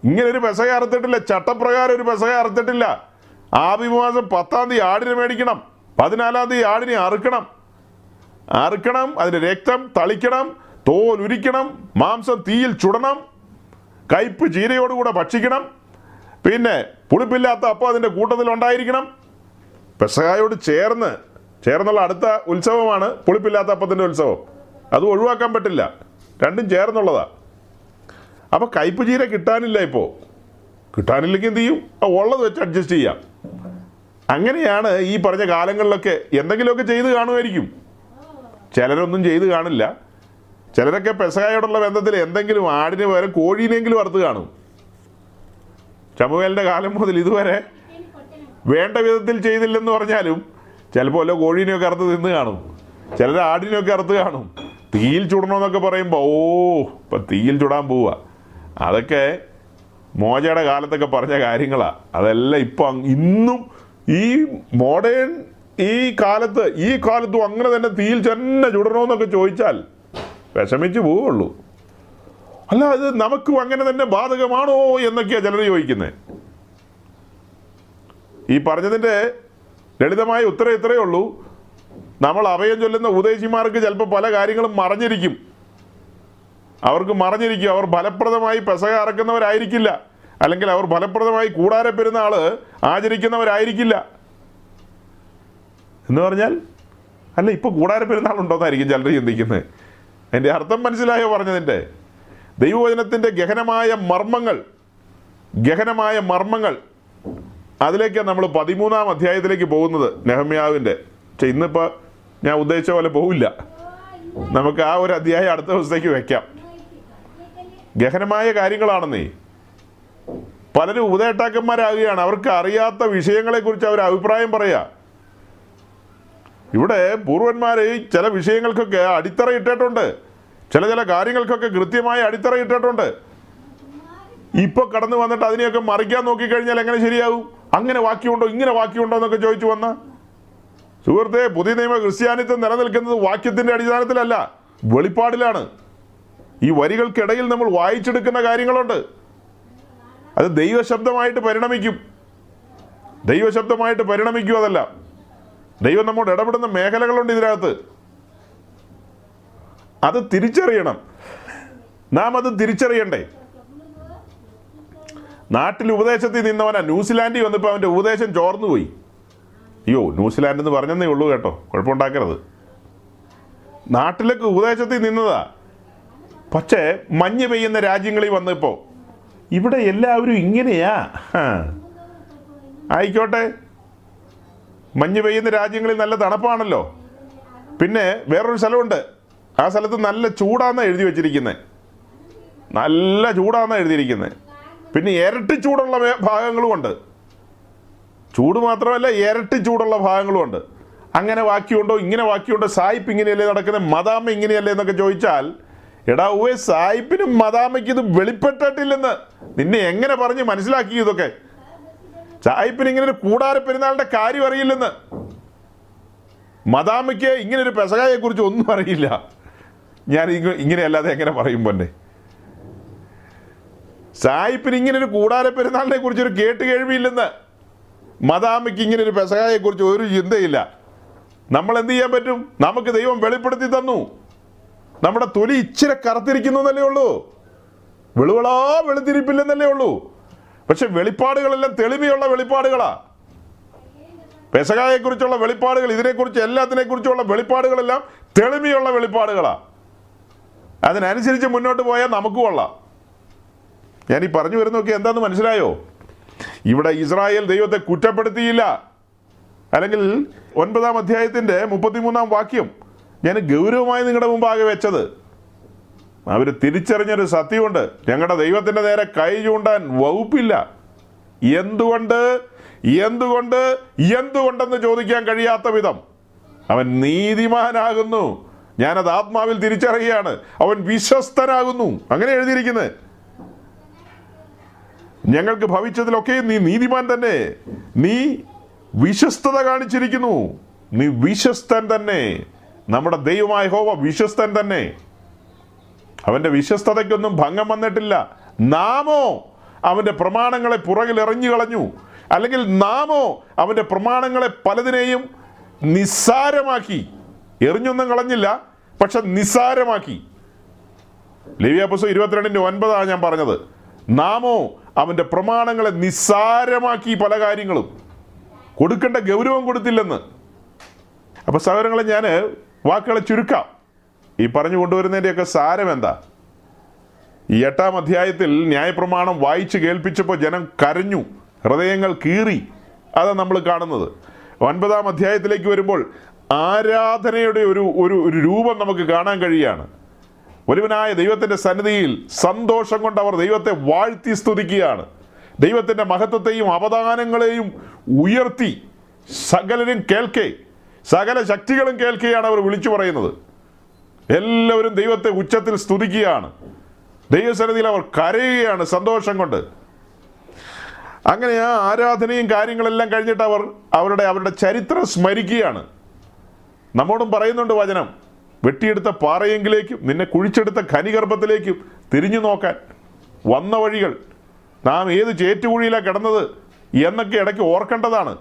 ഇങ്ങനെ ഒരു പെസക അറുത്തിട്ടില്ല ചട്ടപ്രകാരം ഒരു പെസക അറുത്തിട്ടില്ല. ആഭിമാസം പത്താം തീയതി ആടിനെ മേടിക്കണം. പതിനാലാം തീയതി ആടിനെ അറുക്കണം. അറുക്കണം അതിന്റെ രക്തം തളിക്കണം തോൽ ഉരിക്കണം മാംസം തീയിൽ ചുടണം കയ്പ് ചീരയോടുകൂടെ ഭക്ഷിക്കണം. പിന്നെ പുളിപ്പില്ലാത്ത അപ്പം അതിന്റെ കൂട്ടത്തിൽ ഉണ്ടായിരിക്കണം. പെസകായോട് ചേർന്ന് ചേർന്നുള്ള അടുത്ത ഉത്സവമാണ് പുളിപ്പില്ലാത്ത അപ്പത്തിന്റെ ഉത്സവം. അത് ഒഴിവാക്കാൻ പറ്റില്ല. രണ്ടും ചേർന്നുള്ളതാ. അപ്പോൾ കയ്പ് ചീര കിട്ടാനില്ല ഇപ്പോൾ കിട്ടാനില്ലെങ്കിൽ എന്ത് ചെയ്യും? ഉള്ളത് വെച്ച് അഡ്ജസ്റ്റ് ചെയ്യാം. അങ്ങനെയാണ് ഈ പറഞ്ഞ കാലങ്ങളിലൊക്കെ എന്തെങ്കിലുമൊക്കെ ചെയ്ത് കാണുമായിരിക്കും. ചിലരൊന്നും ചെയ്ത് കാണില്ല. ചിലരൊക്കെ പെസകായോടുള്ള ബന്ധത്തിൽ എന്തെങ്കിലും ആടിന് വരെ കോഴീനെങ്കിലും അറുത്ത് കാണും. ചമുവേലിന്റെ കാലം മുതൽ ഇതുവരെ വേണ്ട വിധത്തിൽ ചെയ്തില്ലെന്ന് പറഞ്ഞാലും ചിലപ്പോൾ വല്ല കോഴീനെയൊക്കെ അറുത്ത് തിന്ന് കാണും. ചിലർ ആടിനെയൊക്കെ അറുത്ത് കാണും. തീയിൽ ചുടണമെന്നൊക്കെ പറയുമ്പോൾ ഓ ഇപ്പം തീയിൽ ചുടാൻ പോവുക അതൊക്കെ മോജയുടെ കാലത്തൊക്കെ പറഞ്ഞ കാര്യങ്ങളാണ് അതെല്ലാം ഇപ്പം ഇന്നും ഈ മോഡേൺ ഈ കാലത്ത് ഈ കാലത്തും അങ്ങനെ തന്നെ തീയിൽ തന്നെ ചുടണമെന്നൊക്കെ ചോദിച്ചാൽ വിഷമിച്ച് പോവുള്ളൂ. അല്ല അത് നമുക്കും അങ്ങനെ തന്നെ ബാധകമാണോ എന്നൊക്കെയാ ചിലർ ചോദിക്കുന്നത് ഈ പറഞ്ഞതിന്റെ ലളിതമായ ഉത്തരം ഇത്രയേ ഉള്ളൂ. നമ്മൾ അഭയം ചൊല്ലുന്ന ഉപദേശിമാർക്ക് ചിലപ്പോൾ പല കാര്യങ്ങളും മറഞ്ഞിരിക്കും. അവർക്ക് മറഞ്ഞിരിക്കും. അവർ ഫലപ്രദമായി പെസക അറക്കുന്നവരായിരിക്കില്ല. അല്ലെങ്കിൽ അവർ ഫലപ്രദമായി പെരുന്ന പെരുന്നാൾ ആചരിക്കുന്നവരായിരിക്കില്ല. എന്ന് പറഞ്ഞാൽ അല്ല ഇപ്പൊ കൂടാര പെരുന്നാൾ ഉണ്ടോന്നായിരിക്കും ചിലർ ചിന്തിക്കുന്നത് അതിന്റെ അർത്ഥം മനസ്സിലായോ പറഞ്ഞതിന്റെ ദൈവവചനത്തിന്റെ ഗഹനമായ മർമ്മങ്ങൾ ഗഹനമായ മർമ്മങ്ങൾ. അതിലേക്കാണ് നമ്മൾ പതിമൂന്നാം അധ്യായത്തിലേക്ക് പോകുന്നത് നെഹമ്യാവിന്റെ. പക്ഷെ ഇന്നിപ്പോ ഞാൻ ഉദ്ദേശിച്ച പോലെ പോവില്ല. നമുക്ക് ആ ഒരു അധ്യായം അടുത്ത ദിവസത്തേക്ക് വെക്കാം. ഗഹനമായ കാര്യങ്ങളാണെന്നേ. പലരും ഉപദേഷ്ടാക്കന്മാരാകുകയാണ് അവർക്ക് അറിയാത്ത വിഷയങ്ങളെക്കുറിച്ച് അവർ അഭിപ്രായം പറയാ. ഇവിടെ പൂർവന്മാർ ചില വിഷയങ്ങൾക്കൊക്കെ അടിത്തറ ഇട്ടിട്ടുണ്ട്. ചില ചില കാര്യങ്ങൾക്കൊക്കെ കൃത്യമായി അടിത്തറ ഇട്ടിട്ടുണ്ട്. ഇപ്പൊ കടന്നു വന്നിട്ട് അതിനെയൊക്കെ മറിക്കാൻ നോക്കിക്കഴിഞ്ഞാൽ എങ്ങനെ ശരിയാവും? അങ്ങനെ വാക്യമുണ്ടോ? ഇങ്ങനെ വാക്യമുണ്ടോ എന്നൊക്കെ ചോദിച്ചു വന്ന? സുഹൃത്തെ പുതിയ നിയമ ക്രിസ്ത്യാനിത്വം നിലനിൽക്കുന്നത് വാക്യത്തിന്റെ അടിസ്ഥാനത്തിലല്ല വെളിപ്പാടിലാണ്. ഈ വരികൾക്കിടയിൽ നമ്മൾ വായിച്ചെടുക്കുന്ന കാര്യങ്ങളുണ്ട്. അത് ദൈവശബ്ദമായിട്ട് പരിണമിക്കും. ദൈവശബ്ദമായിട്ട് പരിണമിക്കും അതല്ല. ദൈവം നമ്മോട് ഇടപെടുന്ന മേഖലകളുണ്ട് ഇതിനകത്ത്. അത് തിരിച്ചറിയണം. നാം അത് തിരിച്ചറിയണ്ടേ. നാട്ടിൽ ഉപദേശത്തിൽ നിന്നവനാ. ന്യൂസിലാൻഡിൽ വന്നപ്പോൾ അവന്റെ ഉപദേശം ചോർന്നു പോയി. അയ്യോ ന്യൂസിലാൻഡ് എന്ന് പറഞ്ഞതേ ഉള്ളൂ കേട്ടോ. കുഴപ്പമുണ്ടാക്കരുത്. നാട്ടിലേക്ക് ഉപദേശത്തിൽ നിന്നതാ. പക്ഷേ മഞ്ഞ് പെയ്യുന്ന രാജ്യങ്ങളിൽ വന്നപ്പോ ഇവിടെ എല്ലാവരും ഇങ്ങനെയാ. ആയിക്കോട്ടെ. മഞ്ഞ് പെയ്യുന്ന രാജ്യങ്ങളിൽ നല്ല തണുപ്പാണല്ലോ. പിന്നെ വേറൊരു സ്ഥലമുണ്ട്. ആ സ്ഥലത്ത് നല്ല ചൂടാന്നാ എഴുതി വെച്ചിരിക്കുന്നത് നല്ല ചൂടാന്നാ എഴുതിയിരിക്കുന്നത് പിന്നെ ഇരട്ടി ചൂടുള്ള ഭാഗങ്ങളുമുണ്ട് ചൂട് മാത്രമല്ല ഇരട്ടി ചൂടുള്ള ഭാഗങ്ങളുമുണ്ട് അങ്ങനെ വാക്യമുണ്ടോ ഇങ്ങനെ വാക്യമുണ്ടോ സായിപ്പ് ഇങ്ങനെയല്ലേ നടക്കുന്നത് മദാമ ഇങ്ങനെയല്ലേ എന്നൊക്കെ ചോദിച്ചാൽ എടാ ഉവേ സായിപ്പിനും മദാമയ്ക്ക് ഇത് വെളിപ്പെട്ടിട്ടില്ലെന്ന്. നിന്നെ എങ്ങനെ പറഞ്ഞ് മനസ്സിലാക്കി ഇതൊക്കെ? സായിപ്പിന് ഇങ്ങനെ ഒരു കൂടാര പെരുന്നാളിന്റെ കാര്യം അറിയില്ലെന്ന്. മദാമയ്ക്ക് ഇങ്ങനെ ഒരു പെസകായെ കുറിച്ച് ഒന്നും അറിയില്ല. ഞാൻ ഇങ്ങ- ഇങ്ങനെയല്ലാതെ എങ്ങനെ പറയും പൊന്നെ? സായിപ്പിന് ഇങ്ങനെ ഒരു കൂടാര പെരുന്നാളിനെ കുറിച്ച് ഒരു കേട്ട് കേൾവിയില്ലെന്ന്. മദാമയ്ക്ക് ഇങ്ങനെ ഒരു പെസകായെ കുറിച്ച് ഒരു ചിന്തയില്ല. നമ്മൾ എന്ത് ചെയ്യാൻ പറ്റും? നമുക്ക് ദൈവം വെളിപ്പെടുത്തി തന്നു. നമ്മുടെ തൊലി ഇച്ചിരി കറുത്തിരിക്കുന്നു എന്നല്ലേ ഉള്ളൂ. വെളുവളാ വെളുത്തിരിപ്പില്ലെന്നല്ലേ ഉള്ളൂ. പക്ഷെ വെളിപ്പാടുകളെല്ലാം തെളിമയുള്ള വെളിപ്പാടുകളാ. പെസകായെക്കുറിച്ചുള്ള വെളിപ്പാടുകൾ ഇതിനെക്കുറിച്ച് എല്ലാത്തിനെ കുറിച്ചുള്ള വെളിപ്പാടുകളെല്ലാം തെളിമയുള്ള വെളിപ്പാടുകളാ. അതിനനുസരിച്ച് മുന്നോട്ട് പോയാൽ നമുക്ക് കൊള്ളാം. ഞാൻ ഈ പറഞ്ഞു വരുന്നൊക്കെ എന്താന്ന് മനസ്സിലായോ? ഇവിടെ ഇസ്രായേൽ ദൈവത്തെ കുറ്റപ്പെടുത്തിയില്ല. അല്ലെങ്കിൽ ഒൻപതാം അധ്യായത്തിന്റെ മുപ്പത്തിമൂന്നാം വാക്യം ഞാൻ ഗൗരവമായി നിങ്ങളുടെ മുമ്പാകെ വെച്ചത്. അവർ തിരിച്ചറിഞ്ഞൊരു സത്യമുണ്ട്. ഞങ്ങളുടെ ദൈവത്തിന്റെ നേരെ കൈ ചൂണ്ടാൻ വകുപ്പില്ല. എന്തുകൊണ്ട്? എന്തുകൊണ്ട്? എന്തുകൊണ്ടെന്ന് ചോദിക്കാൻ കഴിയാത്ത വിധം. അവൻ നീതിമാനാകുന്നു. ഞാനത് ആത്മാവിൽ തിരിച്ചറിയുകയാണ്. അവൻ വിശ്വസ്തനാകുന്നു. അങ്ങനെ എഴുതിയിരിക്കുന്നത്. ഞങ്ങൾക്ക് ഭവിച്ചതിലൊക്കെ നീ നീതിമാൻ തന്നെ. നീ വിശ്വസ്തത കാണിച്ചിരിക്കുന്നു. നീ വിശ്വസ്തൻ തന്നെ. നമ്മുടെ ദൈവമായ ഹോവ വിശ്വസ്തൻ തന്നെ. അവന്റെ വിശ്വസ്തതയ്ക്കൊന്നും ഭംഗം വന്നിട്ടില്ല. നാമോ അവന്റെ പ്രമാണങ്ങളെ പുറകിൽ എറിഞ്ഞു കളഞ്ഞു. അല്ലെങ്കിൽ നാമോ അവന്റെ പ്രമാണങ്ങളെ പലതിനെയും നിസ്സാരമാക്കി. എറിഞ്ഞൊന്നും കളഞ്ഞില്ല പക്ഷെ നിസ്സാരമാക്കി. ലിവിയ പുസ്തകം ഇരുപത്തിരണ്ടിന്റെ ഒൻപതാണ് ഞാൻ പറഞ്ഞത്. നാമോ അവന്റെ പ്രമാണങ്ങളെ നിസ്സാരമാക്കി പല കാര്യങ്ങളും. കൊടുക്കേണ്ട ഗൗരവം കൊടുത്തില്ലെന്ന്. അപ്പോൾ സഹോദരങ്ങളെ ഞാൻ വാക്കുകളെ ചുരുക്കാം. ഈ പറഞ്ഞു കൊണ്ടുവരുന്നതിന്റെയൊക്കെ സാരം എന്താ? ഈ എട്ടാം അധ്യായത്തിൽ ന്യായപ്രമാണം വായിച്ച് കേൾപ്പിച്ചപ്പോൾ ജനം കരഞ്ഞു. ഹൃദയങ്ങൾ കീറി. അതാണ് നമ്മൾ കാണുന്നത്. ഒൻപതാം അധ്യായത്തിലേക്ക് വരുമ്പോൾ ആരാധനയുടെ ഒരു ഒരു ഒരു രൂപം നമുക്ക് കാണാൻ കഴിയാണ് ഒരുവനായ ദൈവത്തിന്റെ സന്നിധിയിൽ സന്തോഷം കൊണ്ട് അവർ ദൈവത്തെ വാഴ്ത്തി സ്തുതിക്കുകയാണ്. ദൈവത്തിന്റെ മഹത്വത്തെയും അവദാനങ്ങളെയും ഉയർത്തി. സകലരും കേൾക്കേ. സകല ശക്തികളും കേൾക്കുകയാണ് അവർ വിളിച്ചു പറയുന്നത്. എല്ലാവരും ദൈവത്തെ ഉച്ചത്തിൽ സ്തുതിക്കുകയാണ്. ദൈവസന്നിധിയിൽ അവർ കരയുകയാണ് സന്തോഷം കൊണ്ട്. അങ്ങനെ ആ ആരാധനയും കാര്യങ്ങളെല്ലാം കഴിഞ്ഞിട്ട് അവർ അവരുടെ അവരുടെ ചരിത്രം സ്മരിക്കുകയാണ്. നമ്മോടും പറയുന്നുണ്ട് വചനം വെട്ടിയെടുത്ത പാറയെങ്കിലേക്കും നിന്നെ കുഴിച്ചെടുത്ത ഖനിഗർഭത്തിലേക്കും തിരിഞ്ഞു നോക്കാൻ. വന്ന വഴികൾ നാം ഏത് ചേറ്റുകുഴിയിലാണ് കിടന്നത് എന്നൊക്കെ ഇടയ്ക്ക് ഓർക്കേണ്ടതാണ്.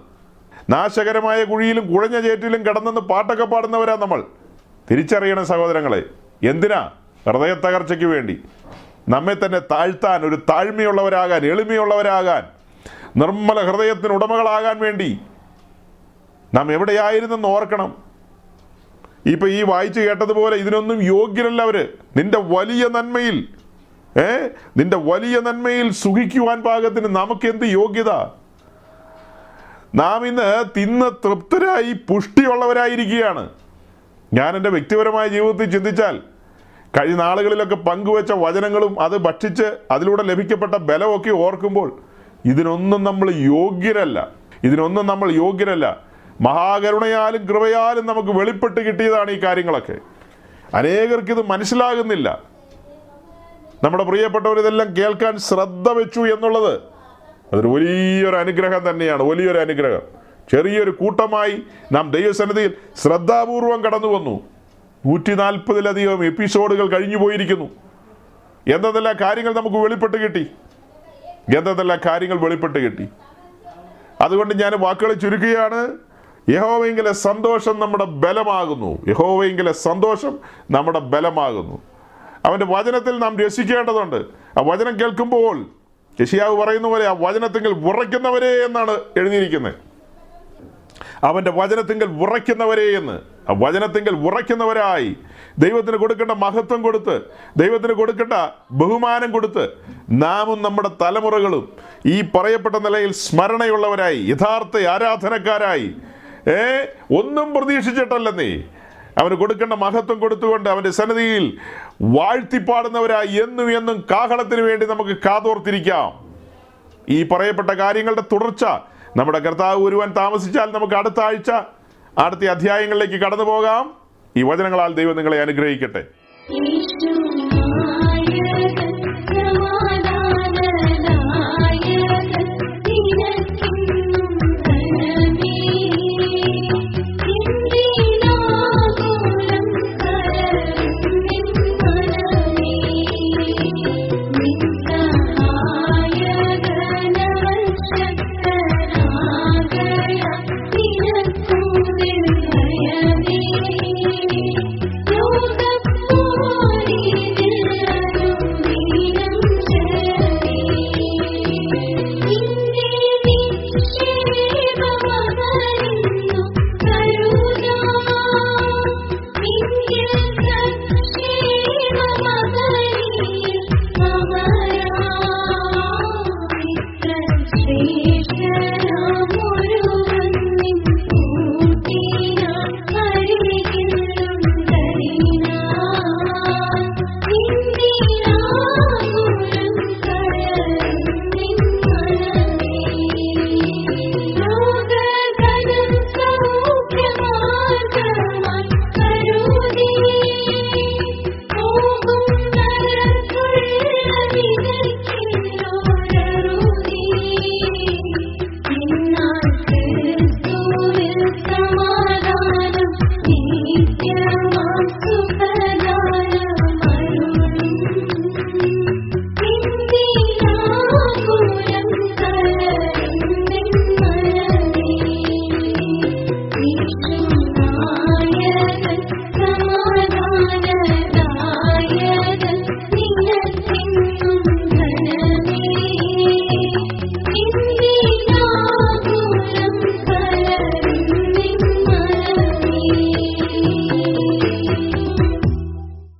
നാശകരമായ കുഴിയിലും കുഴഞ്ഞ ചേറ്റിലും കിടന്നെന്ന് പാട്ടൊക്കെ പാടുന്നവരാ നമ്മൾ. തിരിച്ചറിയണം സഹോദരങ്ങളെ എന്തിനാ ഹൃദയ തകർച്ചയ്ക്ക് വേണ്ടി? നമ്മെ തന്നെ താഴ്ത്താൻ ഒരു താഴ്മയുള്ളവരാകാൻ എളിമയുള്ളവരാകാൻ നിർമ്മല ഹൃദയത്തിന് ഉടമകളാകാൻ വേണ്ടി നാം എവിടെയായിരുന്നെന്ന് ഓർക്കണം. ഇപ്പൊ ഈ വായിച്ചു കേട്ടതുപോലെ ഇതിനൊന്നും യോഗ്യരല്ല അവർ. നിന്റെ വലിയ നന്മയിൽ ഏ? നിന്റെ വലിയ നന്മയിൽ സുഖിക്കുവാൻ പാകത്തിന് നമുക്കെന്ത് യോഗ്യത? നാം ഇന്ന് തിന്ന് തൃപ്തരായി പുഷ്ടിയുള്ളവരായിരിക്കുകയാണ്. ഞാൻ എന്റെ വ്യക്തിപരമായ ജീവിതത്തിൽ ചിന്തിച്ചാൽ കഴിഞ്ഞ നാളുകളിലൊക്കെ പങ്കുവച്ച വചനങ്ങളും അത് ഭക്ഷിച്ച് അതിലൂടെ ലഭിക്കപ്പെട്ട ബലമൊക്കെ ഓർക്കുമ്പോൾ ഇതിനൊന്നും നമ്മൾ യോഗ്യരല്ല. ഇതിനൊന്നും നമ്മൾ യോഗ്യരല്ല. മഹാകരുണയാലും കൃപയാലും നമുക്ക് വെളിപ്പെട്ട് കിട്ടിയതാണ് ഈ കാര്യങ്ങളൊക്കെ. അനേകർക്ക് ഇത് മനസ്സിലാകുന്നില്ല. നമ്മുടെ പ്രിയപ്പെട്ടവർ ഇതെല്ലാം കേൾക്കാൻ ശ്രദ്ധ വെച്ചു എന്നുള്ളത് അതൊരു വലിയൊരു അനുഗ്രഹം തന്നെയാണ് വലിയൊരു അനുഗ്രഹം. ചെറിയൊരു കൂട്ടമായി നാം ദൈവസന്നിധിയിൽ ശ്രദ്ധാപൂർവം കടന്നു വന്നു. നൂറ്റി നാൽപ്പതിലധികം എപ്പിസോഡുകൾ കഴിഞ്ഞു പോയിരിക്കുന്നു. എന്തെല്ലാം കാര്യങ്ങൾ നമുക്ക് വെളിപ്പെട്ട് കിട്ടി? എന്തെല്ലാം കാര്യങ്ങൾ വെളിപ്പെട്ട് കിട്ടി? അതുകൊണ്ട് ഞാൻ വാക്കുകൾ ചുരുക്കുകയാണ്. യഹോവെങ്കിലെ സന്തോഷം നമ്മുടെ ബലമാകുന്നു. യഹോവെങ്കിലെ സന്തോഷം നമ്മുടെ ബലമാകുന്നു. അവന്റെ വചനത്തിൽ നാം രസിക്കേണ്ടതുണ്ട്. ആ വചനം കേൾക്കുമ്പോൾ യശിയാവ് പറയുന്ന പോലെ ആ വചനത്തിങ്കിൽ ഉറയ്ക്കുന്നവരെ എന്നാണ് എഴുതിയിരിക്കുന്നത്. അവന്റെ വചനത്തിങ്കൽ ഉറയ്ക്കുന്നവരെ എന്ന്. ആ വചനത്തിങ്കൽ ഉറയ്ക്കുന്നവരായി. ദൈവത്തിന് കൊടുക്കേണ്ട മഹത്വം കൊടുത്ത് ദൈവത്തിന് കൊടുക്കേണ്ട ബഹുമാനം കൊടുത്ത് നാമും നമ്മുടെ തലമുറകളും ഈ പറയപ്പെട്ട നിലയിൽ സ്മരണയുള്ളവരായി യഥാർത്ഥ ആരാധനക്കാരായി. ഏ? ഒന്നും പ്രതീക്ഷിച്ചിട്ടല്ലെന്നേ. അവന് കൊടുക്കേണ്ട മഹത്വം കൊടുത്തുകൊണ്ട് അവന്റെ സന്നിധിയിൽ വാഴ്ത്തിപ്പാടുന്നവരായി എന്നും എന്നും കാഹളത്തിന് വേണ്ടി നമുക്ക് കാതോർത്തിരിക്കാം. ഈ പറയപ്പെട്ട കാര്യങ്ങളുടെ തുടർച്ച നമ്മുടെ കർത്താവ് ഒരുവൻ താമസിച്ചാൽ നമുക്ക് അടുത്ത ആഴ്ച അടുത്ത അധ്യായങ്ങളിലേക്ക് കടന്നു പോകാം. ഈ വചനങ്ങളാൽ ദൈവം നിങ്ങളെ അനുഗ്രഹിക്കട്ടെ.